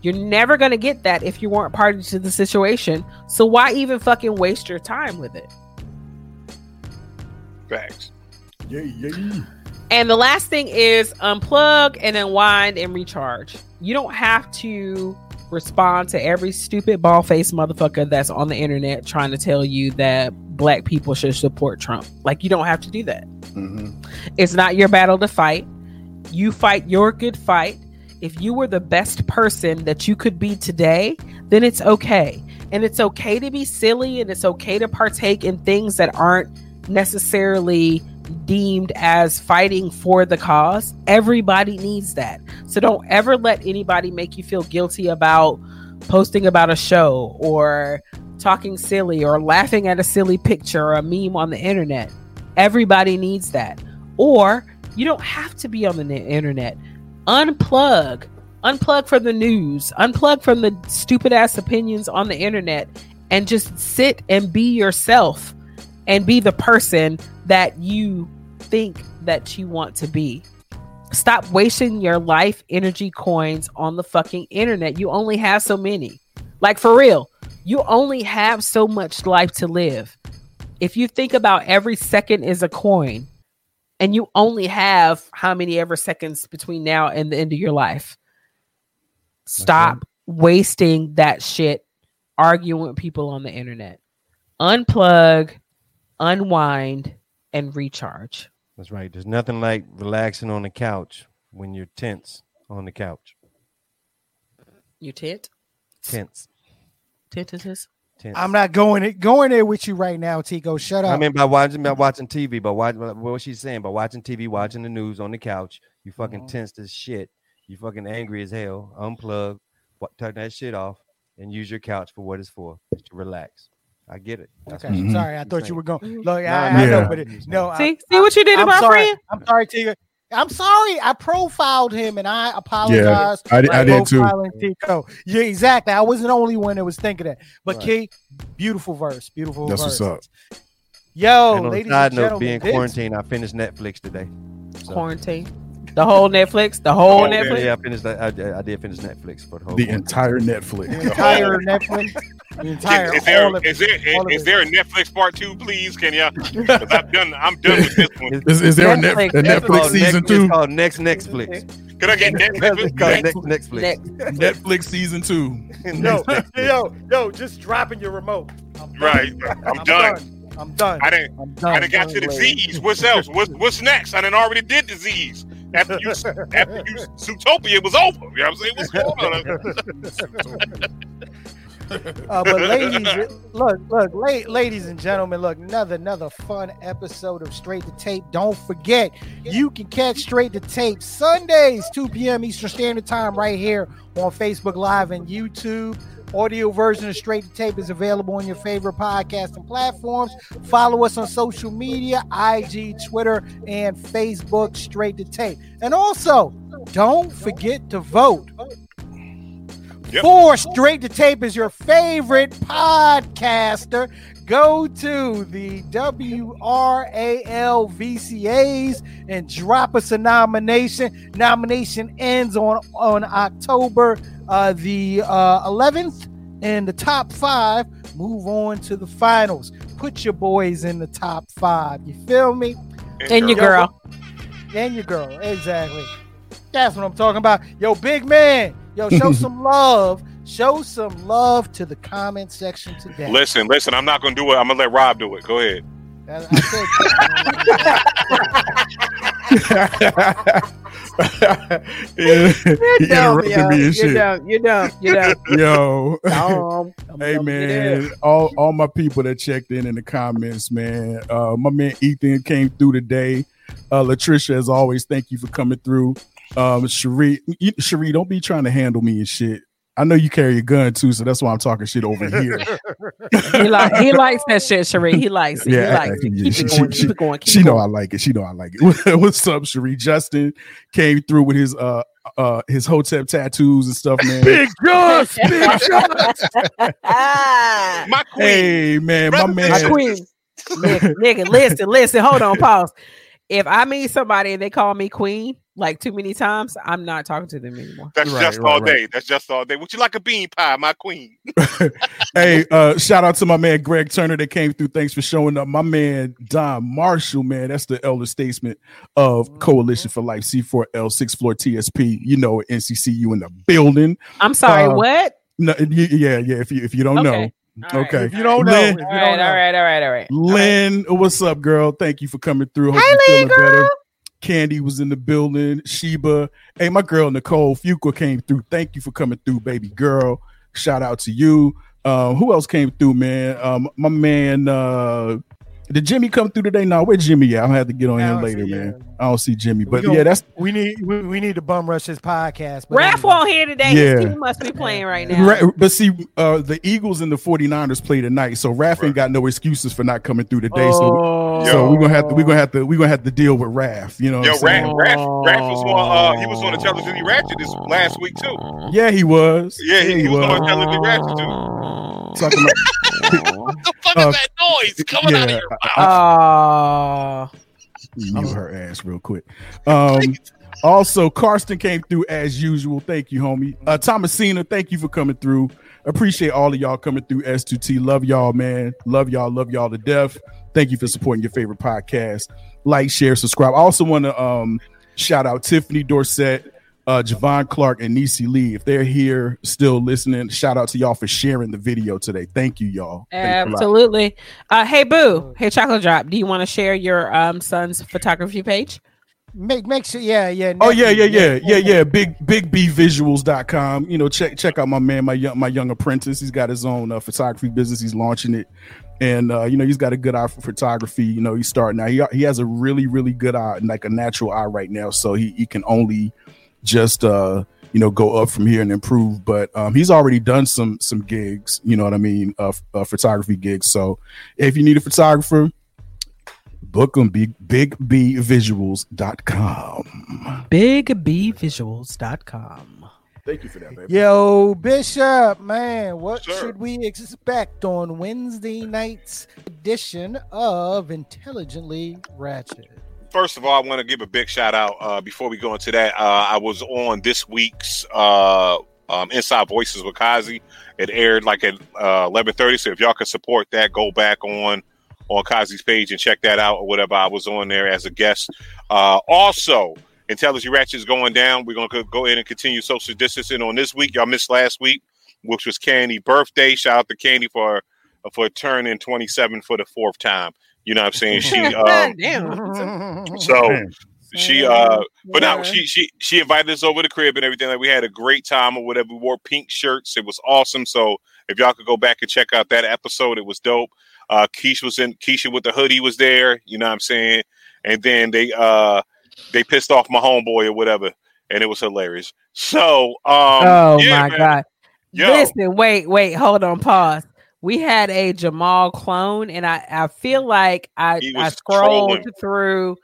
You're never going to get that if you weren't party to the situation. So why even fucking waste your time with it? Facts. Yeah, yeah. And the last thing is unplug and unwind and recharge. You don't have to respond to every stupid ball faced motherfucker that's on the internet trying to tell you that black people should support Trump. Like, you don't have to do that. Mhm. It's not your battle to fight. You fight your good fight. If you were the best person that you could be today, then it's okay. And it's okay to be silly and it's okay to partake in things that aren't necessarily deemed as fighting for the cause. Everybody needs that. So don't ever let anybody make you feel guilty about posting about a show or talking silly or laughing at a silly picture or a meme on the internet. Everybody needs that. Or you don't have to be on the internet. Unplug. Unplug from the news. Unplug from the stupid ass opinions on the internet and just sit and be yourself and be the person that you think that you want to be. Stop wasting your life energy coins on the fucking internet. You only have so many. Like for real, you only have so much life to live. If you think about every second is a coin and you only have how many ever seconds between now and the end of your life, stop wasting that shit arguing with people on the internet. Unplug, unwind, and recharge. That's right. There's nothing like relaxing on the couch when you're tense on the couch. You tent? Tense. Tentatus? Tense. I'm not going it going there with you right now, Tico. Shut up. I mean, by watching, by watching TV, but watching what she's saying, by watching TV, watching the news on the couch, you fucking Mhm. tense as shit. You fucking angry as hell. Unplug, wa- turn that shit off, and use your couch for what it's for, just to relax. I get it. That's okay, what Mhm. sorry. I I'm thought you were going. Look, I, Nah, I nah, know, but it, no. I, See, see what you did to I'm my sorry. friend? I'm sorry, Tico. I'm sorry. I profiled him, and I apologize. I, I for did too. Tico. Yeah, exactly. I wasn't the only one that was thinking that. But Right. Key, beautiful verse, beautiful That's verse. what's up. Yo, and on ladies side and note, gentlemen, being this- quarantined, I finished Netflix today. So, Quarantine. The whole Netflix? The whole Oh, Netflix? yeah, I finished that. I, I did finish Netflix for the whole. The quarantine. entire Netflix. the entire Netflix, the entire Is, is there all of is it, there is there a Netflix part two, please? Can you? Because I'm done. I'm done with this one. Is, is there a, Netflix. a Netflix season next, two? It's called Next Netflix. Could I get Netflix? It's called Next Netflix. Netflix season two. Yo, yo, yo, just dropping your remote. I'm. Right. I'm done. I'm done. I didn't. I'm done. I done got to the Z's. What's else? What's what's next? I done already did the Z's. After you, after you, Zootopia was over. You know what I'm saying? What's going on? Uh, but ladies, look, look, la- ladies and gentlemen, look, another another fun episode of Straight to Tape. Don't forget, you can catch Straight to Tape Sundays, 2 p.m. Eastern Standard Time, right here on Facebook Live and YouTube. Audio version of Straight to Tape is available on your favorite podcasting platforms. Follow us on social media, IG, Twitter, and Facebook, Straight to Tape. And also, don't forget to vote. Yep. For Straight to Tape is your favorite podcaster. Go to the WRALVCAs and drop us a nomination. Nomination ends on, on October uh, the uh, 11th, and the top five move on to the finals. Put your boys in the top five. You feel me? And your girl. And your girl, exactly. That's what I'm talking about. Yo, big man. Yo, show some love. Show some love to the comment section today. Listen, listen. I'm not gonna do it. I'm gonna let Rob do it. Go ahead. That- I said- yeah, he Dumb, yo. me and You're shit. dumb. You're dumb. You're dumb. Yo, Dumb. hey man, all all my people that checked in in the comments, man. Uh, my man Ethan came through today. Uh, Latricia, as always, thank you for coming through. Um, Cherie, you- Cherie, don't be trying to handle me and shit. I know you carry a gun too, so that's why I'm talking shit over here. He like he likes that shit, Sheree. He likes it. Yeah, he likes it. yeah, Keep she- it going. she- Keep it going. Keep she it know. I like it. She know I like it. What's up, Cherie? Justin came through with his uh uh his hotep tattoos and stuff, man. Big Josh, Big Josh. Ah. My queen. hey man, my man. My queen. nigga, nigga, listen, listen. Hold on, pause. If I meet somebody and they call me queen like too many times, I'm not talking to them anymore. That's Right, just right, all right. day. That's just all day. Would you like a bean pie, my queen? hey, uh, shout out to my man Greg Turner that came through. Thanks for showing up. My man Don Marshall, man, that's the elder statesman of Coalition for Life, C4L, six floor TSP. You know, NCCU in the building. I'm sorry, Uh, what? No, yeah, yeah. If you if you don't Okay. know, All right. okay. if you don't know, Lynn- if you All don't right, know. all right, all right, all right. Lynn, what's up, girl? Thank you for coming through. Hope Hey, you're feeling Lynn, girl. better. Candy was in the building. Sheba. Hey, my girl Nicole Fuqua came through. Thank you for coming through, baby girl. Shout out to you. Um, who else came through, man? Um, my man, uh, did Jimmy come through today? No, where Jimmy at? I'm gonna have to get on him later, see man. him. I don't see Jimmy, but gonna- yeah, that's We need we, we need to bum rush his podcast. but Raph anyway. won't here today. Yeah. His team must be playing right now. Ra- but see, uh, the Eagles and the 49ers play tonight, so Raph ain't got no excuses for not coming through today. So, Oh. so we're gonna have to we're gonna have to we're gonna have to deal with Raph. You know, what Yo, Raph, Raph, Raph was on. Uh, he was on the Intelligent Ratchet this last week too. Yeah, he was. Yeah, he, he was on Intelligent Ratchet too. Talking about, What the fuck Uh, is that noise coming out of your mouth? Oh. mute her ass real quick. Um, also, Karsten came through as usual. Thank you, homie. Uh, Thomasina, thank you for coming through. Appreciate all of y'all coming through S2T. Love y'all, man. Love y'all. Love y'all to death. Thank you for supporting your favorite podcast. Like, share, subscribe. I also want to um, shout out Tiffany Dorset, uh, Javon Clark, and Nisi Lee. If they're here still listening, shout out to y'all for sharing the video today. Thank you, y'all. Thanks. Absolutely. Uh, hey, Boo. Hey, Chocolate Drop. Do you want to share your um, son's photography page? Make make sure, yeah, yeah. Oh yeah, yeah, yeah, yeah, yeah. Big big B visuals.com. You know, check check out my man, my young my young apprentice. He's got his own uh, photography business. He's launching it. And uh, you know, he's got a good eye for photography. You know, he's starting out. He he has a really, really good eye, like a natural eye right now. So he, he can only just uh you know go up from here and improve but um he's already done some some gigs you know what i mean uh, uh photography gigs so if you need a photographer book them big big b visuals.com BigBVisuals.com. thank you for that baby Yo, Bishop, man, what Sir. should we expect on Wednesday night's edition of Intelligently Ratchet? First of all, I want to give a big shout out uh, before we go into that. Uh, I was on this week's uh, um, Inside Voices with Kazi. It aired like at uh, eleven thirty. So if y'all can support that, go back on on Kazi's page and check that out or whatever. I was on there as a guest. Uh, also, Intelligent Ratchet is going down. We're going to go in and continue social distancing on this week. Y'all missed last week, which was Candy birthday. Shout out to Candy for for turning twenty seven for the fourth time. You know what I'm saying? She um, so she uh but now she she she invited us over to the crib and everything like we had a great time or whatever we wore pink shirts it was awesome so if y'all could go back and check out that episode it was dope uh Keisha was in Keisha with the hoodie was there you know what I'm saying and then they uh they pissed off my homeboy or whatever and it was hilarious so um oh yeah, my man. god. Yo. Listen, wait, wait, hold on, pause. We had a Jamal clone, and I, I feel like I, I scrolled trolling. through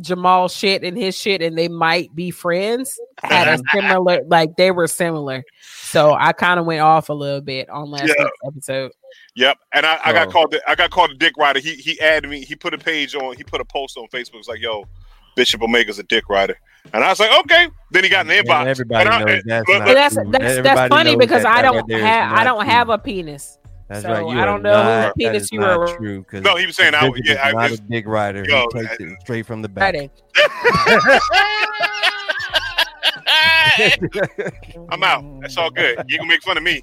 Jamal shit and his shit, and they might be friends. Had a similar, like they were similar. So I kind of went off a little bit on last Yeah. week's episode. Yep, and I, I got Oh. called. The, I got called a dick rider. He he added me. He put a page on. He put a post on Facebook. It's like, "Yo, Bishop Omega's a dick rider," and I was like, "Okay." Then he got an And inbox. everybody And I- knows that's but- not that's true. that's that's funny because that I don't there is have I don't true. have a penis. That's so right. You I don't know whose not- that penis is you not are- True, 'cause No, he was saying I- Bishop yeah, is I- not a it's- big rider. Yo, he takes I- it straight from the back. I'm out. That's all good. You can make fun of me.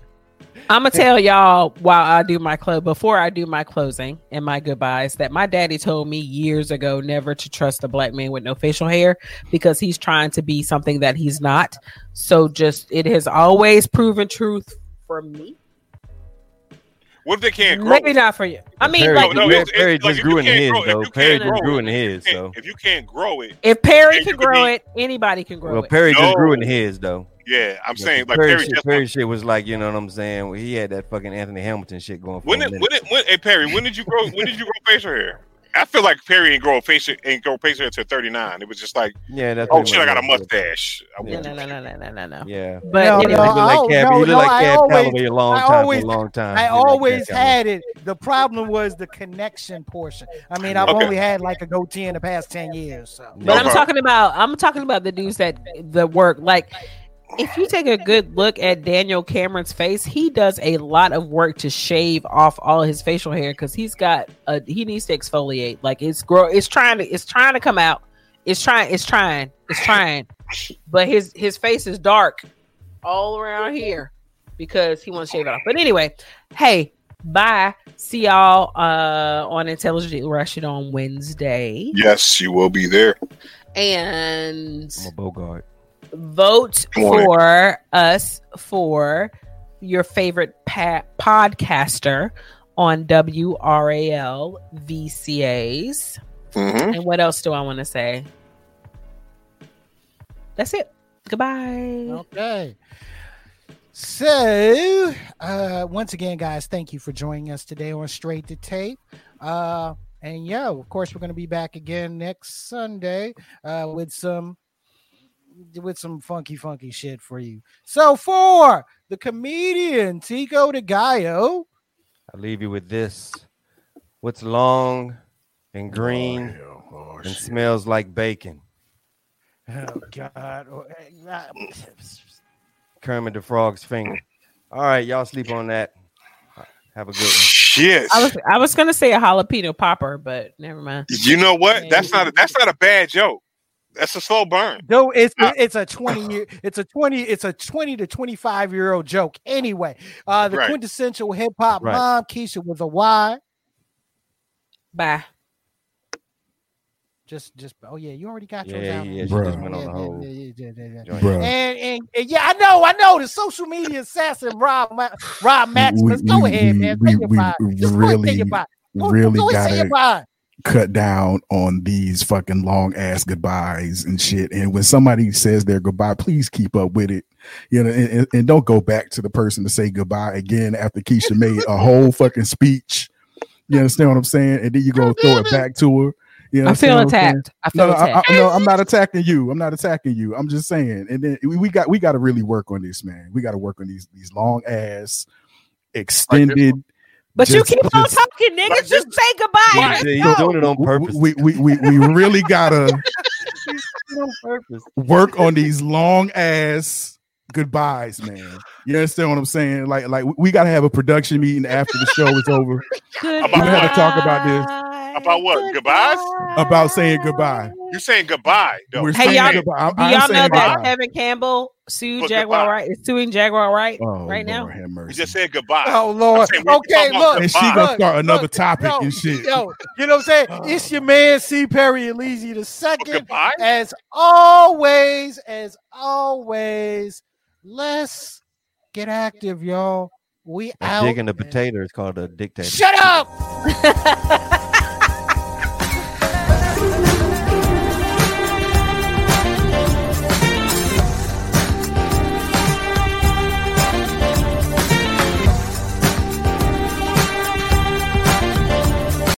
I'm gonna tell y'all while I do my close before I do my closing and my goodbyes that my daddy told me years ago never to trust a black man with no facial hair because he's trying to be something that he's not. So just it has always proven truth for me. What if they can't grow? Maybe not for you. I mean, Perry, like no, Perry, it's- it's Perry like just if grew in can't his grow- though. Perry just grew in his. Hey, So if you can't grow it, if Perry can grow be- it, anybody can grow it. well, it. Perry just grew in No. his though. yeah, I'm saying like Perry, Perry shit, just Perry shit was like you know what I'm saying. He had that fucking Anthony Hamilton shit going. For when a did, when did, when, hey Perry, when did you grow? When did you grow facial hair? I feel like Perry ain't grow facial ain't grow facial until 39. It was just like, yeah, that's oh shit, I got a what it was. mustache. I Yeah. No, no, no, no, no, no, no. Yeah. But No, anyway, no, he looked I like oh, al- Cab, no, he looked no, like I Cab always- Calloway a long I time always- a long time. I He looked like always had it. The problem was the connection portion. I mean, I've Okay. only had like a goatee in the past 10 years. So But I'm Okay. talking about I'm talking about the dudes that the work like if you take a good look at Daniel Cameron's face, he does a lot of work to shave off all his facial hair because he's got a he needs to exfoliate. Like it's grow it's trying to it's trying to come out. It's trying, it's trying, it's trying. But his his face is dark all around here because he wants to shave it off. But anyway, hey, bye. See y'all uh on Intelligent Russian on Wednesday. Yes, you will be there. And I'm a Bogart. Vote for us for your favorite pa- podcaster on WRAL VCAs. Mm-hmm. And what else do I want to say? That's it. Goodbye. Okay. So, uh, once again, guys, thank you for joining us today on Straight to Tape. Uh, and yeah, of course, we're going to be back again next Sunday uh, with some with some funky, funky shit for you. So, for the comedian Tico de Gallo, I leave you with this. What's long and green Oh, hell. Oh, and shit. smells like bacon? oh God, oh, eh, Kermit the Frog's finger. All right, y'all sleep on that. Have a good one. Shit. I was I was gonna say a jalapeno popper, but never mind. You know what? That's not a, that's not a bad joke. That's a slow burn. No, it's Uh, it's a 20 year it's a 20 it's a 20 to 25 year old joke anyway. Uh the Right. quintessential hip hop Right. mom Keisha with a Y. Bye. Just just oh yeah, you already got Yeah, yours out. yeah, she Bruh. went on Yeah, the whole. yeah, yeah, yeah, yeah, yeah. And, and and yeah, I know, I know the social media assassin Rob Ma- Rob Maximus. We- Go we- ahead, man. we- Say your we bye. Just go ahead and say really, your bye. Go- really go ahead and say your gotta bye. Cut down on these fucking long ass goodbyes and shit. And when somebody says their goodbye, please keep up with it. You know, and, and- and don't go back to the person to say goodbye again after Keisha made a whole fucking speech. You understand what I'm saying? And then you go oh, throw it back to her. You know I feel what I'm saying? attacked. I feel No, no, I, attacked. I, no, I'm not attacking you. I'm not attacking you. I'm just saying. And then we, we got we got to really work on this, man. We got to work on these these long ass extended. But you just- keep on just- talking, nigga. Like, Just say goodbye. Yeah, Let's he's doing it on purpose. We we we, we really gotta on purpose. work on these long ass goodbyes, man. You understand what I'm saying? Like like we gotta have a production meeting after the show is over About We gotta talk about this. About what? Goodbyes? about saying goodbye. You're saying goodbye, though. We're Hey, saying y'all- goodbye. I'm, Do I'm y'all know saying that goodbye. Kevin Campbell sued But Jaguar goodbye. Right? Is suing Jaguar Right Oh, right now? Lord have mercy. You just said goodbye. Oh Lord. I'm saying Okay, look. and she gonna Look, start another look, topic yo, and shit. Yo, you know what I'm saying? Oh. It's your man C. Perry Elysi the second. goodbye? As always, as always, let's get active, y'all. We That out. Digging the potato is called a dictator. Shut up.